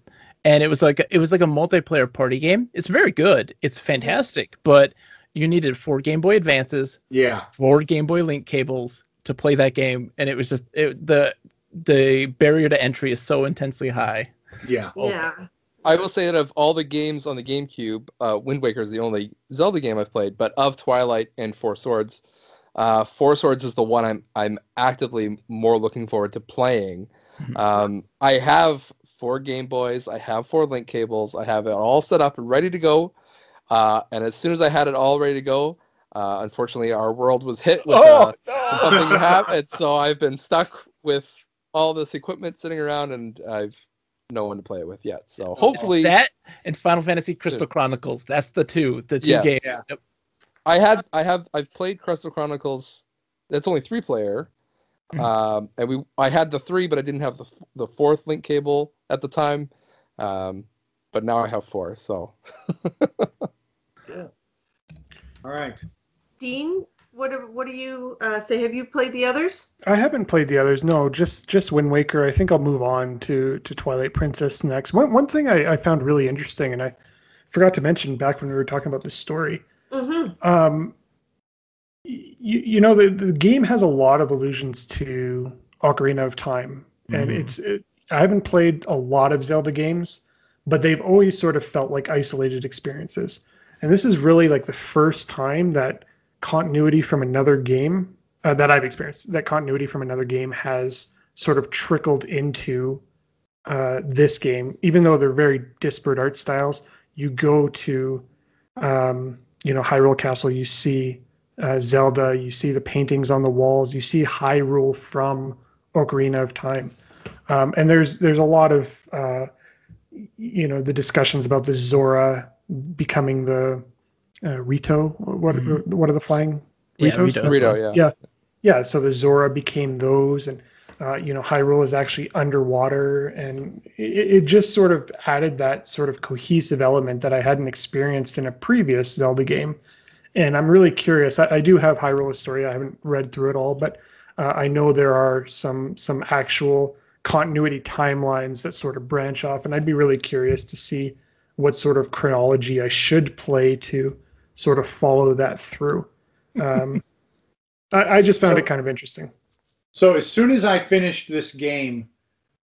and it was like a, it was like a multiplayer party game. It's very good. It's fantastic, but you needed four Game Boy Advances, Yeah, four Game Boy Link cables to play that game, and it was just it, the the barrier to entry is so intensely high. yeah. Yeah. I will say that of all the games on the GameCube, uh, Wind Waker is the only Zelda game I've played. But of Twilight and Four Swords, uh, Four Swords is the one I'm I'm actively more looking forward to playing. *laughs* Um, I have four Game Boys, I have four link cables, I have it all set up and ready to go. Uh, and as soon as I had it all ready to go, uh, unfortunately, our world was hit with uh, no! something happened. So I've been stuck with all this equipment sitting around, and I've no one to play it with yet. So hopefully, that and Final Fantasy Crystal Chronicles. That's the two, the two Yes. games. Yeah. Yep. I had I have I've played Crystal Chronicles. That's only three player, Mhm. um, and we I had the three, but I didn't have the the fourth link cable at the time. Um, but now I have four. So *laughs* yeah. All right. Dean, what do, what do you uh, say? Have you played the others? I haven't played the others. No, just just Wind Waker. I think I'll move on to to Twilight Princess next. One one thing I, I found really interesting, and I forgot to mention back when we were talking about this story. Mm-hmm. Um, you, you know the the game has a lot of allusions to Ocarina of Time, and Mhm. it's it, I haven't played a lot of Zelda games, but they've always sort of felt like isolated experiences. And this is really like the first time that continuity from another game uh, that I've experienced. That continuity from another game has sort of trickled into uh, this game, even though they're very disparate art styles. You go to, um, you know, Hyrule Castle, you see uh, Zelda, you see the paintings on the walls, you see Hyrule from Ocarina of Time, um, and there's there's a lot of, uh, you know, the discussions about the Zora becoming the uh, Rito. What Mhm. what are the flying Yeah, Ritos? Ritos. Rito, yeah. Yeah. yeah so the zora became those and uh, you know hyrule is actually underwater and it, it just sort of added that sort of cohesive element that i hadn't experienced in a previous zelda game and i'm really curious i, I do have hyrule historia i haven't read through it all but uh, i know there are some some actual continuity timelines that sort of branch off and i'd be really curious to see what sort of chronology i should play to sort of follow that through um, I, I just found So- it kind of interesting. So as soon as I finished this game,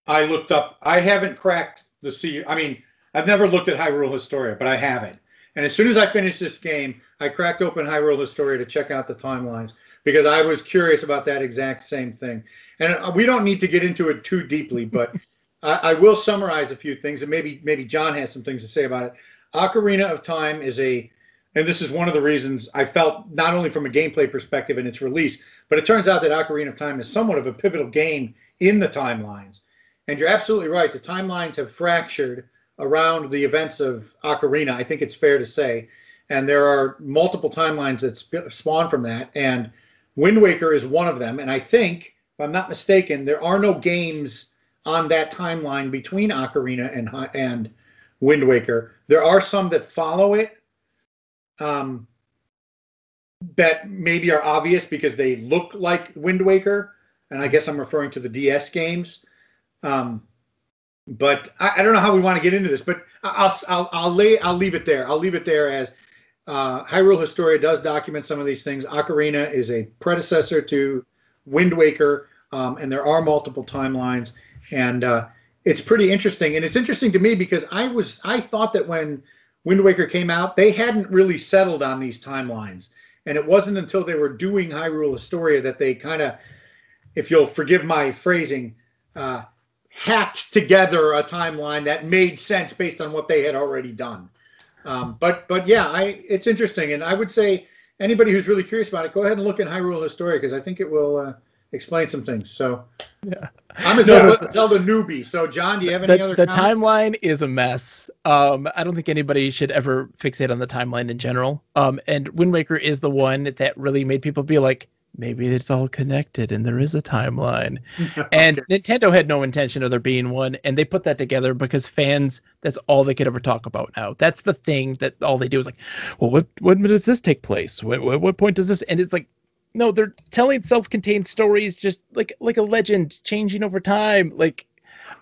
I looked up. I haven't cracked the sea. I mean, I've never looked at Hyrule Historia, but I have it. And as soon as I finished this game, I cracked open Hyrule Historia to check out the timelines because I was curious about that exact same thing. And uh, we don't need to get into it too deeply, but *laughs* I, I will summarize a few things, and maybe maybe John has some things to say about it. Ocarina of Time is a and this is one of the reasons I felt not only from a gameplay perspective in its release, but it turns out that Ocarina of Time is somewhat of a pivotal game in the timelines. And you're absolutely right. The timelines have fractured around the events of Ocarina. I think it's fair to say. And there are multiple timelines that sp- spawn from that. And Wind Waker is one of them. And I think, if I'm not mistaken, there are no games on that timeline between Ocarina and and Wind Waker. There are some that follow it, um, that maybe are obvious because they look like Wind Waker, and I guess I'm referring to the DS games. Um, but I, I don't know how we want to get into this, but I'll I'll I'll lay I'll leave it there. I'll leave it there as uh, Hyrule Historia does document some of these things. Ocarina is a predecessor to Wind Waker, um, and there are multiple timelines, and uh, it's pretty interesting. And it's interesting to me because I was I thought that when Wind Waker came out, they hadn't really settled on these timelines. And it wasn't until they were doing Hyrule Historia that they kind of, if you'll forgive my phrasing, uh, hacked together a timeline that made sense based on what they had already done. Um, but but yeah, I it's interesting, and I would say anybody who's really curious about it, go ahead and look at Hyrule Historia because I think it will uh, explain some things. So Yeah. I'm a No, Zelda, Zelda newbie. So John, do you have any the, other? the comments? timeline is a mess. Um, I don't think anybody should ever fixate on the timeline in general. Um, and Wind Waker is the one that really made people be like, maybe it's all connected and there is a timeline. *laughs* And Nintendo had no intention of there being one, and they put that together because fans, that's all they could ever talk about now. That's the thing that all they do is like, well, what when does this take place? What, what, what point does this? And it's like, no, they're telling self-contained stories, just like like a legend changing over time. Like,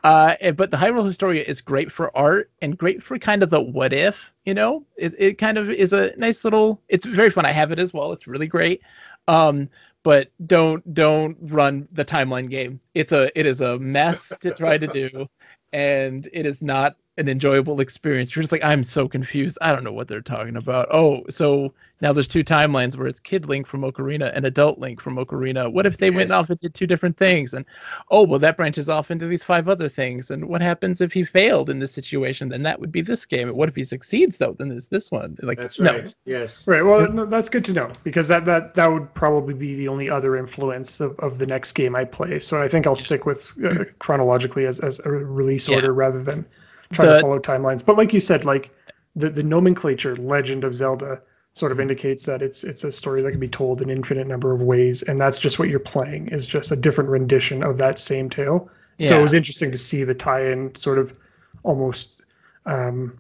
uh, but the Hyrule Historia is great for art and great for kind of the what if. You know, it it kind of is a nice little. It's very fun. I have it as well. It's really great. Um, but don't don't run the timeline game. It's a it is a mess to try to do, and it is not an enjoyable experience. You're just like I'm so confused. I don't know what they're talking about. Oh, so now there's two timelines where it's Kid Link from Ocarina and Adult Link from Ocarina. What if they went off and did two different things? And oh, well that branches off into these five other things. And what happens if he failed in this situation? Then that would be this game. What if he succeeds though? Then there's this one. Like That's no. right. Yes. Right. Well, no, that's good to know because that that that would probably be the only other influence of, of the next game I play. So I think I'll stick with uh, chronologically as, as a release Yeah. order rather than try The- to follow timelines. But like you said, like the the nomenclature Legend of Zelda sort of Mm-hmm. indicates that it's it's a story that can be told an infinite number of ways, and that's just what you're playing is just a different rendition of that same tale. So it was interesting to see the tie-in sort of almost um,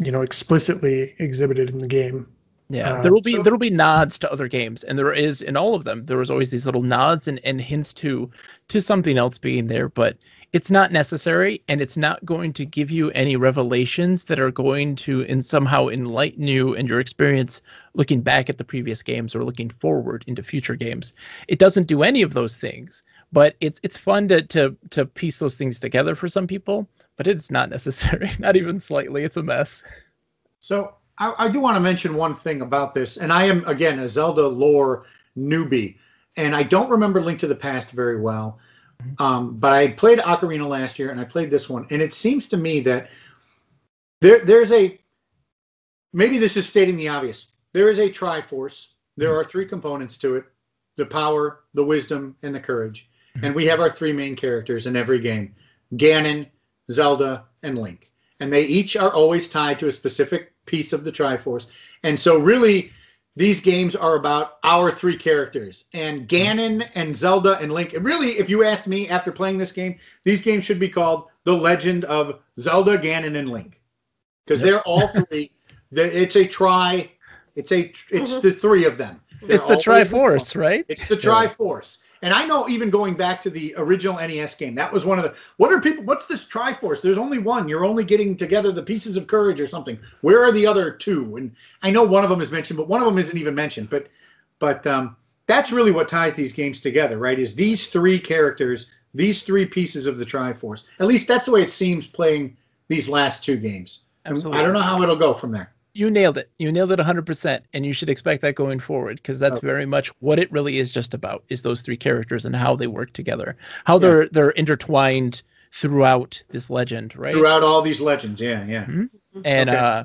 you know explicitly exhibited in the game. Yeah, Uh, there will be so- there will be nods to other games, and there is in all of them. There was always these little nods and, and hints to to something else being there, but it's not necessary, and it's not going to give you any revelations that are going to in somehow enlighten you and your experience looking back at the previous games or looking forward into future games. It doesn't do any of those things, but it's it's fun to to to piece those things together for some people, but it's not *laughs* necessary, not even slightly. It's a mess. So I, I do want to mention one thing about this, and I am again a Zelda lore newbie, and I don't remember Link to the Past very well. Um, but I played Ocarina last year, and I played this one, and it seems to me that there there's a maybe this is stating the obvious. There is a Triforce. There are three components to it: the power, the wisdom, and the courage. And we have our three main characters in every game: Ganon, Zelda, and Link. And they each are always tied to a specific piece of the Triforce. And so, really, these games are about our three characters. And Ganon and Zelda and Link. and Really, if you asked me after playing this game, these games should be called The Legend of Zelda, Ganon, and Link. Because Yep. they're all three. *laughs* they're- it's a tri. It's a. It's Mhm. the three of them. They're It's the always Triforce, right? it's the Triforce. And I know even going back to the original NES game, that was one of the what are people what's this Triforce? There's only one. You're only getting together the pieces of courage or something. Where are the other two? And I know one of them is mentioned, but one of them isn't even mentioned. But but um that's really what ties these games together, right? Is these three characters, these three pieces of the Triforce. At least that's the way it seems playing these last two games. Absolutely. I don't know how it'll go from there. You nailed it. You nailed it 100%. And you should expect that going forward because that's Okay. very much what it really is just about is those three characters and how they work together, how they're they're intertwined throughout this legend, right? Throughout all these legends. Yeah, yeah. And Okay. uh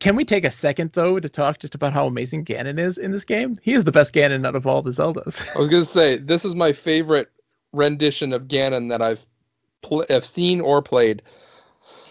can we take a second though to talk just about how amazing Ganon is in this game? He is the best Ganon out of all the Zeldas. I was gonna say this is my favorite rendition of Ganon that I've pl- have seen or played.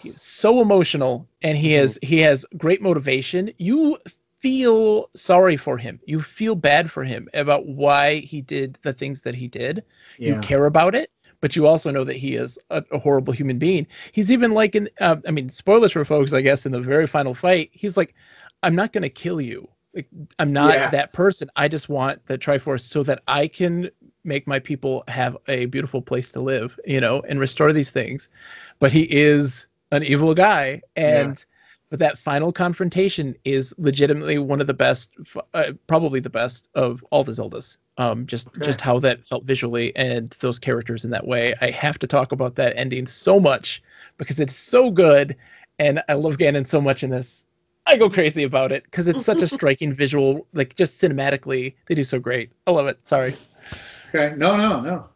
He's so emotional and he has he has great motivation. You feel sorry for him. You feel bad for him about why he did the things that he did. You care about it, but you also know that he is a, a horrible human being. He's even like in uh, I mean spoilers for folks I guess in the very final fight. He's like I'm not going to kill you. Like, I'm not Yeah. that person. I just want the Triforce so that I can make my people have a beautiful place to live, you know, and restore these things. But he is an evil guy and but that final confrontation is legitimately one of the best uh, probably the best of all the zeldas. Um just Okay. just how that felt visually and those characters in that way. I have to talk about that ending so much because it's so good and i love ganon so much in this. I go crazy about it because it's such a *laughs* striking visual like just cinematically they do so great. I love it. Sorry. Okay. No, no, no.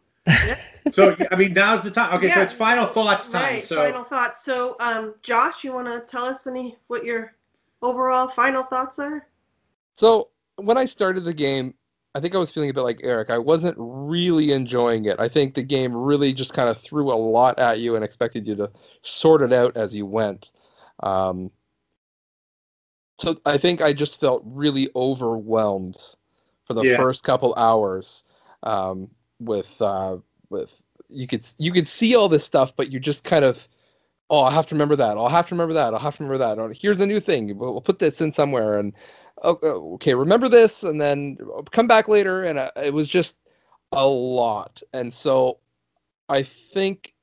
So I mean, now's the time. Okay, so Yeah. it's final thoughts time. Right, so final thoughts. So, um, Josh, you want to tell us any what your overall final thoughts are? So when I started the game, I think I was feeling a bit like Eric. I wasn't really enjoying it. I think the game really just kind of threw a lot at you and expected you to sort it out as you went. Um, so I think I just felt really overwhelmed for the Yeah. first couple hours um, with uh, with you could you could see all this stuff, but you just kind of oh I have to remember that. I'll have to remember that. I'll have to remember that. Or here's a new thing. We'll, we'll put this in somewhere and oh, oh, okay, remember this, and then come back later. And uh, it was just a lot. And so I think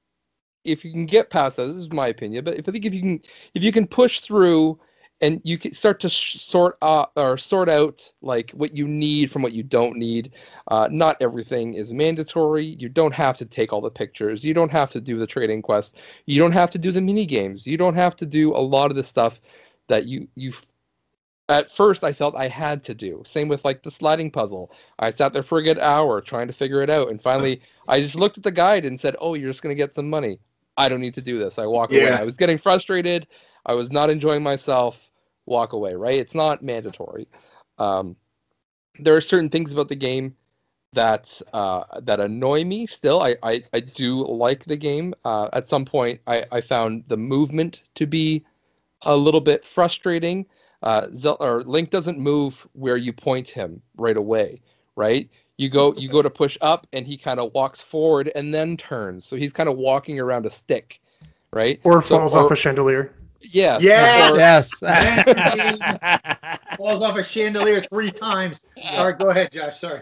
if you can get past that, this is my opinion, but if I think if you can if you can push through and you can start to sh- sort uh, or sort out like what you need from what you don't need. Uh, not everything is mandatory. You don't have to take all the pictures. You don't have to do the trading quest. You don't have to do the mini games. You don't have to do a lot of the stuff that you you. At first, I felt I had to do. Same with like the sliding puzzle. I sat there for a good hour trying to figure it out, and finally, I just looked at the guide and said, "Oh, you're just gonna get some money. I don't need to do this." I walk away. Yeah. I was getting frustrated. I was not enjoying myself. Walk away. Right? It's not mandatory. Um, there are certain things about the game that uh, that annoy me. Still, I, I, I do like the game. Uh, at some point, I, I found the movement to be a little bit frustrating. Uh, Zel- or Link doesn't move where you point him right away, right? You go you go to push up, and he kind of walks forward and then turns. So he's kind of walking around a stick, right? Or So- falls or- off a chandelier. Yes. Yes! yes *laughs* falls off a chandelier three times. All right, go ahead, Josh. Sorry.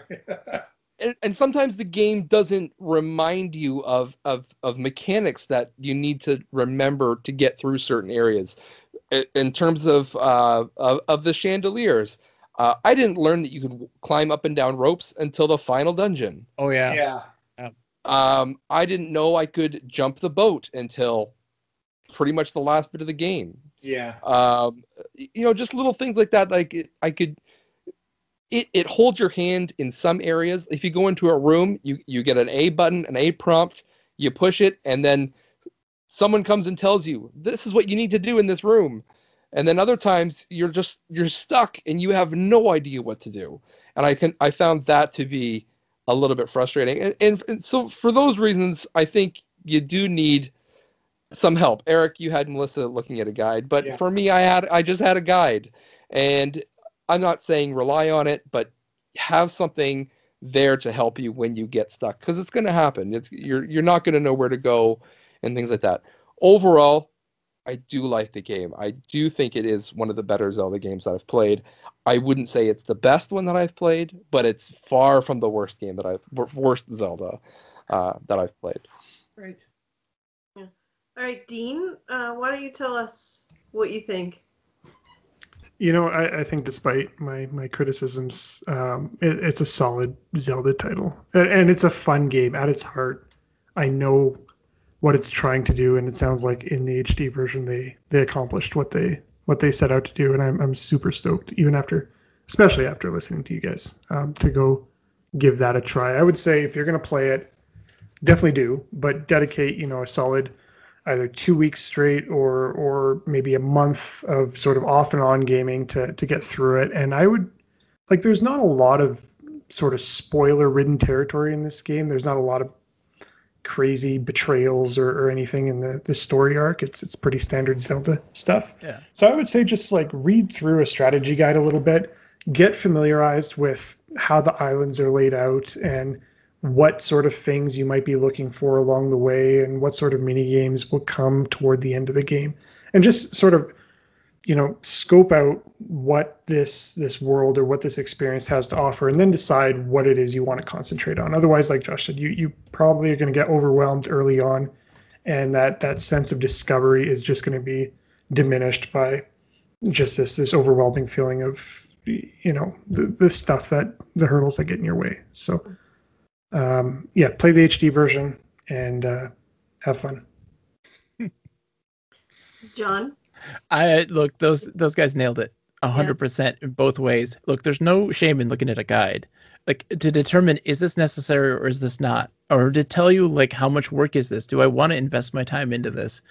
*laughs* and, and sometimes the game doesn't remind you of, of of mechanics that you need to remember to get through certain areas. In terms of uh, of, of the chandeliers, uh, I didn't learn that you could climb up and down ropes until the final dungeon. oh yeah yeah. Um, I didn't know I could jump the boat until pretty much the last bit of the game Yeah. um you know just little things like that like it- i could it, it holds your hand in some areas. If you go into a room, you, you get an A button, an A prompt, you push it, and then someone comes and tells you, this is what you need to do in this room. And then other times you're just you're stuck and you have no idea what to do. And I can I found that to be a little bit frustrating. And, and, and so for those reasons, I think you do need some help. Eric, you had Melissa looking at a guide, but Yeah. for me, I had I just had a guide, and I'm not saying rely on it, but have something there to help you when you get stuck because it's going to happen. It's you're you're not going to know where to go and things like that. Overall, I do like the game. I do think it is one of the better Zelda games that I've played. I wouldn't say it's the best one that I've played, but it's far from the worst game that I've worst Zelda uh, that I've played. Right. All right, Dean, uh, why don't you tell us what you think? You know, I, I think despite my my criticisms, um, it, it's a solid Zelda title, and, and it's a fun game at its heart. I know what it's trying to do, and it sounds like in the HD version they they accomplished what they what they set out to do, and I'm I'm super stoked, even after, especially after listening to you guys, um, to go give that a try. I would say if you're gonna play it, definitely do, but dedicate you know a solid either two weeks straight or or maybe a month of sort of off and on gaming to to get through it. And I would like there's not a lot of sort of spoiler ridden territory in this game. There's not a lot of crazy betrayals or, or anything in the, the story arc. It's it's pretty standard Zelda stuff. Yeah. So I would say just like read through a strategy guide a little bit, get familiarized with how the islands are laid out and what sort of things you might be looking for along the way and what sort of mini games will come toward the end of the game. And just sort of you know scope out what this this world or what this experience has to offer and then decide what it is you want to concentrate on. Otherwise like josh said you you probably are going to get overwhelmed early on and that that sense of discovery is just going to be diminished by just this this overwhelming feeling of you know the, the stuff that the hurdles that get in your way. So um, yeah, play the HD version and uh, have fun. John? I look those those guys nailed it a hundred percent in both ways. Look, there's no shame in looking at a guide, like to determine is this necessary or is this not, or to tell you like how much work is this? Do I want to invest my time into this?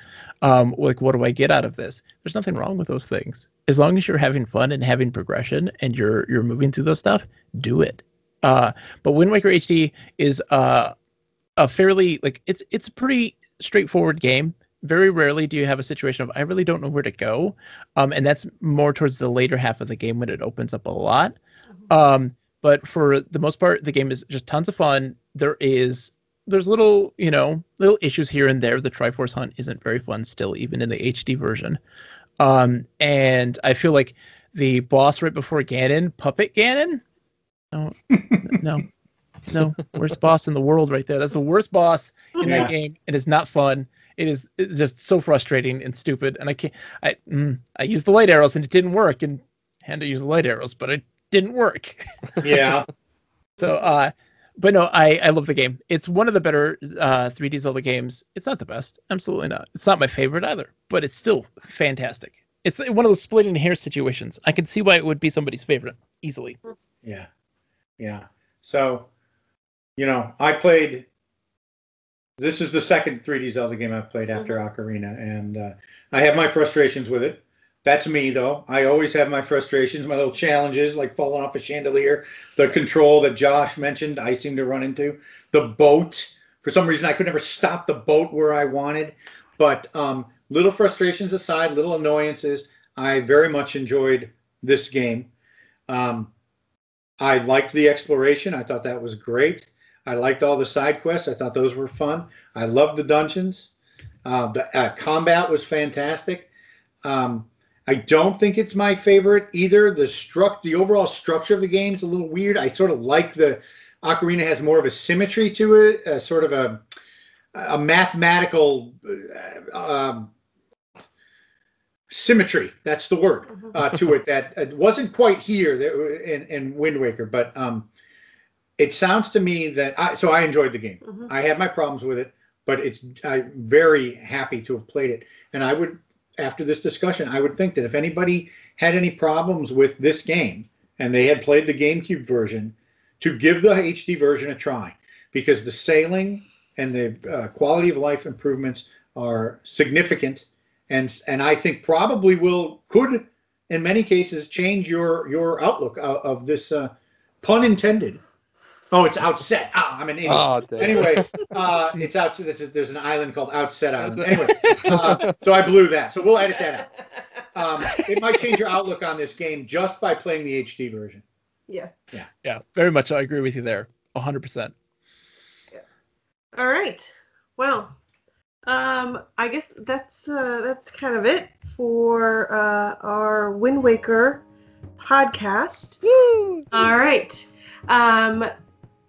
Um, like what do I get out of this? There's nothing wrong with those things as long as you're having fun and having progression and you're you're moving through those stuff. Do it. Uh, but Wind Waker HD is uh, a fairly like it's it's a pretty straightforward game. Very rarely do you have a situation of I really don't know where to go, um, and that's more towards the later half of the game when it opens up a lot. Um, but for the most part, the game is just tons of fun. There is there's little you know little issues here and there. The Triforce Hunt isn't very fun still, even in the HD version. Um, and I feel like the boss right before Ganon, Puppet Ganon, no, no, no, worst boss in the world right there. That's the worst boss in Yeah. that game. It is not fun. It is it's just so frustrating and stupid. And I can't. I mm, I used the light arrows and it didn't work. And had to use the light arrows, but it didn't work. *laughs* Yeah. So, uh, but no, I I love the game. It's one of the better uh 3D Zelda games. It's not the best, absolutely not. It's not my favorite either, but it's still fantastic. It's one of those splitting hair situations. I can see why it would be somebody's favorite easily. Yeah. Yeah. So, you know, I played. This is the second 3D Zelda game I've played after Ocarina, and uh, I have my frustrations with it. That's me, though. I always have my frustrations, my little challenges, like falling off a chandelier, the control that Josh mentioned, I seem to run into, the boat. For some reason, I could never stop the boat where I wanted. But um, little frustrations aside, little annoyances, I very much enjoyed this game. Um, I liked the exploration. I thought that was great. I liked all the side quests. I thought those were fun. I loved the dungeons. Uh, the uh, combat was fantastic. Um, I don't think it's my favorite either. The struct, the overall structure of the game is a little weird. I sort of like the Ocarina has more of a symmetry to it, a sort of a a mathematical uh, um, symmetry. That's the word uh, to it that it wasn't quite here in, in Wind Waker, but um, it sounds to me that I, so I enjoyed the game. Mhm. I had my problems with it, but it's I'm very happy to have played it. And I would, after this discussion, I would think that if anybody had any problems with this game, and they had played the GameCube version to give the HD version a try because the sailing and the uh, quality of life improvements are significant and and I think probably will could in many cases change your your outlook of, of this uh, pun intended. Oh, it's outset. Ah, I'm an idiot. Oh, anyway, uh, it's out. There's, there's an island called Outset Island. Anyway, uh, so I blew that. So we'll edit that out. *laughs* Um, it might change your outlook on this game just by playing the HD version. yeah. Yeah, Yeah. very much. I agree with you there. 100%. Yeah. All right. Well, um, I guess that's uh, that's kind of it for uh, our Wind Waker podcast. All right. Um,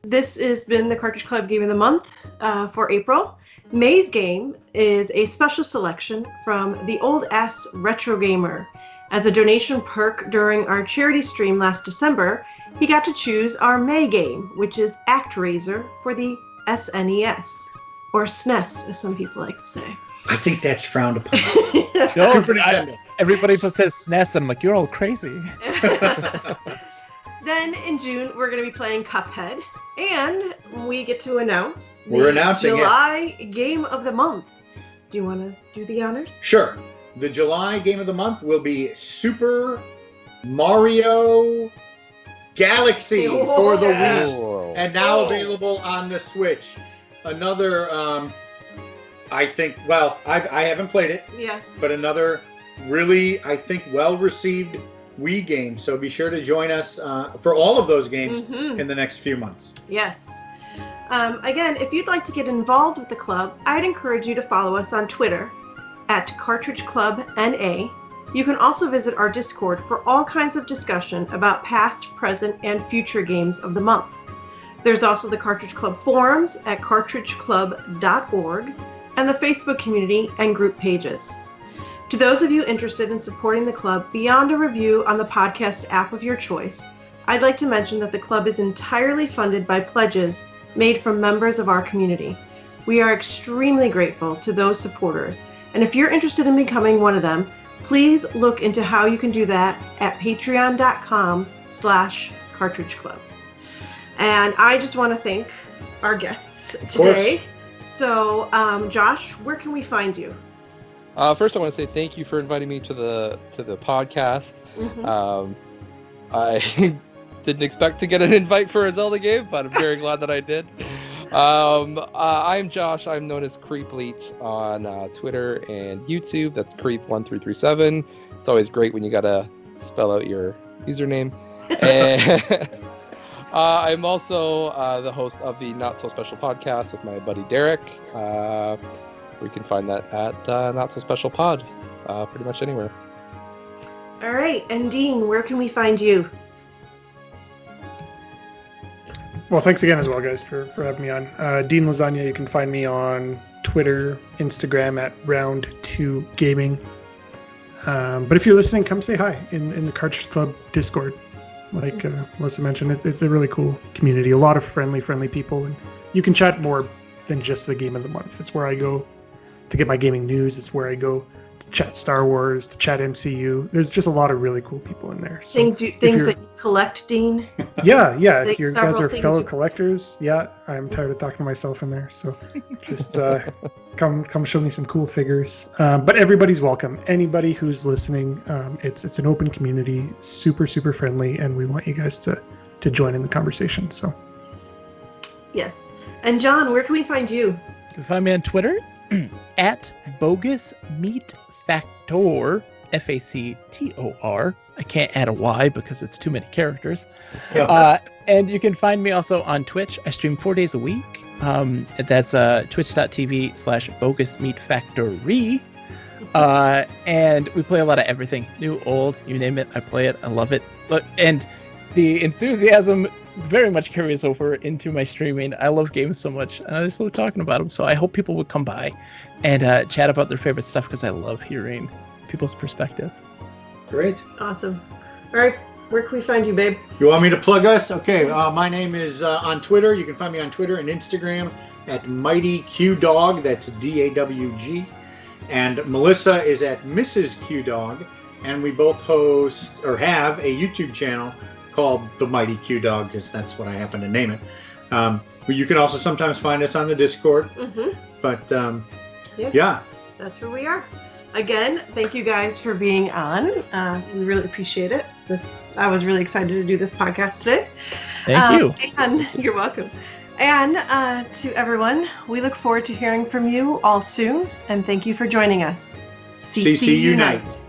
this has been the Cartridge Club Game of the Month uh, for April. May's game is a special selection from the Old S Retro Gamer. As a donation perk during our charity stream last December, he got to choose our May game, which is ActRaiser for the SNES, or SNES, as some people like to say. I think that's frowned upon. *laughs* No, Super I- everybody says SNES, and I'm like, you're all crazy. *laughs* then in June, we're going to be playing Cuphead, and we get to announce We're announcing it. July Game of the Month. Do you want to do the honors? Sure. The July game of the month will be Super Mario Galaxy Oh, for the yeah. Wii. And now Oh. available on the Switch. Another, um, I think, well, I've, I haven't played it, Yes. but another really, I think, well received Wii game. So be sure to join us uh, for all of those games Mhm. in the next few months. Yes. Um, again, if you'd like to get involved with the club, I'd encourage you to follow us on Twitter at Cartridge Club NA. You can also visit our Discord for all kinds of discussion about past, present, and future games of the month. There's also the Cartridge Club forums at cartridgeclub.org and the Facebook community and group pages. To those of you interested in supporting the club beyond a review on the podcast app of your choice, I'd like to mention that the club is entirely funded by pledges made from members of our community. We are extremely grateful to those supporters, and if you're interested in becoming one of them, please look into how you can do that at patreon.com slash cartridge club. And I just want to thank our guests today. So, um, Josh, where can we find you? Uh, first, I want to say thank you for inviting me to the to the podcast. Mhm. Um, I *laughs* didn't expect to get an invite for a Zelda game, but I'm very glad that I did. Um, uh, I'm Josh. I'm known as Creepleet on uh, Twitter and YouTube. That's Creep1337. It's always great when you gotta spell out your username. *laughs* and *laughs* uh, I'm also uh, the host of the Not So Special podcast with my buddy Derek. Uh, we can find that at uh, Not So Special Pod, uh, pretty much anywhere. All right. And Dean, where can we find you? Well, thanks again as well, guys, for, for having me on. Uh, Dean Lasagna, you can find me on Twitter, Instagram at Round2 Gaming. Um, but if you're listening, come say hi in, in the Cartridge Club Discord. Like uh, Melissa mentioned, it's, it's a really cool community. A lot of friendly, friendly people. And you can chat more than just the game of the month. It's where I go to get my gaming news. It's where I go to chat Star Wars, to chat MCU. There's just a lot of really cool people in there. So Things you things that you collect, Dean. *laughs* yeah, yeah. Like If you guys are fellow you- collectors, yeah, I'm tired of talking to myself in there. So just uh, *laughs* come come show me some cool figures. Um, but everybody's welcome. Anybody who's listening, um, it's it's an open community, super super friendly, and we want you guys to to join in the conversation. So Yes. And John, where can we find you? You can find me on Twitter *clears throat* at bogus meat factor F A C T O R. I can't add a Y because it's too many characters. Yeah. Uh, and you can find me also on Twitch. I stream four days a week. Um, that's uh, twitch.tv slash bogus meat factory. Uh, and we play a lot of everything new, old, you name it. I play it. I love it. But, and the enthusiasm very much carries over into my streaming. I love games so much, and I just love talking about them. So I hope people would come by and uh, chat about their favorite stuff because I love hearing people's perspective. Great. Awesome. All right. Where can we find you, babe? You want me to plug us? Okay. Uh, my name is uh, on Twitter. You can find me on Twitter and Instagram at Mighty Q Dog. That's D A W G. And Melissa is at Mrs. Q Dog. And we both host or have a YouTube channel called the Mighty Q Dog because that's what I happen to name it. Um, but you can also sometimes find us on the Discord. hmm But um, Yeah. yeah, That's where we are. Again, thank you guys for being on. Uh, we really appreciate it. This I was really excited to do this podcast today. Thank Um, you. And *laughs* you're welcome. And uh, to everyone, we look forward to hearing from you all soon. And thank you for joining us. CC Unite.